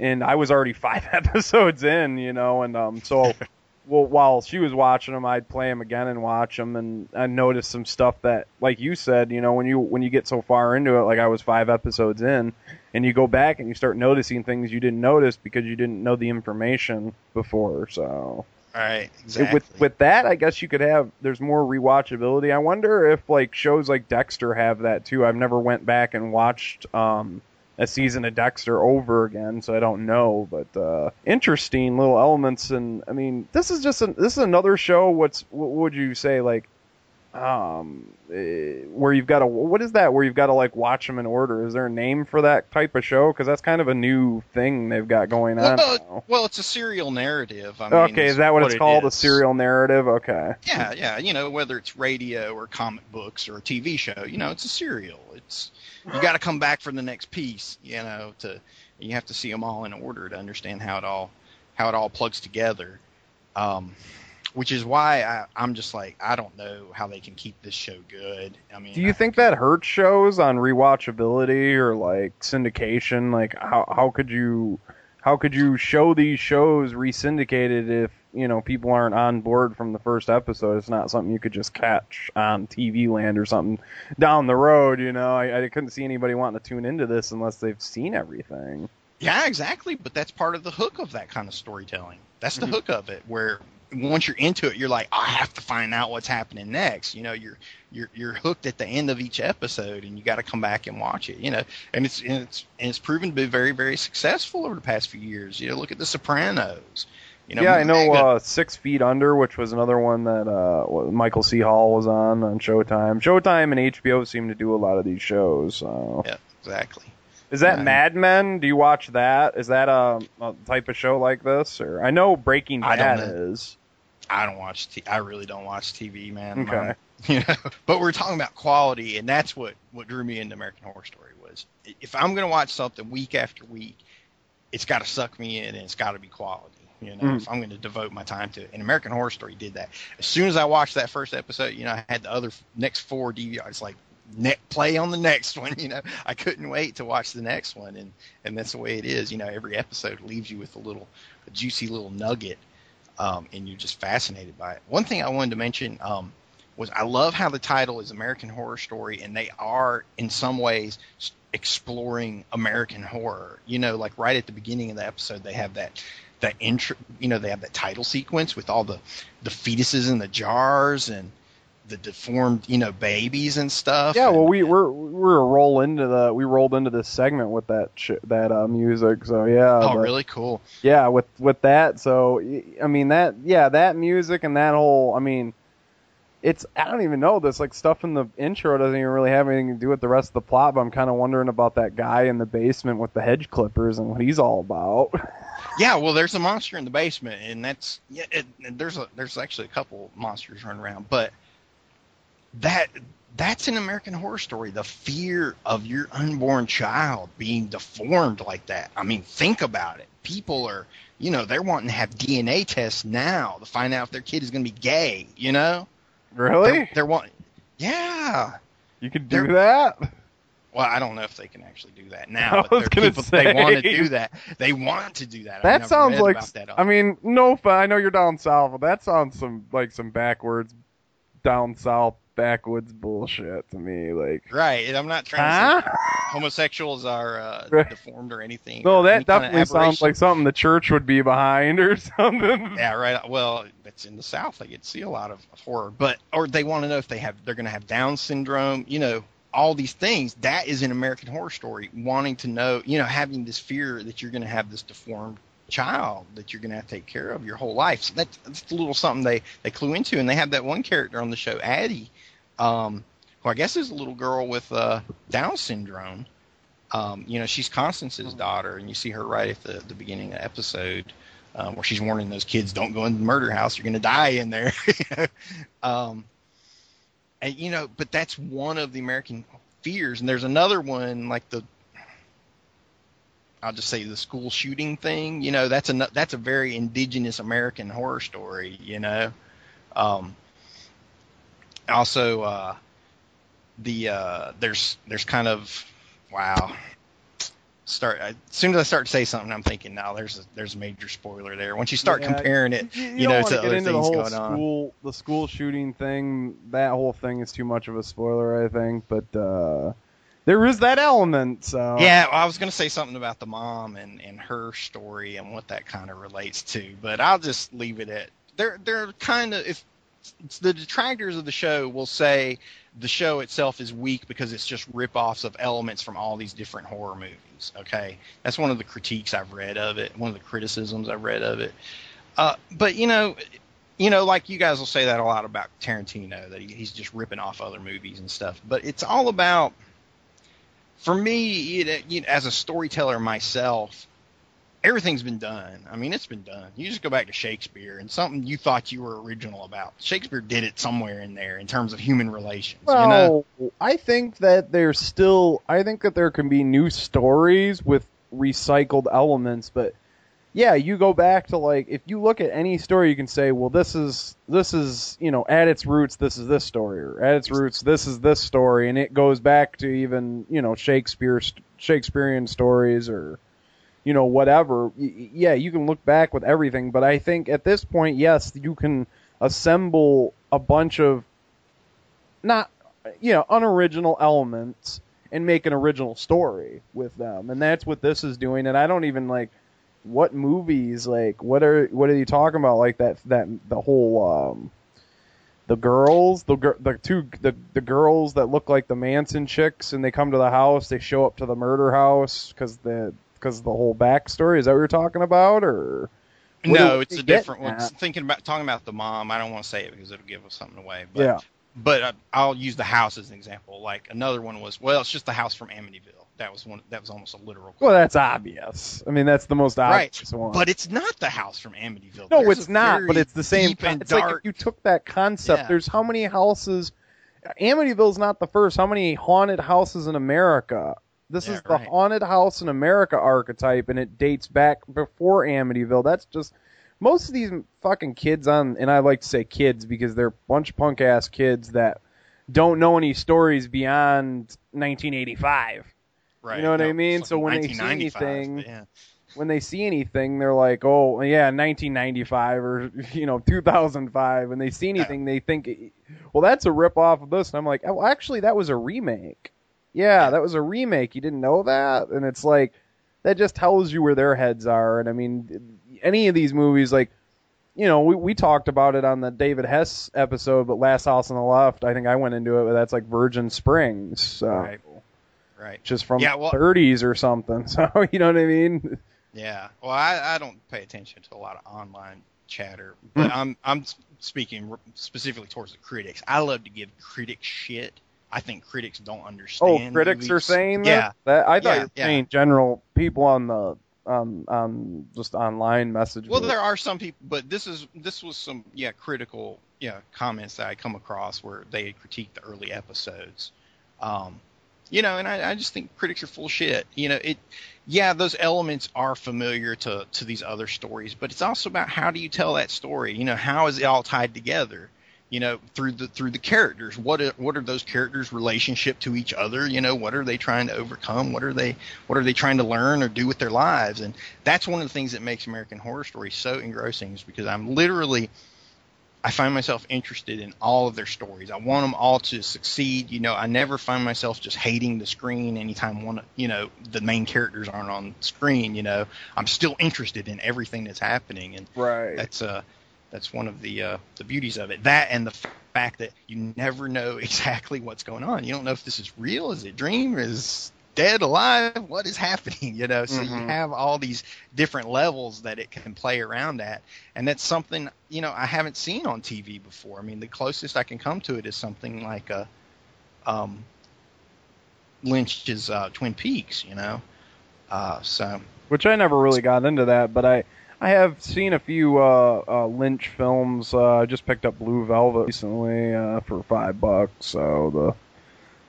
and I was already five episodes in, you know, and um so. Well, while she was watching them, I'd play them again and watch them, and I noticed some stuff that, like you said, you know, when you when you get so far into it, like I was five episodes in, and you go back and you start noticing things you didn't notice because you didn't know the information before. So right. Exactly. with with that, I guess you could have there's more rewatchability. I wonder if like shows like Dexter have that too. I've never went back and watched um a season of Dexter over again, so I don't know. But uh, interesting little elements, and I mean, this is just a, this is another show. What's what would you say like? Um, eh, where you've got to what is that? Where you've got to like watch them in order? Is there a name for that type of show? Because that's kind of a new thing they've got going on. Well, now. well, it's a serial narrative. I mean, okay, is that what it's it called? A serial narrative? Okay. Yeah, yeah. You know, whether it's radio or comic books or a TV show, you know, it's a serial. It's you got to come back for the next piece. You know, to you have to see them all in order to understand how it all how it all plugs together. Um, which is why I, I'm just like I don't know how they can keep this show good. I mean, Do you think that hurts shows on rewatchability or like syndication? Like how how could you how could you show these shows resyndicated if you know people aren't on board from the first episode? It's not something you could just catch on TV Land or something down the road. You know, I, I couldn't see anybody wanting to tune into this unless they've seen everything. Yeah, exactly. But that's part of the hook of that kind of storytelling. That's the Mhm. hook of it, where once you're into it, you're like, I have to find out what's happening next. You know, you're you're you're hooked at the end of each episode, and you got to come back and watch it. You know, and it's and it's and it's proven to be very very successful over the past few years. You know, look at The Sopranos. You know, yeah, I know. Uh, Six Feet Under, which was another one that uh, Michael C. Hall was on on Showtime. Showtime and HBO seem to do a lot of these shows. So. Yeah, exactly. Is that Yeah. Mad Men? Do you watch that? Is that a, a type of show like this? Or I know Breaking Bad is. I don't watch. T- I really don't watch TV, man. Okay. My- you know, but we're talking about quality, and that's what what drew me into American Horror Story was. If I'm going to watch something week after week, it's got to suck me in, and it's got to be quality. You know, Mm. if I'm going to devote my time to it, and American Horror Story did that. As soon as I watched that first episode, you know, I had the other next four DVRs like. Ne- play on the next one, you know. I couldn't wait to watch the next one, and and that's the way it is. You know, every episode leaves you with a little, a juicy little nugget um, and you're just fascinated by it. One thing I wanted to mention um, was I love how the title is American Horror Story, and they are in some ways exploring American horror. You know, like right at the beginning of the episode, they have that that intro. You know, they have that title sequence with all the the fetuses in the jars and the deformed, you know, babies and stuff. Yeah, well, we we're we're roll into the we rolled into this segment with that sh- that uh, music. So yeah. oh, but- really cool. Yeah, with with that. So I mean that yeah that music and that whole I mean. It's I don't even know this like stuff in the intro doesn't even really have anything to do with the rest of the plot, but I'm kind of wondering about that guy in the basement with the hedge clippers and what he's all about. Yeah, well, there's a monster in the basement, and that's yeah. It, there's a there's actually a couple monsters running around, but that that's an American Horror Story. The fear of your unborn child being deformed like that. I mean, think about it. People are, you know, they're wanting to have DNA tests now to find out if their kid is going to be gay. You know, Really? they're, they're wanting. Yeah. You could do that? Well, I don't know if they can actually do that now. I But was gonna people they want to do that. They want to do that. That sounds like that I mean, no, I know you're down south, but that sounds some like some backwards, down south backwoods bullshit to me. Like, Right, and I'm not trying to say homosexuals are uh, Right. deformed or anything. no, or that any kind of definitely sounds like something the church would be behind or something. Yeah, right. Well, it's in the South. They get to see a lot of horror, but or they want to know if they have they're going to have Down syndrome. You know, all these things. That is an American Horror Story. Wanting to know, you know, having this fear that you're going to have this deformed child that you're going to have to take care of your whole life. So that's, that's a little something they they clue into, and they have that one character on the show, Addie, um, who I guess is a little girl with uh, Down syndrome. Um, you know, she's Constance's daughter, and you see her right at the, the beginning of the episode um, where she's warning those kids, "Don't go in the murder house; you're going to die in there." um, and you know, but that's one of the American fears, and there's another one like the. I'll just say the school shooting thing. You know, that's a that's a very indigenous American horror story. You know, um, also uh, the uh, there's there's kind of wow start as soon as I start to say something, I'm thinking, now there's a, there's a major spoiler there. Once you start Yeah, comparing it, you, you, you know, don't to other get into the things whole going on. school, the school shooting thing. That whole thing is too much of a spoiler, I think. But uh, there is that element. So Yeah, well, I was going to say something about the mom and, and her story and what that kind of relates to, but I'll just leave it at they're they're kind of if the detractors of the show will say the show itself is weak because it's just rip-offs of elements from all these different horror movies. Okay, that's one of the critiques I've read of it. One of the criticisms I've read of it. Uh, but you know, you know, like you guys will say that a lot about Tarantino that he, he's just ripping off other movies and stuff. But it's all about, for me, you know, as a storyteller myself, everything's been done. I mean, it's been done. You just go back to Shakespeare and something you thought you were original about. Shakespeare did it somewhere in there in terms of human relations. Well, you know? I think that there's still. I think that there can be new stories with recycled elements, but yeah, you go back to like if you look at any story, you can say, well, this is this is you know at its roots, this is this story, or at its roots, this is this story, and it goes back to even you know Shakespeare Shakespearean stories or you know whatever. Yeah, you can look back with everything, but I think at this point, yes, you can assemble a bunch of not you know unoriginal elements and make an original story with them, and that's what this is doing. And I don't even like what movies like what are what are you talking about like that that the whole um the girls the the two the the girls that look like the Manson chicks and they come to the house they show up to the murder house because the because the whole backstory is that what you're talking about or no, it's a different one. at? Thinking about talking about the mom, I don't want to say it because it'll give us something away. But, Yeah. But I, I'll use the house as an example. Like another one was, well, it's just the house from Amityville. That was one. That was almost a literal. well that's obvious I mean that's the most Right, obvious one but it's not the house from Amityville. No, There's it's not. But it's the same. and It's like dark. you took that concept. Yeah. There's how many houses? Amityville's not the first. How many haunted houses in America? This Yeah, is the right. haunted house in America archetype, and it dates back before Amityville. That's just most of these fucking kids on, and I like to say kids because they're a bunch of punk ass kids that don't know any stories beyond 1985. Right. You know what No, I mean? it's So when they see anything, yeah. when they see anything, they're like, "Oh, yeah, 1995 or you know 2005." When they see anything, they think, "Well, that's a rip off of this." And I'm like, "Oh, actually, that was a remake." Yeah, that was a remake. You didn't know that, and it's like that just tells you where their heads are. And I mean, any of these movies, like you know, we we talked about it on the David Hess episode, but Last House on the Left, I think I went into it, but that's like Virgin Springs, so Right. Right. just from Yeah, well- the 30s or something. So you know what I mean? Yeah. Well, I, I don't pay attention to a lot of online chatter, but Hmm. I'm I'm speaking specifically towards the critics. I love to give critics shit. I think critics don't understand. Oh, understand. critics are saying that. Yeah. That I thought Yeah, you were yeah. saying general people on the on on just online message. Well, there are some people, but this is this was some yeah critical yeah comments that I come across where they critique the early episodes. Um, you know, and I, I just think critics are full shit. You know, it yeah those elements are familiar to to these other stories, but it's also about how do you tell that story? You know, how is it all tied together? You know, through the through the characters. What are, what are those characters' relationship to each other? You know, what are they trying to overcome? What are they what are they trying to learn or do with their lives? And that's one of the things that makes American Horror Story so engrossing is because I'm literally I find myself interested in all of their stories. I want them all to succeed. You know, I never find myself just hating the screen anytime one, you know, the main characters aren't on screen. You know, I'm still interested in everything that's happening, and right. that's uh, that's one of the uh, the beauties of it. That and the fact that you never know exactly what's going on. You don't know if this is real, is it dream, is dead, alive, what is happening? You know, so you Mhm. have all these different levels that it can play around at, and that's something you know I haven't seen on TV before. I mean, the closest I can come to it is something like a um, Lynch's uh, Twin Peaks. You know, uh, so which I never really got into that, but I I have seen a few uh, uh, Lynch films. Uh, I just picked up Blue Velvet recently uh, for five bucks, so the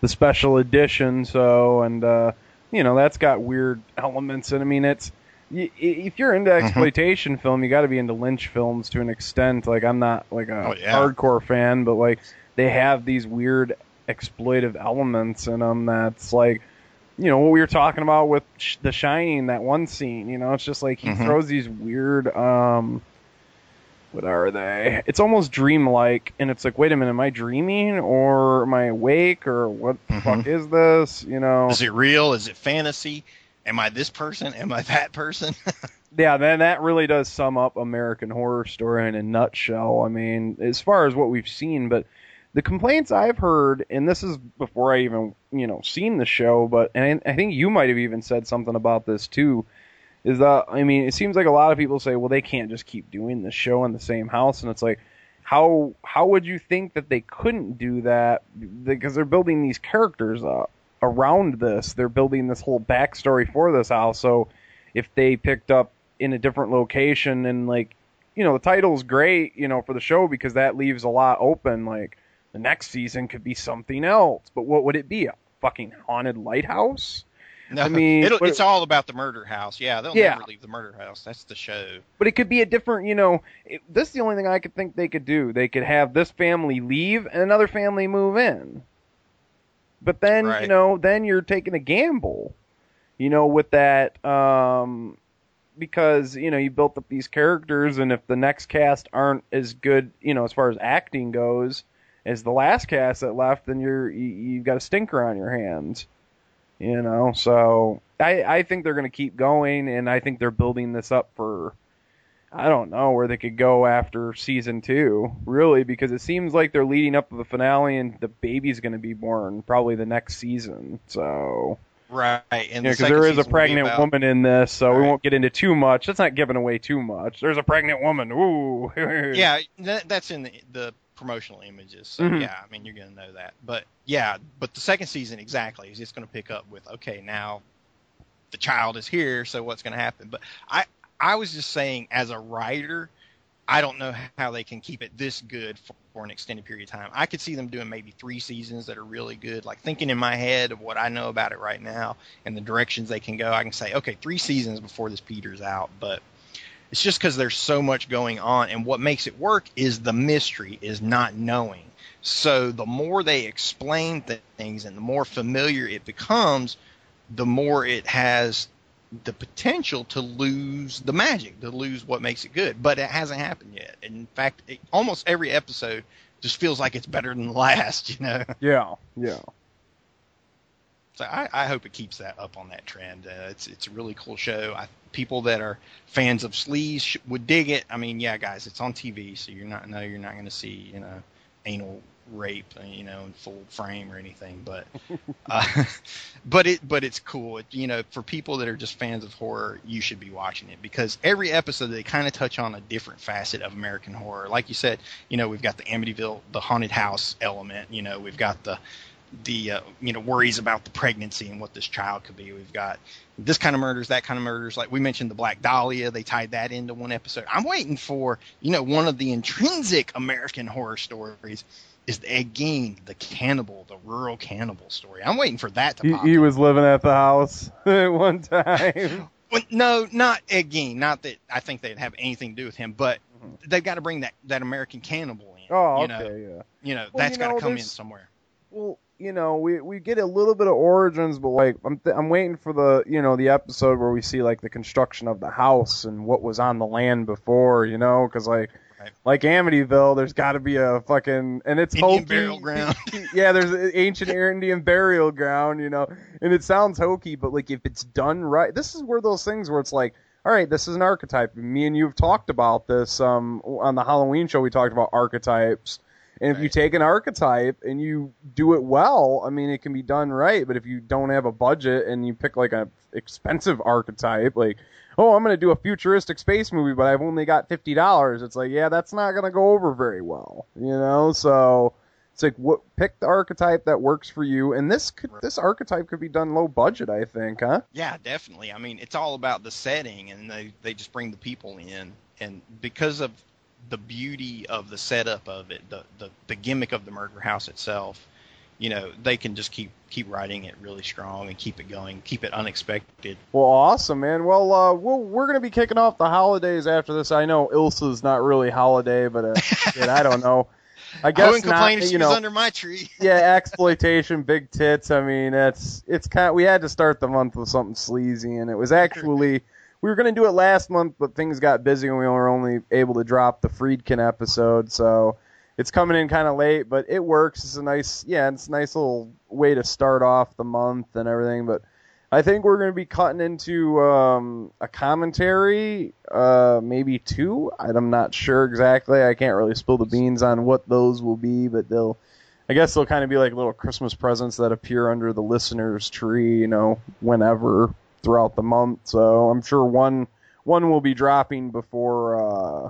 the special edition. So and uh, you know that's got weird elements, and I mean it's y- if you're into Mm-hmm. exploitation film, you got to be into Lynch films to an extent. Like I'm not like a Oh, yeah. hardcore fan, but like they have these weird exploitive elements in them that's like you know what we were talking about with Sh- The Shining, that one scene. You know, it's just like he Mhm. throws these weird, um, what are they? It's almost dreamlike, and it's like, wait a minute, am I dreaming or am I awake or what the Mhm. fuck is this? You know, is it real? Is it fantasy? Am I this person? Am I that person? yeah, then that really does sum up American Horror Story in a nutshell. I mean, as far as what we've seen, but the complaints I've heard, and this is before I even you know seen the show, but and I think you might have even said something about this too. Is that I mean, it seems like a lot of people say, well, they can't just keep doing the show in the same house, and it's like, how how would you think that they couldn't do that because they're building these characters up around this? They're building this whole backstory for this house. So if they picked up in a different location and like, you know, the title's great, you know, for the show because that leaves a lot open. Like the next season could be something else, but what would it be? A fucking haunted lighthouse? No, I mean, it's all about the murder house. Yeah, they'll Yeah. never leave the murder house. That's the show. But it could be a different, you know. It, this is the only thing I could think they could do. They could have this family leave and another family move in. But then, you know, then you're taking a gamble, you know, with that, um, because you know you built up these characters, and if the next cast aren't as good, you know, as far as acting goes, as the last cast that left, then you're you, you've got a stinker on your hands. You know, so I I think they're going to keep going, and I think they're building this up for I don't know where they could go after season two, really, because it seems like they're leading up to the finale, and the baby's going to be born probably the next season. So Right, and yeah, the because there is a season will be pregnant about- woman in this, so we won't get into too much. That's not giving away too much. There's a pregnant woman. Ooh. yeah, that's in the, the promotional images. So Mhm. yeah, I mean you're gonna know that. But yeah, but the second season exactly is just gonna pick up with okay now the child is here, so what's gonna happen? But I I was just saying as a writer, I don't know how they can keep it this good for, for an extended period of time. I could see them doing maybe three seasons that are really good. Like thinking in my head of what I know about it right now and the directions they can go, I can say okay, three seasons before this peters out, but it's just because there's so much going on, and what makes it work is the mystery, is not knowing. So the more they explain th- things and the more familiar it becomes, the more it has the potential to lose the magic, to lose what makes it good. But it hasn't happened yet. In fact, it, almost every episode just feels like it's better than the last. You know. Yeah, yeah. So I, I hope it keeps that up on that trend. Uh, it's it's a really cool show. I, people that are fans of sleaze sh- would dig it. I mean, yeah, guys, it's on TV, so you're not no, you're not going to see you know anal rape, uh, you know, in full frame or anything. But uh, but it but it's cool. It, you know, for people that are just fans of horror, you should be watching it because every episode they kind of touch on a different facet of American horror. Like you said, you know, we've got the Amityville, the haunted house element. You know, we've got the the uh, you know worries about the pregnancy and what this child could be. We've got this kind of murders, that kind of murders. Like we mentioned, the Black Dahlia. They tied that into one episode. I'm waiting for you know one of the intrinsic American horror stories is the Ed the cannibal, the rural cannibal story. I'm waiting for that to He, pop. he was living at the house at one time. Well, no, not again. Not that I think they'd have anything to do with him, but they've got to bring that that American cannibal in. Oh, you okay, know, yeah. You know, Well, that's you got to come in somewhere. Well, you know, we we get a little bit of origins, but like I'm th- I'm waiting for the you know the episode where we see like the construction of the house and what was on the land before, you know, because like like Amityville, there's got to be a fucking and it's Indian hokey. burial ground. yeah, there's an ancient Indian burial ground, you know, and it sounds hokey, but like if it's done right, this is where those things where it's like. All right, this is an archetype. Me and you have talked about this um, on the Halloween show. We talked about archetypes, and if you take an archetype and you do it well, I mean, it can be done right. But if you don't have a budget and you pick like an expensive archetype, like, oh, I'm going to do a futuristic space movie, but I've only got fifty dollars, it's like, yeah, that's not going to go over very well, you know. So it's like, what pick the archetype that works for you, and this could this archetype could be done low budget, I think, huh? Yeah, definitely. I mean, it's all about the setting, and they they just bring the people in, and because of the beauty of the setup of it, the the, the gimmick of the murder house itself, you know, they can just keep keep writing it really strong and keep it going, keep it unexpected. Well, awesome, man. Well, uh, we'll we're gonna be kicking off the holidays after this. I know Ilsa's not really holiday, but uh, shit, I don't know. I guess I wouldn't not, complain if she know, was under my tree. yeah, exploitation, big tits. I mean, it's it's kind. Of, we had to start the month with something sleazy, and it was actually we were going to do it last month, but things got busy, and we were only able to drop the Friedkin episode. So it's coming in kind of late, but it works. It's a nice, yeah, it's a nice little way to start off the month and everything. But I think we're going to be cutting into um, a commentary, uh, maybe two. I'm not sure exactly. I can't really spill the beans on what those will be, but they'll. I guess they'll kind of be like little Christmas presents that appear under the listener's tree, you know, whenever throughout the month. So I'm sure one one will be dropping before uh,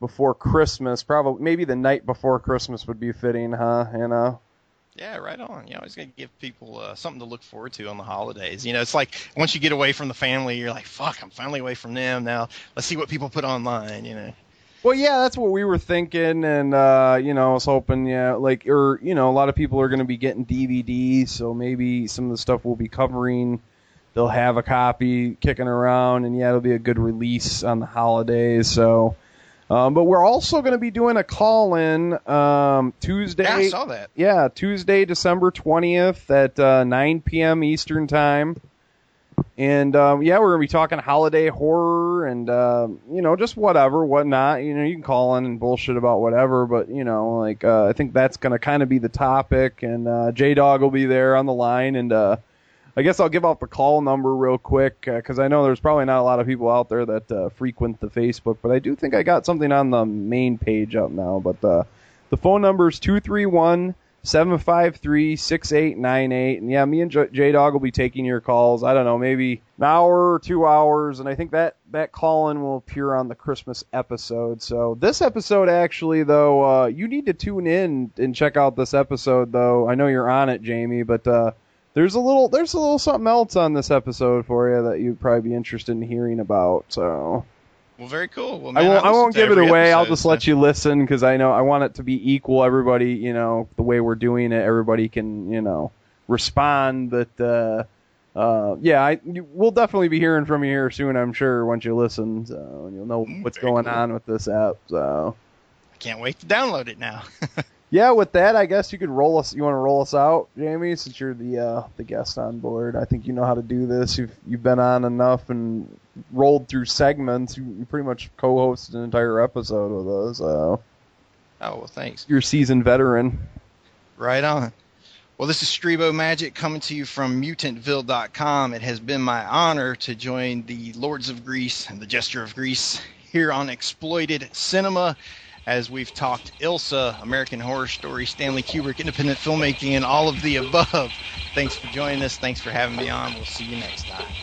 before Christmas, probably maybe the night before Christmas would be fitting, huh, You know. Yeah, right on. You always going to give people uh, something to look forward to on the holidays. You know, it's like once you get away from the family, you're like, "Fuck, I'm finally away from them now. Let's see what people put online." You know. Well, yeah, that's what we were thinking, and uh, you know, I was hoping, yeah, like, or you know, a lot of people are going to be getting DVDs, so maybe some of the stuff we'll be covering, they'll have a copy kicking around, and yeah, it'll be a good release on the holidays. So, um, but we're also going to be doing a call in um, Tuesday. Yeah, I saw that. Yeah, Tuesday, December 20th at uh, 9 p.m. Eastern Time. And um, yeah, we're going to be talking holiday horror and, uh, you know, just whatever, whatnot. You know, you can call in and bullshit about whatever, but, you know, like, uh, I think that's going to kind of be the topic. And uh, J Dog will be there on the line. And uh, I guess I'll give out the call number real quick because I know there's probably not a lot of people out there that uh, frequent the Facebook, but I do think I got something on the main page up now. But uh, the phone number is 231 753 6898. And yeah, me and J Dog will be taking your calls. I don't know, maybe an hour or two hours. And I think that, that call in will appear on the Christmas episode. So this episode, actually, though, uh, you need to tune in and check out this episode, though. I know you're on it, Jamie, but. There's a little there's a little something else on this episode for you that you'd probably be interested in hearing about. So. Well, very cool. Well, I won't. I, won't give it away. Episode, I'll just so. let you listen because I know I want it to be equal. Everybody, you know, the way we're doing it, everybody can, you know, respond. But uh, uh, yeah, I, we'll definitely be hearing from you here soon. I'm sure once you listen, so and you'll know what's going cool. on with this app. So. I can't wait to download it now. yeah, with that, I guess you could roll us. You want to roll us out, Jamie, since you're the uh, the guest on board. I think you know how to do this. You've you've been on enough and rolled through segments. You, you pretty much co-hosted an entire episode with us. So. Oh well, thanks. You're a seasoned veteran. Right on. Well, this is Streebo Magic coming to you from MutantVille.com. It has been my honor to join the Lords of Grease and the Jester of Grease here on Exploited Cinema as we've talked Ilsa, American Horror Story, Stanley Kubrick, independent filmmaking, and all of the above. Thanks for joining us. Thanks for having me on. We'll see you next time.